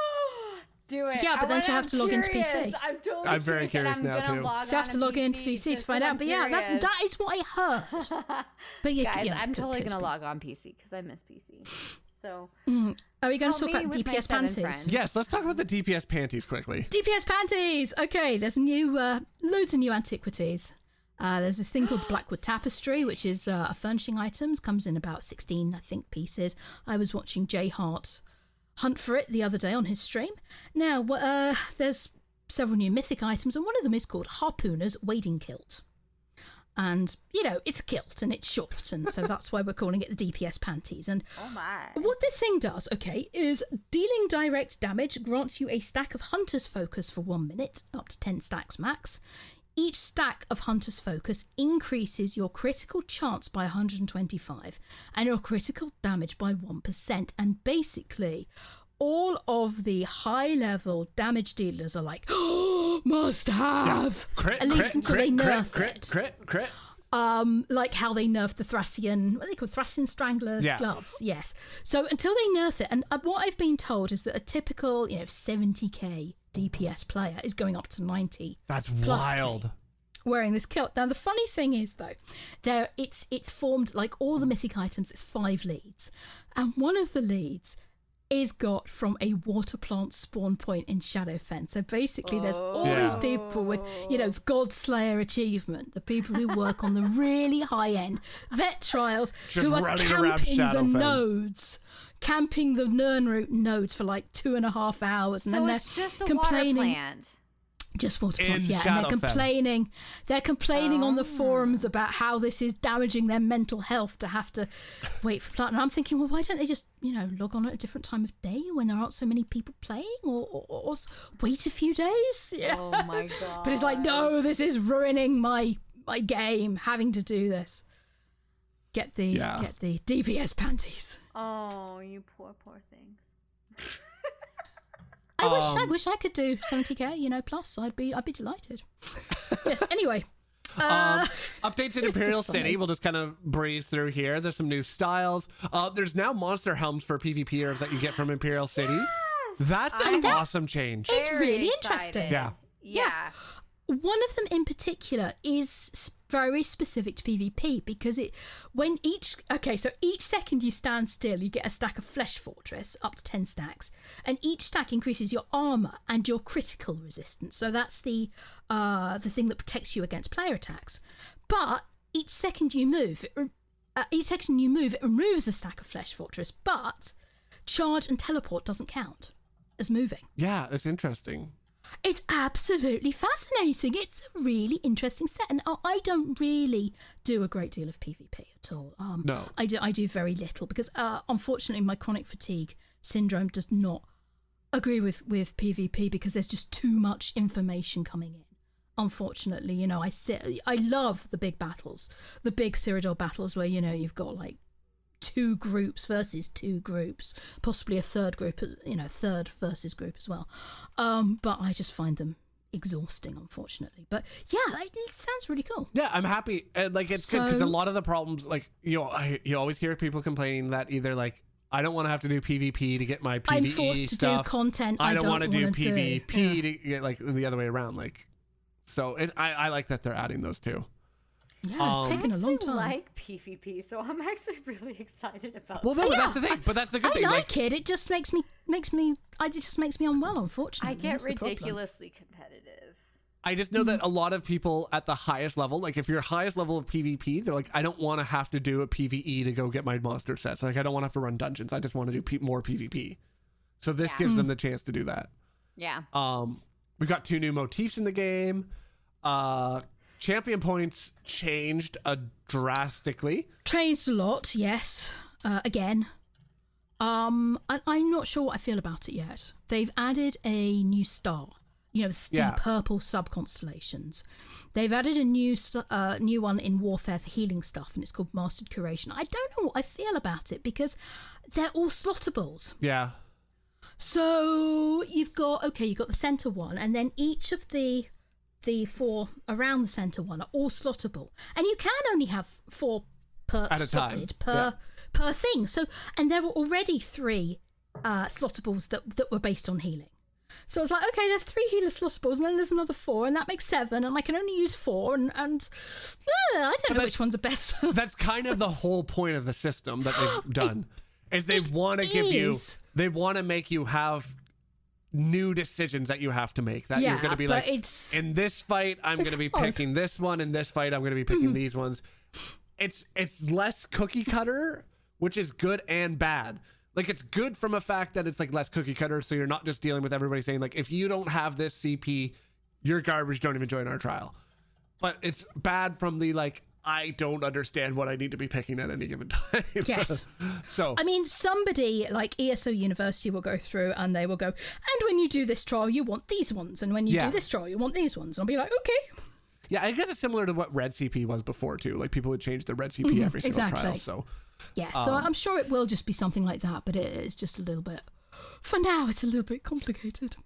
Do it. Yeah, but I then she'll have to I'm log into. PC. I'm totally I'm very curious, curious I'm now, too. Log So you have to log into PC to find out. I'm But yeah, that that is what I heard. (laughs) But yeah, Guys, you know, I'm totally gonna be. log on PC because I miss PC. So Mm. Are we going to talk about with DPS panties? friends. yes let's talk about the DPS panties quickly DPS panties. Okay, there's new, uh, loads of new antiquities. Uh, there's this thing called Blackwood Tapestry, which is uh, a furnishing items. Comes in about 16, I think, pieces. I was watching Jay Hart hunt for it the other day on his stream. Now, uh, there's several new mythic items, and one of them is called Harpooner's Wading Kilt. And, you know, it's a kilt and it's short, and so that's why we're calling it the DPS panties. And oh my. what this thing does, okay, is dealing direct damage grants you a stack of Hunter's Focus for one minute, up to 10 stacks max. Each stack of Hunter's Focus increases your critical chance by 125 and your critical damage by 1%. And basically, all of the high level damage dealers are like, oh, (gasps) must have. crit At least crit, until crit, they crit, nerf crit, it crit crit um, like how they nerfed the Thrassian, what are they call Thrassian Strangler Yeah. gloves. Yes. So until they nerf it, and uh, what I've been told is that a typical, you know, 70k DPS player is going up to 90 that's wild wearing this kilt. Now the funny thing is though, there it's it's formed like all the mythic items. It's five leads, and one of the leads is got from a water plant spawn point in Shadowfen. So basically, there's all oh. these people with you know God Slayer achievement, the people who work on the really high end vet trials (laughs) Just who are running around camping the nodes. Camping the Nirnroot nodes for like two and a half hours, and So then it's they're just a complaining. water plant. Just water In plants, yeah. And they're complaining. They're complaining on the Oh. forums about how this is damaging their mental health to have to wait for plant. And I'm thinking, well, why don't they just, you know, log on at a different time of day when there aren't so many people playing, or, or, or wait a few days? (laughs) Yeah. Oh my god. (laughs) But it's like, no, this is ruining my my game having to do this. Get the Yeah. get the DPS panties. Oh, you poor, poor things. I wish I Um, wish I could do 70k, you know, plus. I'd be I'd be delighted. (laughs) yes. Anyway, Um, uh, updates in (laughs) Imperial just funny. City. We'll just kind of breeze through here. There's some new styles. Uh, there's now monster helms for PvPers that you get from Imperial City. That's an I'm- that- awesome change. It's Very really excited. interesting. Yeah. Yeah. One of them in particular is very specific to PvP because it when each okay so each second you stand still you get a stack of flesh fortress up to 10 stacks and each stack increases your armor and your critical resistance. So that's the uh the thing that protects you against player attacks. But each second you move it, uh, each second you move it removes a stack of flesh fortress but charge and teleport doesn't count as moving. Yeah, it's interesting. It's absolutely fascinating. It's a really interesting set, and I- don't really do a great deal of PvP at all. Um, No. I do. I do very little because, uh, unfortunately, my chronic fatigue syndrome does not agree with with PvP because there's just too much information coming in. Unfortunately, you know, I sit. I love the big battles, the big Cyrodiil battles where you know you've got like two groups versus two groups, possibly a third group, you know, third versus group as well. Um, but I just find them exhausting, unfortunately. But yeah, it, it sounds really cool. Yeah, I'm happy. And like it's good because a lot of the problems, like you know, I, you always hear people complaining that either like I don't want to have to do PvP to get my PvE I'm forced to do content I I don't don't want to do do. PvP Yeah. to get like the other way around. Like, so it, I I like that they're adding those two. Yeah, Um, it's taken I a long actually time. like PvP, so I'm actually (laughs) really excited about Well, no, that. but that's the thing. But that's the good I thing. like, it. It just makes me makes me. I it just makes me unwell. Unfortunately, I Unfortunately, get That's ridiculously competitive. I just know that a lot of people at the highest level, like if you're highest level of PvP, they're like, I don't want to have to do a PvE to go get my monster sets. Like I don't want to have to run dungeons. I just want to do P- more PvP. So this Yeah. gives them the chance to do that. Yeah. Um, we got two new motifs in the game. Uh, champion points changed uh, drastically. Changed a lot, yes. Uh, again, um, I, I'm not sure what I feel about it yet. They've added a new star. You know, the, Yeah. purple sub constellations. They've added a new uh, new one in warfare for healing stuff, and it's called Mastered Curation. I don't know what I feel about it because they're all slottables. Yeah. So you've got okay, you've got the center one, and then each of the the four around the center one are all slottable, and you can only have four per slotted per per thing. So and there were already three uh, slottables that that were based on healing. So I was like, okay, there's three healer slottables, and then there's another four, and that makes seven, and I can only use four, and and uh, I don't know which one's the best. (laughs) That's kind of the whole point of the system that they've (gasps) done. Is they want to give you they want to make you have new decisions that you have to make that you're going to be like it's- in this fight I'm going to be hard. (laughs) Oh, picking this one in this fight I'm going to be picking mm-hmm. these ones. It's it's less cookie cutter, which is good and bad. Like it's good from a fact that it's like less cookie cutter so you're not just dealing with everybody saying like if you don't have this CP you're garbage don't even join our trial. But it's bad from the like I don't understand what I need to be picking at any given time. Yes. (laughs) so I mean, somebody like ESO University will go through and they will go, and when you do this trial, you want these ones, and when you Yeah. do this trial, you want these ones. I'll be like, okay, yeah, I guess it's similar to what Red CP was before too. Like people would change the Red CP every single Mm-hmm. exactly. trial. So yeah. So I'm sure it will just be something like that, but it is just a little bit. For now, it's a little bit complicated.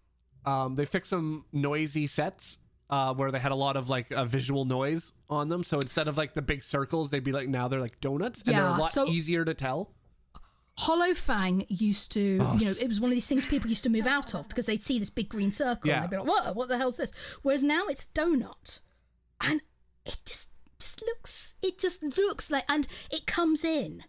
um, they fixed some noisy sets uh, where they had a lot of like uh, visual noise on them. So instead of like the big circles, they'd be like now they're like donuts and they're a lot so- easier to tell. Hollow Fang used to, you know, it was one of these things people used to move out of because they'd see this big green circle Yeah. and they'd be like, what, what the hell's this? Whereas now it's donut. And it just just looks, it just looks like, and it comes in.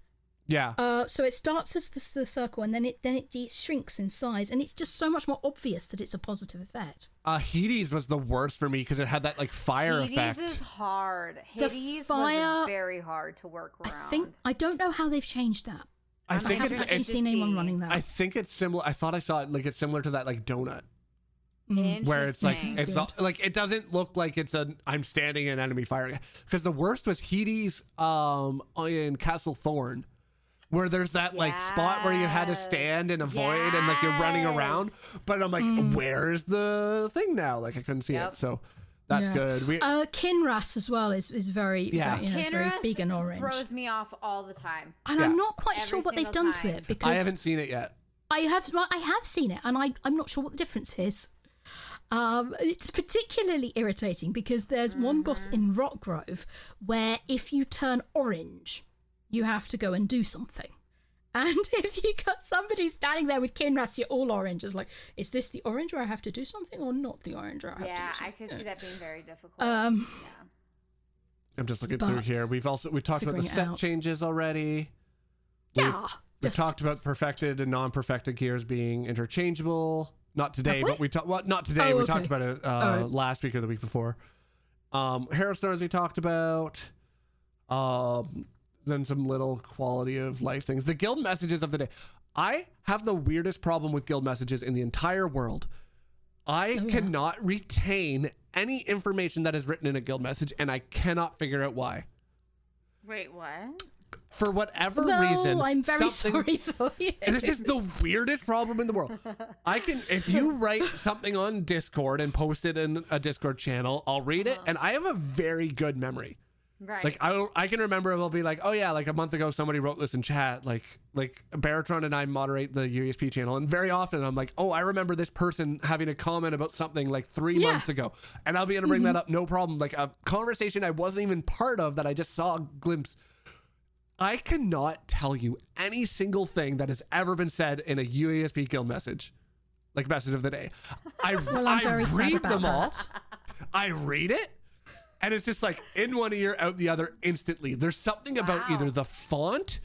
Yeah. Uh, so it starts as the, the circle, and then it then it, it shrinks in size, and it's just so much more obvious that it's a positive effect. Uh, Hades was the worst for me because it had that like fire Hades effect. is hard. The Hades fire- was very hard to work around. I think I don't know how they've changed that. I I think haven't it's, actually it's seen anyone running that. I think it's similar. I thought I saw it like it's similar to that like donut Mm. where it's like it's not like it doesn't look like it's a I'm standing in enemy fire because the worst was Hades um in Castle Thorn where there's that like spot where you had to stand and avoid void and like you're running around but I'm like Mm. where's the thing now like I couldn't see Yep. it so That's Yeah. good. We Uh, Kinras as well is is very, Yeah. very, you know, very big and orange. throws me off all the time. and Yeah. I'm not quite Every sure what they've single done to it because I haven't seen it yet. I have well, I have seen it, and I I'm not sure what the difference is. Um, it's particularly irritating because there's one boss in Rockgrove where if you turn orange, you have to go and do something. And (laughs) if you got somebody standing there with Kinras, you're all orange. It's like, is this the orange where I have to do something, or not the orange where I have Yeah, to do I something? could see that being very difficult. Um, yeah. I'm just looking through here. We've also we talked about the set out. changes already. We- yeah. We've just- talked about perfected and non-perfected gears being interchangeable. Not today, we? but we talked. Well, not today. Oh, we okay. talked about it uh, Alright. last week or the week before. Um, Hero Stars we talked about. Um, then some little quality of life things. The guild messages of the day. I have the weirdest problem with guild messages in the entire world. I Oh, yeah. cannot retain any information that is written in a guild message, and I cannot figure out why. Wait, what? For whatever no, reason, I'm very sorry for you. (laughs) this is the weirdest problem in the world. I can, if you (laughs) write something on Discord and post it in a Discord channel, I'll read it, uh-huh. and I have a very good memory. Right. Like I, I can remember it'll be like, oh yeah, like a month ago somebody wrote this in chat. Like, like Baratron and I moderate the UESP channel, and very often I'm like, oh, I remember this person having a comment about something like three Yeah. months ago, and I'll be able to bring that up, no problem. Like a conversation I wasn't even part of that I just saw a glimpse. I cannot tell you any single thing that has ever been said in a UESP guild message, like message of the day. (laughs) I, Well, I read them all. I read it, and it's just like in one ear, out the other instantly. There's something about either the font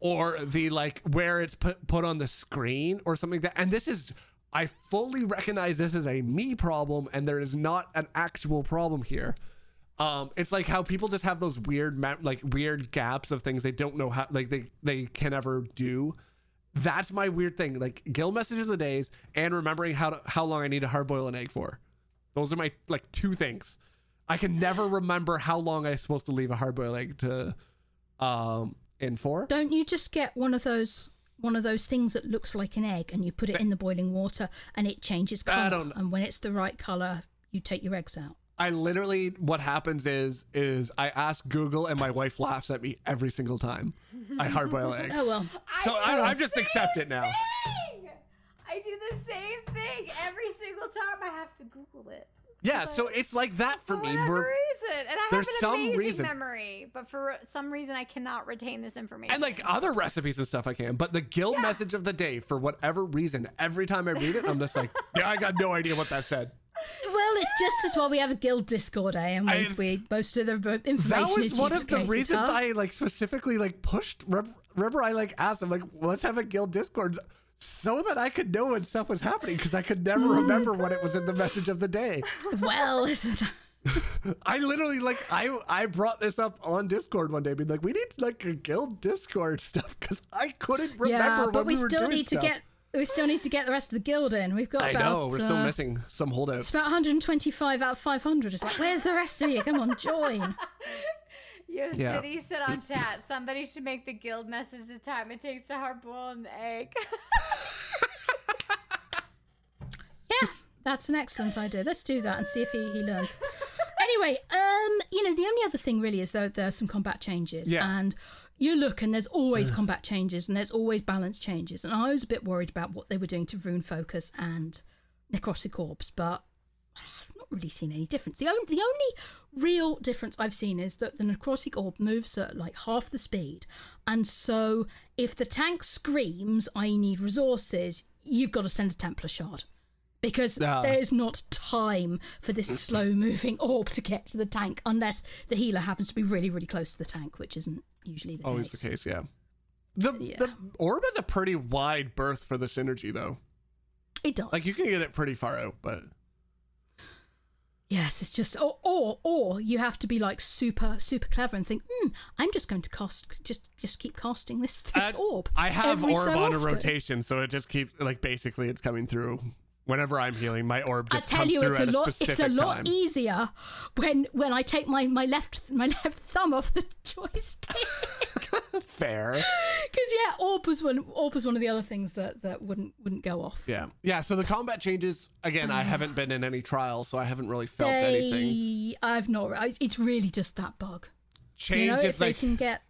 or the like where it's put put on the screen or something like that. And this is. I fully recognize this is a me problem, and there is not an actual problem here. Um, it's like how people just have those weird, ma- like weird gaps of things they don't know how, like they they can ever do. That's my weird thing. Like guild messages of the days, and remembering how to, how long I need to hard boil an egg for. Those are my like two things. I can never remember how long I'm supposed to leave a hard boiled egg to um in for. Don't you just get one of those one of those things that looks like an egg and you put it in the boiling water and it changes I color don't- and when it's the right color you take your eggs out. I literally what happens is is I ask Google and my wife laughs at me every single time I hard boil (laughs) eggs. Oh well. So do I, the I just accept it now. thing! I do the same thing every single time I have to Google it. Yeah, so it's like that for For me. whatever We're- reason, and I there's have an some amazing reason. memory, but for some reason I cannot retain this information. and like other recipes and stuff I can, but the guild Yeah. message of the day, for whatever reason, every time I read it, I'm just like, (laughs) yeah, I got no idea what that said. Well, it's just as well we have a guild Discord, eh? And we, I- we most of the b- information That is was one of the reasons huh? I like specifically like pushed. rem- Remember, I like asked him like, well, let's have a guild Discord so that I could know when stuff was happening because I could never (laughs) remember what it was in the message of the day. Well, this is- (laughs) (laughs) I literally like I I brought this up on Discord one day, being like, we need like a guild Discord stuff because I couldn't remember yeah, when but we were still doing need stuff. to get we still need to get the rest of the guild in. We've got I about know we're still uh, missing some holdouts. It's about 125 out of 500. It's like, where's the rest of you? Come on, join. Yo, Yeah. City said on chat, somebody should make the guild message the time it takes to hard boil an egg. (laughs) Yeah, that's an excellent idea. Let's do that and see if he, he learns. Anyway, um, you know, the only other thing really is though there are some combat changes. Yeah. And you look and there's always combat changes and there's always balance changes. And I was a bit worried about what they were doing to Rune Focus and Necrotic Orbs, but I've not really seen any difference. The only, the only real difference I've seen is that the Necrotic Orb moves at like half the speed. And so if the tank screams, I need resources, you've got to send a Templar Shard. Because Ah. there is not time for this (laughs) slow moving orb to get to the tank unless the healer happens to be really, really close to the tank, which isn't usually the case. Always the case, yeah. The Yeah. the orb has a pretty wide berth for the synergy though. It does. Like you can get it pretty far out, but Yes, it's just or or or you have to be like super super clever and think, hmm, I'm just going to cast just just keep casting this this Uh, orb. I have orb so on a rotation, so it just keeps like basically it's coming through. Whenever I'm healing, my orb I just tell comes you, through it's a lot. It's a lot time. easier when when I take my my left my (laughs) left thumb off the joystick. (laughs) Fair. Because yeah, orb was one. Orb was one of the other things that that wouldn't wouldn't go off. Yeah. Yeah. So the combat changes, again, I haven't been in any trials, so I haven't really felt they, anything. I've not. it's- It's really just that bug. Change you know, if they can get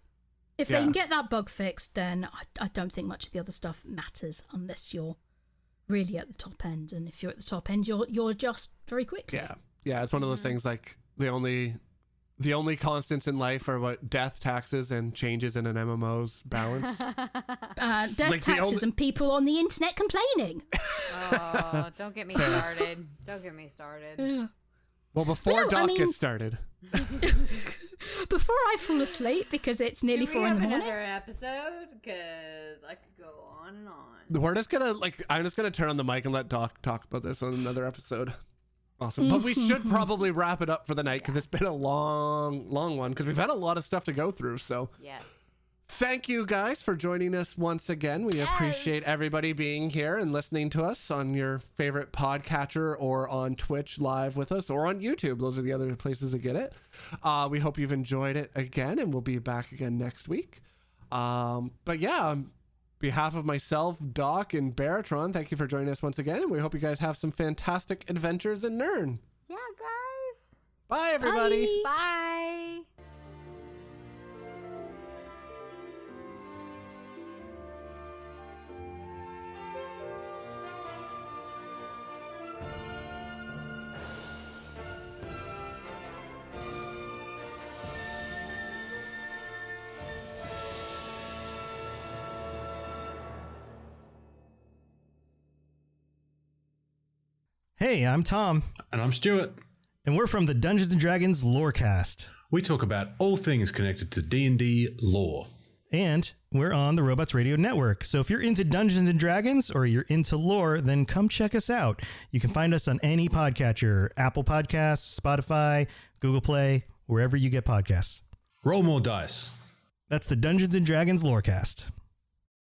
if they can get that bug fixed, then I, I don't think much of the other stuff matters unless you're really at the top end. And if you're at the top end, you're you're just very quickly. yeah. Yeah. It's one of those Mm-hmm. things like the only. The only constants in life are what death, taxes, and changes in an MMO's balance. (laughs) Uh, death like taxes only- and people on the internet complaining. Oh, don't get me (laughs) started. Don't get me started. Well, before no, I Doc mean- gets started, (laughs) Before I fall asleep because it's nearly four in the morning. another episode? Because I could go on and on. we're just gonna like I'm just gonna turn on the mic and let Doc talk about this on another episode. (laughs) Awesome, but we should mm-hmm. probably wrap it up for the night because it's been a long, long one because we've had a lot of stuff to go through. So Yes. Thank you guys for joining us once again. We appreciate everybody being here and listening to us on your favorite podcatcher or on Twitch live with us or on YouTube. Those are the other places to get it. Uh, we hope you've enjoyed it again, and we'll be back again next week. Um, but yeah, on behalf of myself, Doc, and Baratron, thank you for joining us once again, and we hope you guys have some fantastic adventures in Nirn. Yeah, guys. Bye, everybody. Bye. Hey, I'm Tom, And I'm Stuart. and we're from the Dungeons and Dragons Lorecast. We talk about all things connected to D&D lore. And we're on the Robots Radio Network. So if you're into Dungeons and Dragons or you're into lore, then come check us out. You can find us on any podcatcher Apple Podcasts, Spotify, Google Play, wherever you get podcasts. Roll more dice. That's the Dungeons and Dragons Lorecast.